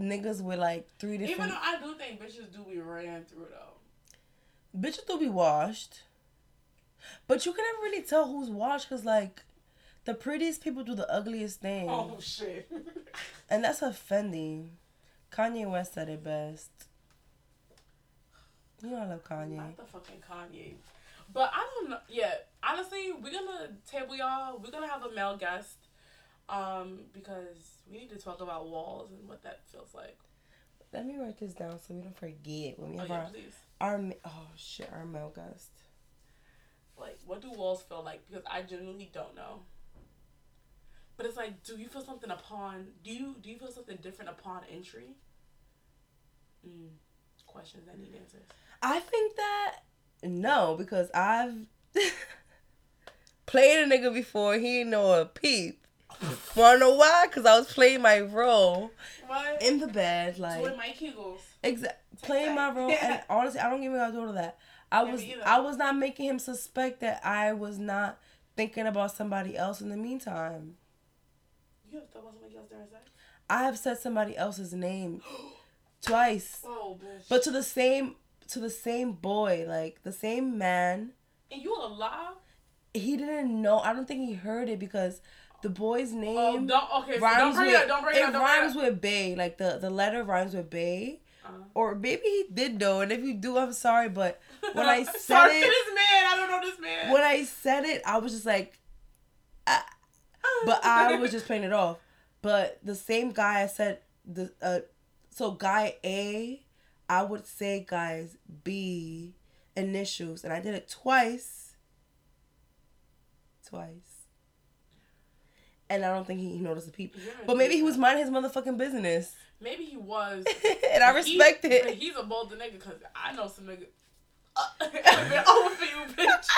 Speaker 2: niggas with like three different.
Speaker 1: Even though I do think bitches do be ran through though.
Speaker 2: Bitches do be washed, but you can never really tell who's washed, cause like, the prettiest people do the ugliest thing,
Speaker 1: Oh shit.
Speaker 2: and that's offending. Kanye West said it best. You know I love Kanye.
Speaker 1: Not the fucking Kanye. But I don't know. Yeah, honestly, we're gonna table y'all. We're gonna have a male guest, um, because we need to talk about walls and what that feels like.
Speaker 2: Let me write this down so we don't forget when we
Speaker 1: Oh
Speaker 2: have
Speaker 1: yeah,
Speaker 2: our
Speaker 1: please.
Speaker 2: Our oh shit our male guest.
Speaker 1: Like, what do walls feel like? Because I genuinely don't know. But it's like, do you feel something upon? Do you do you feel something different upon entry? Mm. Questions that need answers.
Speaker 2: I think that no, because I've played a nigga before. He ain't know a peep. Wanna know why? Cause I was playing my role
Speaker 1: What?
Speaker 2: in the bed, like
Speaker 1: Doing my kegels.
Speaker 2: exact playing my role. And honestly, I don't even gotta do all of that. I was
Speaker 1: either.
Speaker 2: I was not making him suspect that I was not thinking about somebody else in the meantime.
Speaker 1: You have thought about somebody else during sex?
Speaker 2: I have said somebody else's name twice,
Speaker 1: Oh, bitch.
Speaker 2: but to the same to the same boy, like the same man.
Speaker 1: and you alive?
Speaker 2: He didn't know. I don't think he heard it because the boy's name
Speaker 1: Oh, don't. Okay, so
Speaker 2: rhymes
Speaker 1: don't bring
Speaker 2: with
Speaker 1: it up. Don't bring it up. Don't bring it
Speaker 2: rhymes with Bay. Like the the letter rhymes with Bay.
Speaker 1: Uh-huh.
Speaker 2: Or maybe he did know, and if you do, I'm sorry. But when I said
Speaker 1: Sorry
Speaker 2: it,
Speaker 1: this man. I don't know this man.
Speaker 2: when I said it, I was just like, ah. but I was just playing it off. But the same guy I said the uh, so guy A, I would say guys B initials, and I did it twice. Twice. And I don't think he noticed the people.
Speaker 1: You're
Speaker 2: But maybe he was minding his motherfucking business.
Speaker 1: Maybe he was.
Speaker 2: and I
Speaker 1: But he-
Speaker 2: respect it.
Speaker 1: He's a bolder nigga because I know some nigga. Uh, I've been over for you, bitch.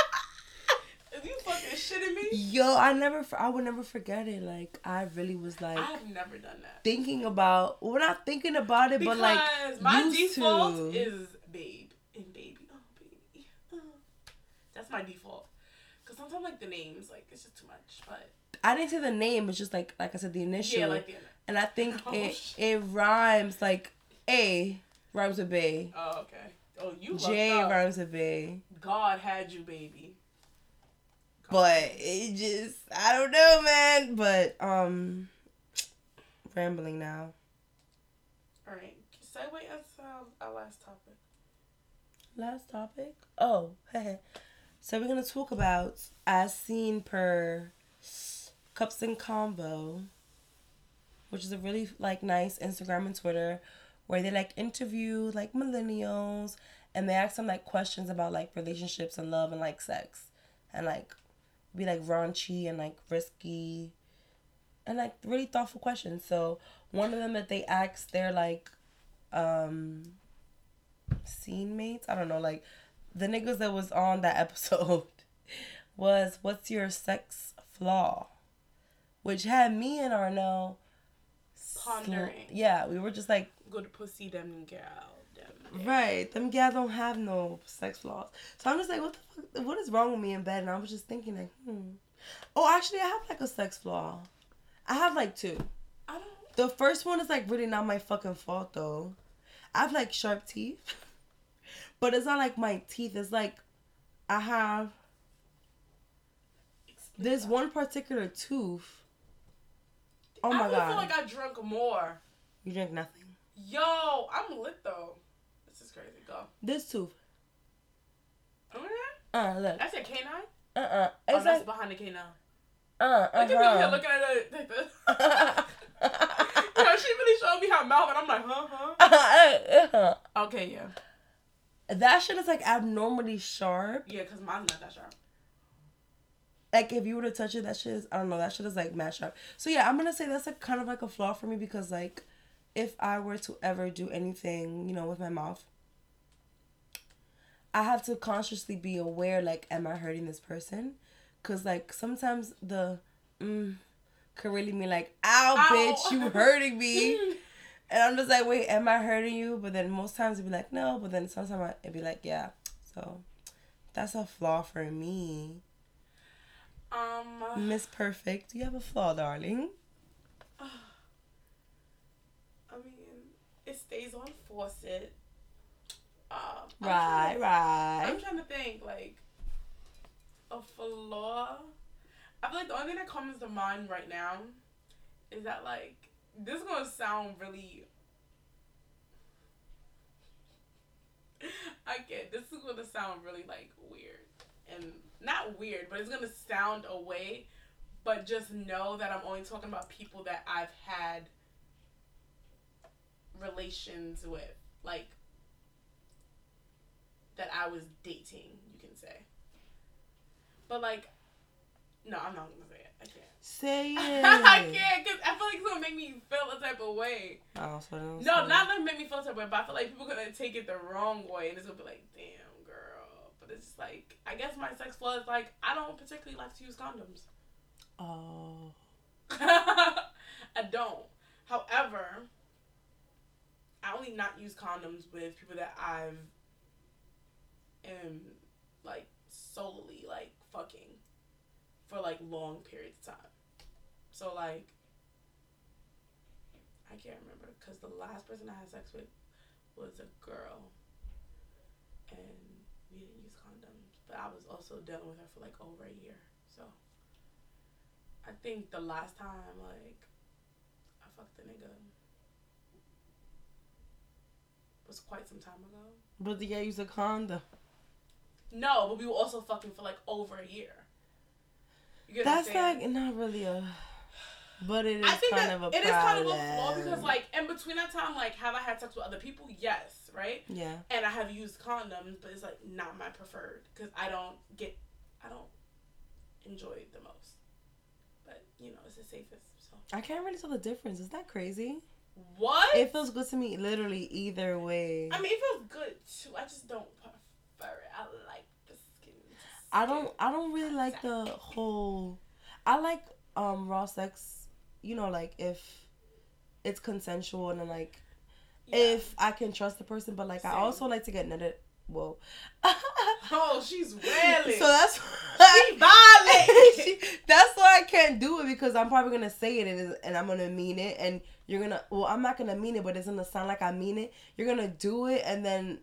Speaker 1: Is you fucking shitting me?
Speaker 2: Yo, I never, I would never forget it. Like, I really was like
Speaker 1: I have never done that.
Speaker 2: thinking about, well, not thinking about it,
Speaker 1: Because
Speaker 2: but like
Speaker 1: my
Speaker 2: used
Speaker 1: default
Speaker 2: to.
Speaker 1: is babe and baby. Oh, baby. Uh. That's my default. Because sometimes, like, the names, like, it's just too much. But,
Speaker 2: I didn't say the name. It's just like, like I said, the initial.
Speaker 1: yeah, like, the
Speaker 2: and I think
Speaker 1: Oh,
Speaker 2: it
Speaker 1: shit.
Speaker 2: it rhymes like A rhymes with Bay.
Speaker 1: Oh, okay. Oh, you
Speaker 2: J rhymes with Bay.
Speaker 1: God had you, baby. God.
Speaker 2: But it just, I don't know, man. But um, rambling now.
Speaker 1: All right. Segue into our, our last topic.
Speaker 2: Last topic. Oh, so we're gonna talk about as seen per Cups and Combo, which is a really like nice Instagram and Twitter where they like interview like millennials and they ask them like questions about like relationships and love and like sex and like be like raunchy and like risky and like really thoughtful questions. So one of them that they asked, they're like um scene mates. I don't know, like the niggas that was on that episode was what's your sex flaw? Which had me and Arnelle sl-
Speaker 1: Pondering.
Speaker 2: Yeah, we were just like,
Speaker 1: Good pussy, them gal. Them.
Speaker 2: right, them guys don't have no sex flaws. So I'm just like, what the fuck? What is wrong with me in bed? And I was just thinking like, hmm. Oh, actually, I have like a sex flaw. I have like two.
Speaker 1: I don't.
Speaker 2: The first one is like really not my fucking fault though. I have like sharp teeth. But it's not like my teeth. It's like I have this one particular tooth. Oh my
Speaker 1: I really
Speaker 2: god.
Speaker 1: I feel like I drunk more.
Speaker 2: you drink nothing.
Speaker 1: Yo, I'm lit though. This is crazy. Go.
Speaker 2: This tooth.
Speaker 1: Oh,
Speaker 2: Uh look.
Speaker 1: That's a canine?
Speaker 2: Uh uh
Speaker 1: Oh,
Speaker 2: It's
Speaker 1: that's
Speaker 2: like
Speaker 1: behind the canine.
Speaker 2: Uh uh.
Speaker 1: Look at me here looking at it like this. Yo, she really showed me her mouth, and I'm like, huh, huh.
Speaker 2: uh.
Speaker 1: Okay, yeah.
Speaker 2: That shit is like abnormally sharp.
Speaker 1: Yeah, because mine's not that sharp.
Speaker 2: Like if you were to touch it, that shit is I don't know, that shit is like mad up. So yeah, I'm gonna say that's a kind of like a flaw for me because like if I were to ever do anything, you know, with my mouth, I have to consciously be aware like am I hurting this person? Cause like sometimes the mm could really mean like ow,
Speaker 1: Ow.
Speaker 2: bitch you hurting me. And I'm just like, wait, am I hurting you? But then most times it'd be like, no. But then sometimes it'd be like, yeah. So that's a flaw for me.
Speaker 1: Um,
Speaker 2: Miss Perfect, you have a flaw, darling.
Speaker 1: I mean, it stays on faucet. I'm
Speaker 2: Right,
Speaker 1: to-
Speaker 2: right.
Speaker 1: I'm trying to think like a flaw. I feel like the only thing that comes to mind right now is that like this is gonna sound really. I get this is gonna sound really like weird and not weird, but it's gonna sound a way. But just know that I'm only talking about people that I've had relations with, like that I was dating, you can say. But like No, I'm not gonna say it. I can't.
Speaker 2: Say it.
Speaker 1: I can't because I feel like it's gonna make me feel a type of way.
Speaker 2: Oh, so don't
Speaker 1: No, not like make me feel a type of way, but I feel like people gonna take it the wrong way, and it's gonna be like, damn, it's like, I guess my sex flaw is like, I don't particularly like to use condoms.
Speaker 2: Oh.
Speaker 1: I don't. However, I only not use condoms with people that I've am like solely like fucking for like long periods of time. So like I can't remember because the last person I had sex with was a girl and we didn't use condoms. But I was also dealing with her for like over a year. So I think the last time like I fucked the nigga was quite some time ago.
Speaker 2: But yeah, use a condom.
Speaker 1: No, but we were also fucking for like over a year.
Speaker 2: That's like not really a. But it is
Speaker 1: I think
Speaker 2: kind
Speaker 1: that
Speaker 2: of a
Speaker 1: it is kind of a flaw
Speaker 2: problem.
Speaker 1: because like in between that time, like have I had sex with other people? Yes, right.
Speaker 2: Yeah.
Speaker 1: And I have used condoms, but it's like not my preferred because I don't get, I don't enjoy it the most. But you know, it's the safest. So
Speaker 2: I can't really tell the difference. Is that crazy?
Speaker 1: what?
Speaker 2: It feels good to me literally either way.
Speaker 1: I mean, it feels good too. I just don't prefer it. I like the skin.
Speaker 2: I don't I don't really like the whole I like um raw sex, you know, like if it's consensual and then like
Speaker 1: Yeah.
Speaker 2: if I can trust the person, but like I also like to get nutted. Whoa.
Speaker 1: Oh, she's wailing.
Speaker 2: so that's
Speaker 1: she violent.
Speaker 2: that's why I can't do it because I'm probably gonna say it and, and I'm gonna mean it and you're gonna well I'm not gonna mean it but it's gonna sound like I mean it. You're gonna do it and then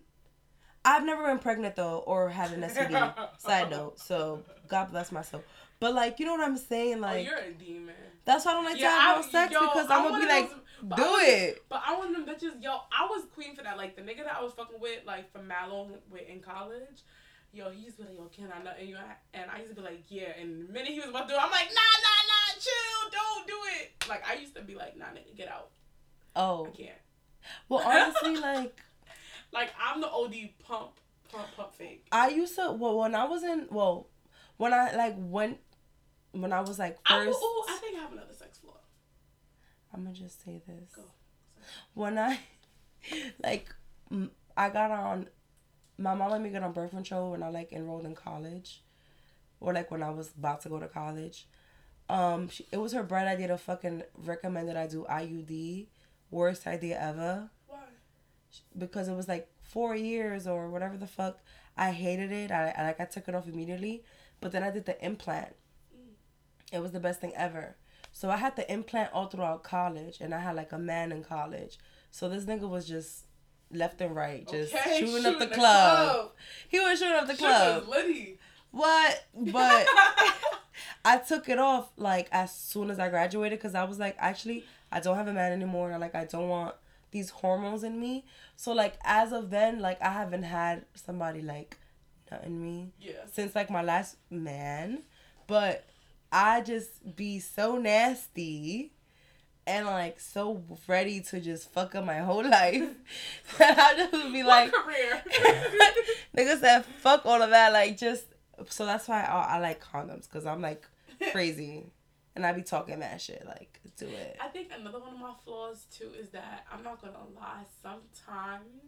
Speaker 2: I've never been pregnant though or had an STD. Side note, so God bless myself. But like you know what I'm saying?
Speaker 1: oh,
Speaker 2: Like
Speaker 1: you're a demon.
Speaker 2: That's why I don't like
Speaker 1: Yeah,
Speaker 2: to have
Speaker 1: I-
Speaker 2: sex
Speaker 1: yo,
Speaker 2: because
Speaker 1: I'm
Speaker 2: gonna be like,
Speaker 1: those-
Speaker 2: do
Speaker 1: was-
Speaker 2: it.
Speaker 1: But I want them bitches, yo. I was queen for that. Like the nigga that I was fucking with, like from Malone with in college. Yo, he used to be like, yo, can I nut? And, you, and I used to be like, yeah. And the minute he was about to do it, I'm like, nah, nah, nah, chill, don't do it. Like I used to be like, nah, nigga, get out.
Speaker 2: Oh,
Speaker 1: I can't.
Speaker 2: well, honestly, like
Speaker 1: Like I'm the OD pump, pump, pump fake.
Speaker 2: I used to. Well, when I was in, well, when I like went, when I was like first.
Speaker 1: oh, I think I have another sex flaw.
Speaker 2: I'm gonna just say this.
Speaker 1: Go.
Speaker 2: When I, like, I got on, my mom let me get on birth control when I like enrolled in college, or like when I was about to go to college. Um, she, it was her bright idea to fucking recommend that I do IUD. Worst idea ever
Speaker 1: Why?
Speaker 2: because it was like four years or whatever the fuck. I hated it. I, I like I took it off immediately, but then I did the implant. It was the best thing ever. So I had the implant all throughout college, and I had like a man in college. So this nigga was just left and right, just
Speaker 1: Okay,
Speaker 2: shooting, up the
Speaker 1: the
Speaker 2: club.
Speaker 1: club.
Speaker 2: He was shooting up the club. What? But I took it off like as soon as I graduated because I was like, actually, I don't have a man anymore. And like, I don't want these hormones in me. So like, as of then, like, I haven't had somebody like nut in me
Speaker 1: Yeah.
Speaker 2: since like my last man. But I just be so nasty and like so ready to just fuck up my whole life. that I just would be like,
Speaker 1: career?
Speaker 2: Nigga said, fuck all of that. Like, just. So that's why I, I like condoms, because I'm like crazy. And I be talking that shit. Like, do it.
Speaker 1: I think another one of my flaws too is that I'm not gonna lie. Sometimes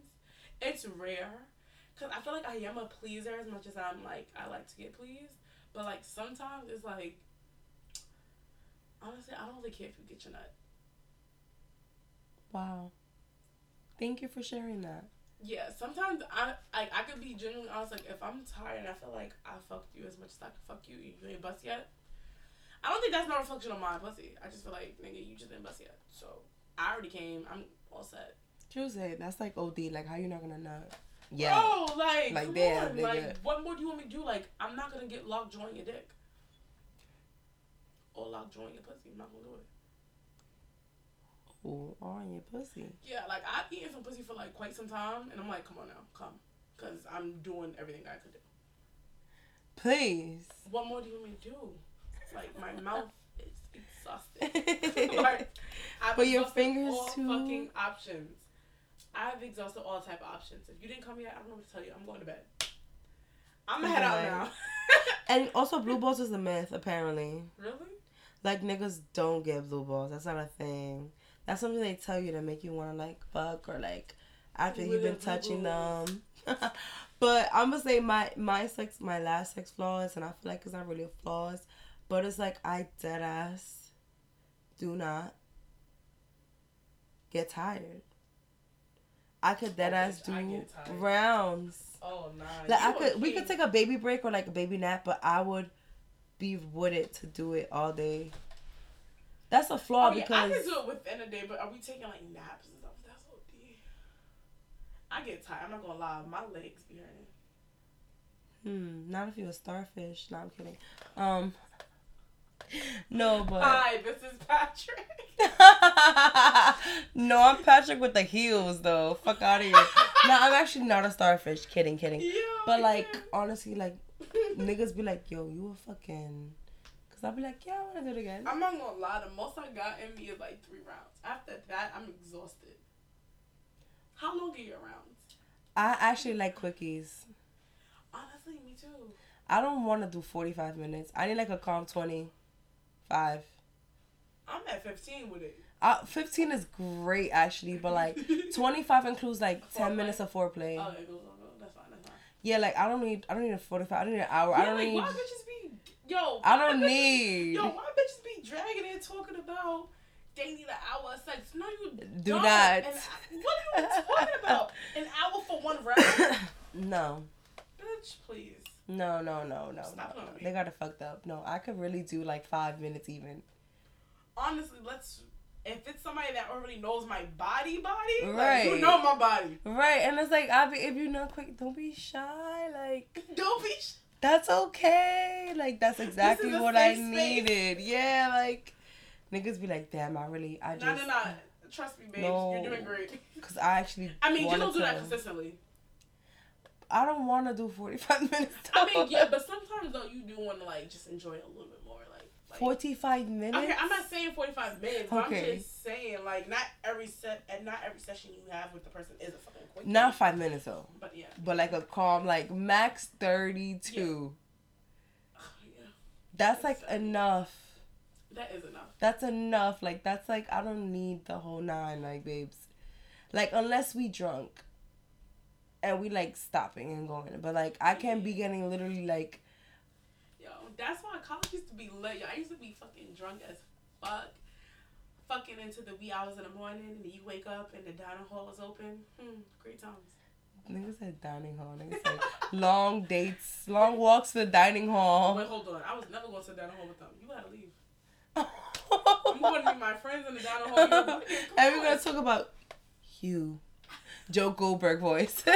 Speaker 1: it's rare because I feel like I am a pleaser as much as I'm like I like to get pleased. But like sometimes it's like honestly I don't really care if you get your nut.
Speaker 2: Wow. Thank you for sharing that.
Speaker 1: Yeah, sometimes I like I could be genuinely honest. Like if I'm tired and I feel like I fucked you as much as I can fuck you, you ain't bust yet. I don't think that's no reflection on my pussy. I just feel like nigga, you just didn't bust yet. So I already came. I'm all set.
Speaker 2: Tuesday, that's like OD. Like, how you not gonna nut? Yeah.
Speaker 1: Bro, like,
Speaker 2: Like, damn,
Speaker 1: on.
Speaker 2: nigga.
Speaker 1: Like, what more do you want me to do? Like, I'm not gonna get lockjaw in your dick. Or lockjaw in your pussy. I'm not gonna do it.
Speaker 2: Ooh, on your pussy.
Speaker 1: Yeah, like, I've eaten some pussy for, like, quite some time. And I'm like, come on now, come. Because I'm doing everything I could do.
Speaker 2: Please.
Speaker 1: What more do you want me to do? Like, my mouth is exhausted. like, I've
Speaker 2: But your fingers
Speaker 1: all
Speaker 2: too?
Speaker 1: fucking options. I've exhausted all type of options. If you didn't come yet, I don't know what to tell you. I'm going to bed. I'm gonna head out now.
Speaker 2: And also, blue balls is a myth, apparently.
Speaker 1: Really?
Speaker 2: Like, niggas don't get blue balls. That's not a thing. That's something they tell you to make you want to, like, fuck or, like, after you've been
Speaker 1: With the blue
Speaker 2: touching them. but I'm gonna say my, my sex, my last sex flaws, and I feel like it's not really a flaws, but it's like I dead ass do not get tired. I could dead ass do rounds.
Speaker 1: Oh nah.
Speaker 2: Like I
Speaker 1: you a
Speaker 2: could, we could take a baby break or like a baby nap, but I would be with it to do it all day. That's a flaw
Speaker 1: Oh, yeah, I
Speaker 2: because
Speaker 1: can do it within a day, but are we taking like naps and stuff? That's OD. I get tired. I'm not gonna lie. My legs be hurting.
Speaker 2: hmm, not if you're a starfish. No, I'm kidding. Um, no, but
Speaker 1: Hi, this is Patrick.
Speaker 2: no, I'm Patrick with the heels though. Fuck out of here. no, I'm actually not a starfish. Kidding, kidding.
Speaker 1: Yo,
Speaker 2: But like
Speaker 1: yeah.
Speaker 2: honestly, like niggas be like, yo, you a fucking. Cause I'll be like, yeah, I wanna do it again.
Speaker 1: I'm not gonna lie. The most I got in me is like three rounds. After that, I'm exhausted. How long are your rounds?
Speaker 2: I actually like quickies.
Speaker 1: Honestly, me too.
Speaker 2: I don't want to do 45 minutes. I need like a calm 25.
Speaker 1: I'm at 15 with it.
Speaker 2: Uh, 15 is great actually, but like 25 includes like 10
Speaker 1: Foreplay?
Speaker 2: minutes of foreplay.
Speaker 1: Oh,
Speaker 2: Yeah, like I don't need I don't need a 45. I don't need an hour. I don't
Speaker 1: like,
Speaker 2: need
Speaker 1: why bitches be yo?
Speaker 2: I don't
Speaker 1: bitches-
Speaker 2: need
Speaker 1: Yo, why bitches be dragging and talking about they need an hour of sex? No, you
Speaker 2: Do
Speaker 1: don't.
Speaker 2: not.
Speaker 1: And what are you talking about? An hour for one round?
Speaker 2: No.
Speaker 1: Bitch, please.
Speaker 2: No, no, no, no,
Speaker 1: Stop
Speaker 2: no.
Speaker 1: me.
Speaker 2: They got it fucked up. No, I could really do like 5 minutes even.
Speaker 1: Honestly, let's. If it's somebody that already knows my body, body, like, you know my body.
Speaker 2: Right, and it's like I be if you know quick, don't be shy. Like
Speaker 1: Don't be. Sh-
Speaker 2: that's okay. Like that's exactly what I
Speaker 1: space.
Speaker 2: needed. Yeah, like niggas be like, damn, I really, I just,
Speaker 1: no, no, no. Trust me, babes.
Speaker 2: No.
Speaker 1: You're doing great.
Speaker 2: cause I actually.
Speaker 1: I mean, you don't do that consistently.
Speaker 2: I don't want to do forty five minutes.
Speaker 1: I mean, yeah, but sometimes though, you do want to like just enjoy a little bit like. like
Speaker 2: forty five minutes.
Speaker 1: Okay, I'm not saying 45 minutes, but
Speaker 2: Okay.
Speaker 1: I'm just saying like not every set and not every session you have with the person is a fucking quick.
Speaker 2: Not five minutes though,
Speaker 1: But yeah.
Speaker 2: but like a calm, like max thirty two.
Speaker 1: yeah.
Speaker 2: That's like enough.
Speaker 1: That is enough.
Speaker 2: That's enough. Like that's like I don't need the whole nine, like babes. Like unless we drunk. And we like stopping and going. But like I can't be mm-hmm. getting literally like
Speaker 1: that's why college used to be lit. Yo, I used to be fucking drunk as fuck. Fucking into the wee hours in the morning, and you wake up and the dining hall is open. Hmm, great times.
Speaker 2: niggas said dining hall. Niggas said long dates, long walks to the dining hall.
Speaker 1: Wait, hold on. I was never going to the dining hall with them. You gotta leave. I'm going to meet my friends in the dining hall. You
Speaker 2: and we're gonna talk about Hugh. Joe Goldberg voice.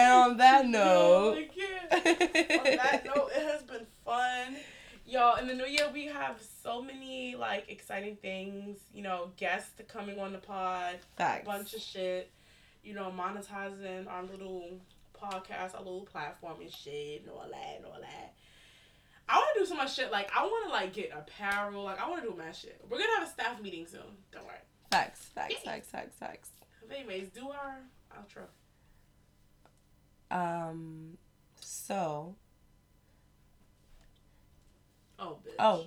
Speaker 2: and on that
Speaker 1: No,
Speaker 2: note,
Speaker 1: on that note, it has been fun. Y'all, in the new year, we have so many like exciting things. You know, guests coming on the pod,
Speaker 2: facts.
Speaker 1: bunch of shit. You know, monetizing our little podcast, our little platform and shit, and all that, and all that. I want to do so much shit. Like, I want to like get apparel. Like, I want to do my shit. We're gonna have a staff meeting soon. Don't worry.
Speaker 2: Facts, facts, facts, facts, facts.
Speaker 1: But anyways, do our outro.
Speaker 2: Um, so,
Speaker 1: Oh, bitch.
Speaker 2: oh,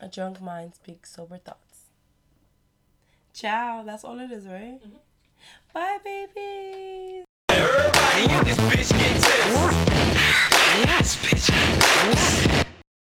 Speaker 2: a drunk mind speaks sober thoughts. Ciao. That's all it is, right?
Speaker 1: Mhm.
Speaker 2: Bye, babies.
Speaker 5: Everybody in this bitch get tips. Yes, bitch.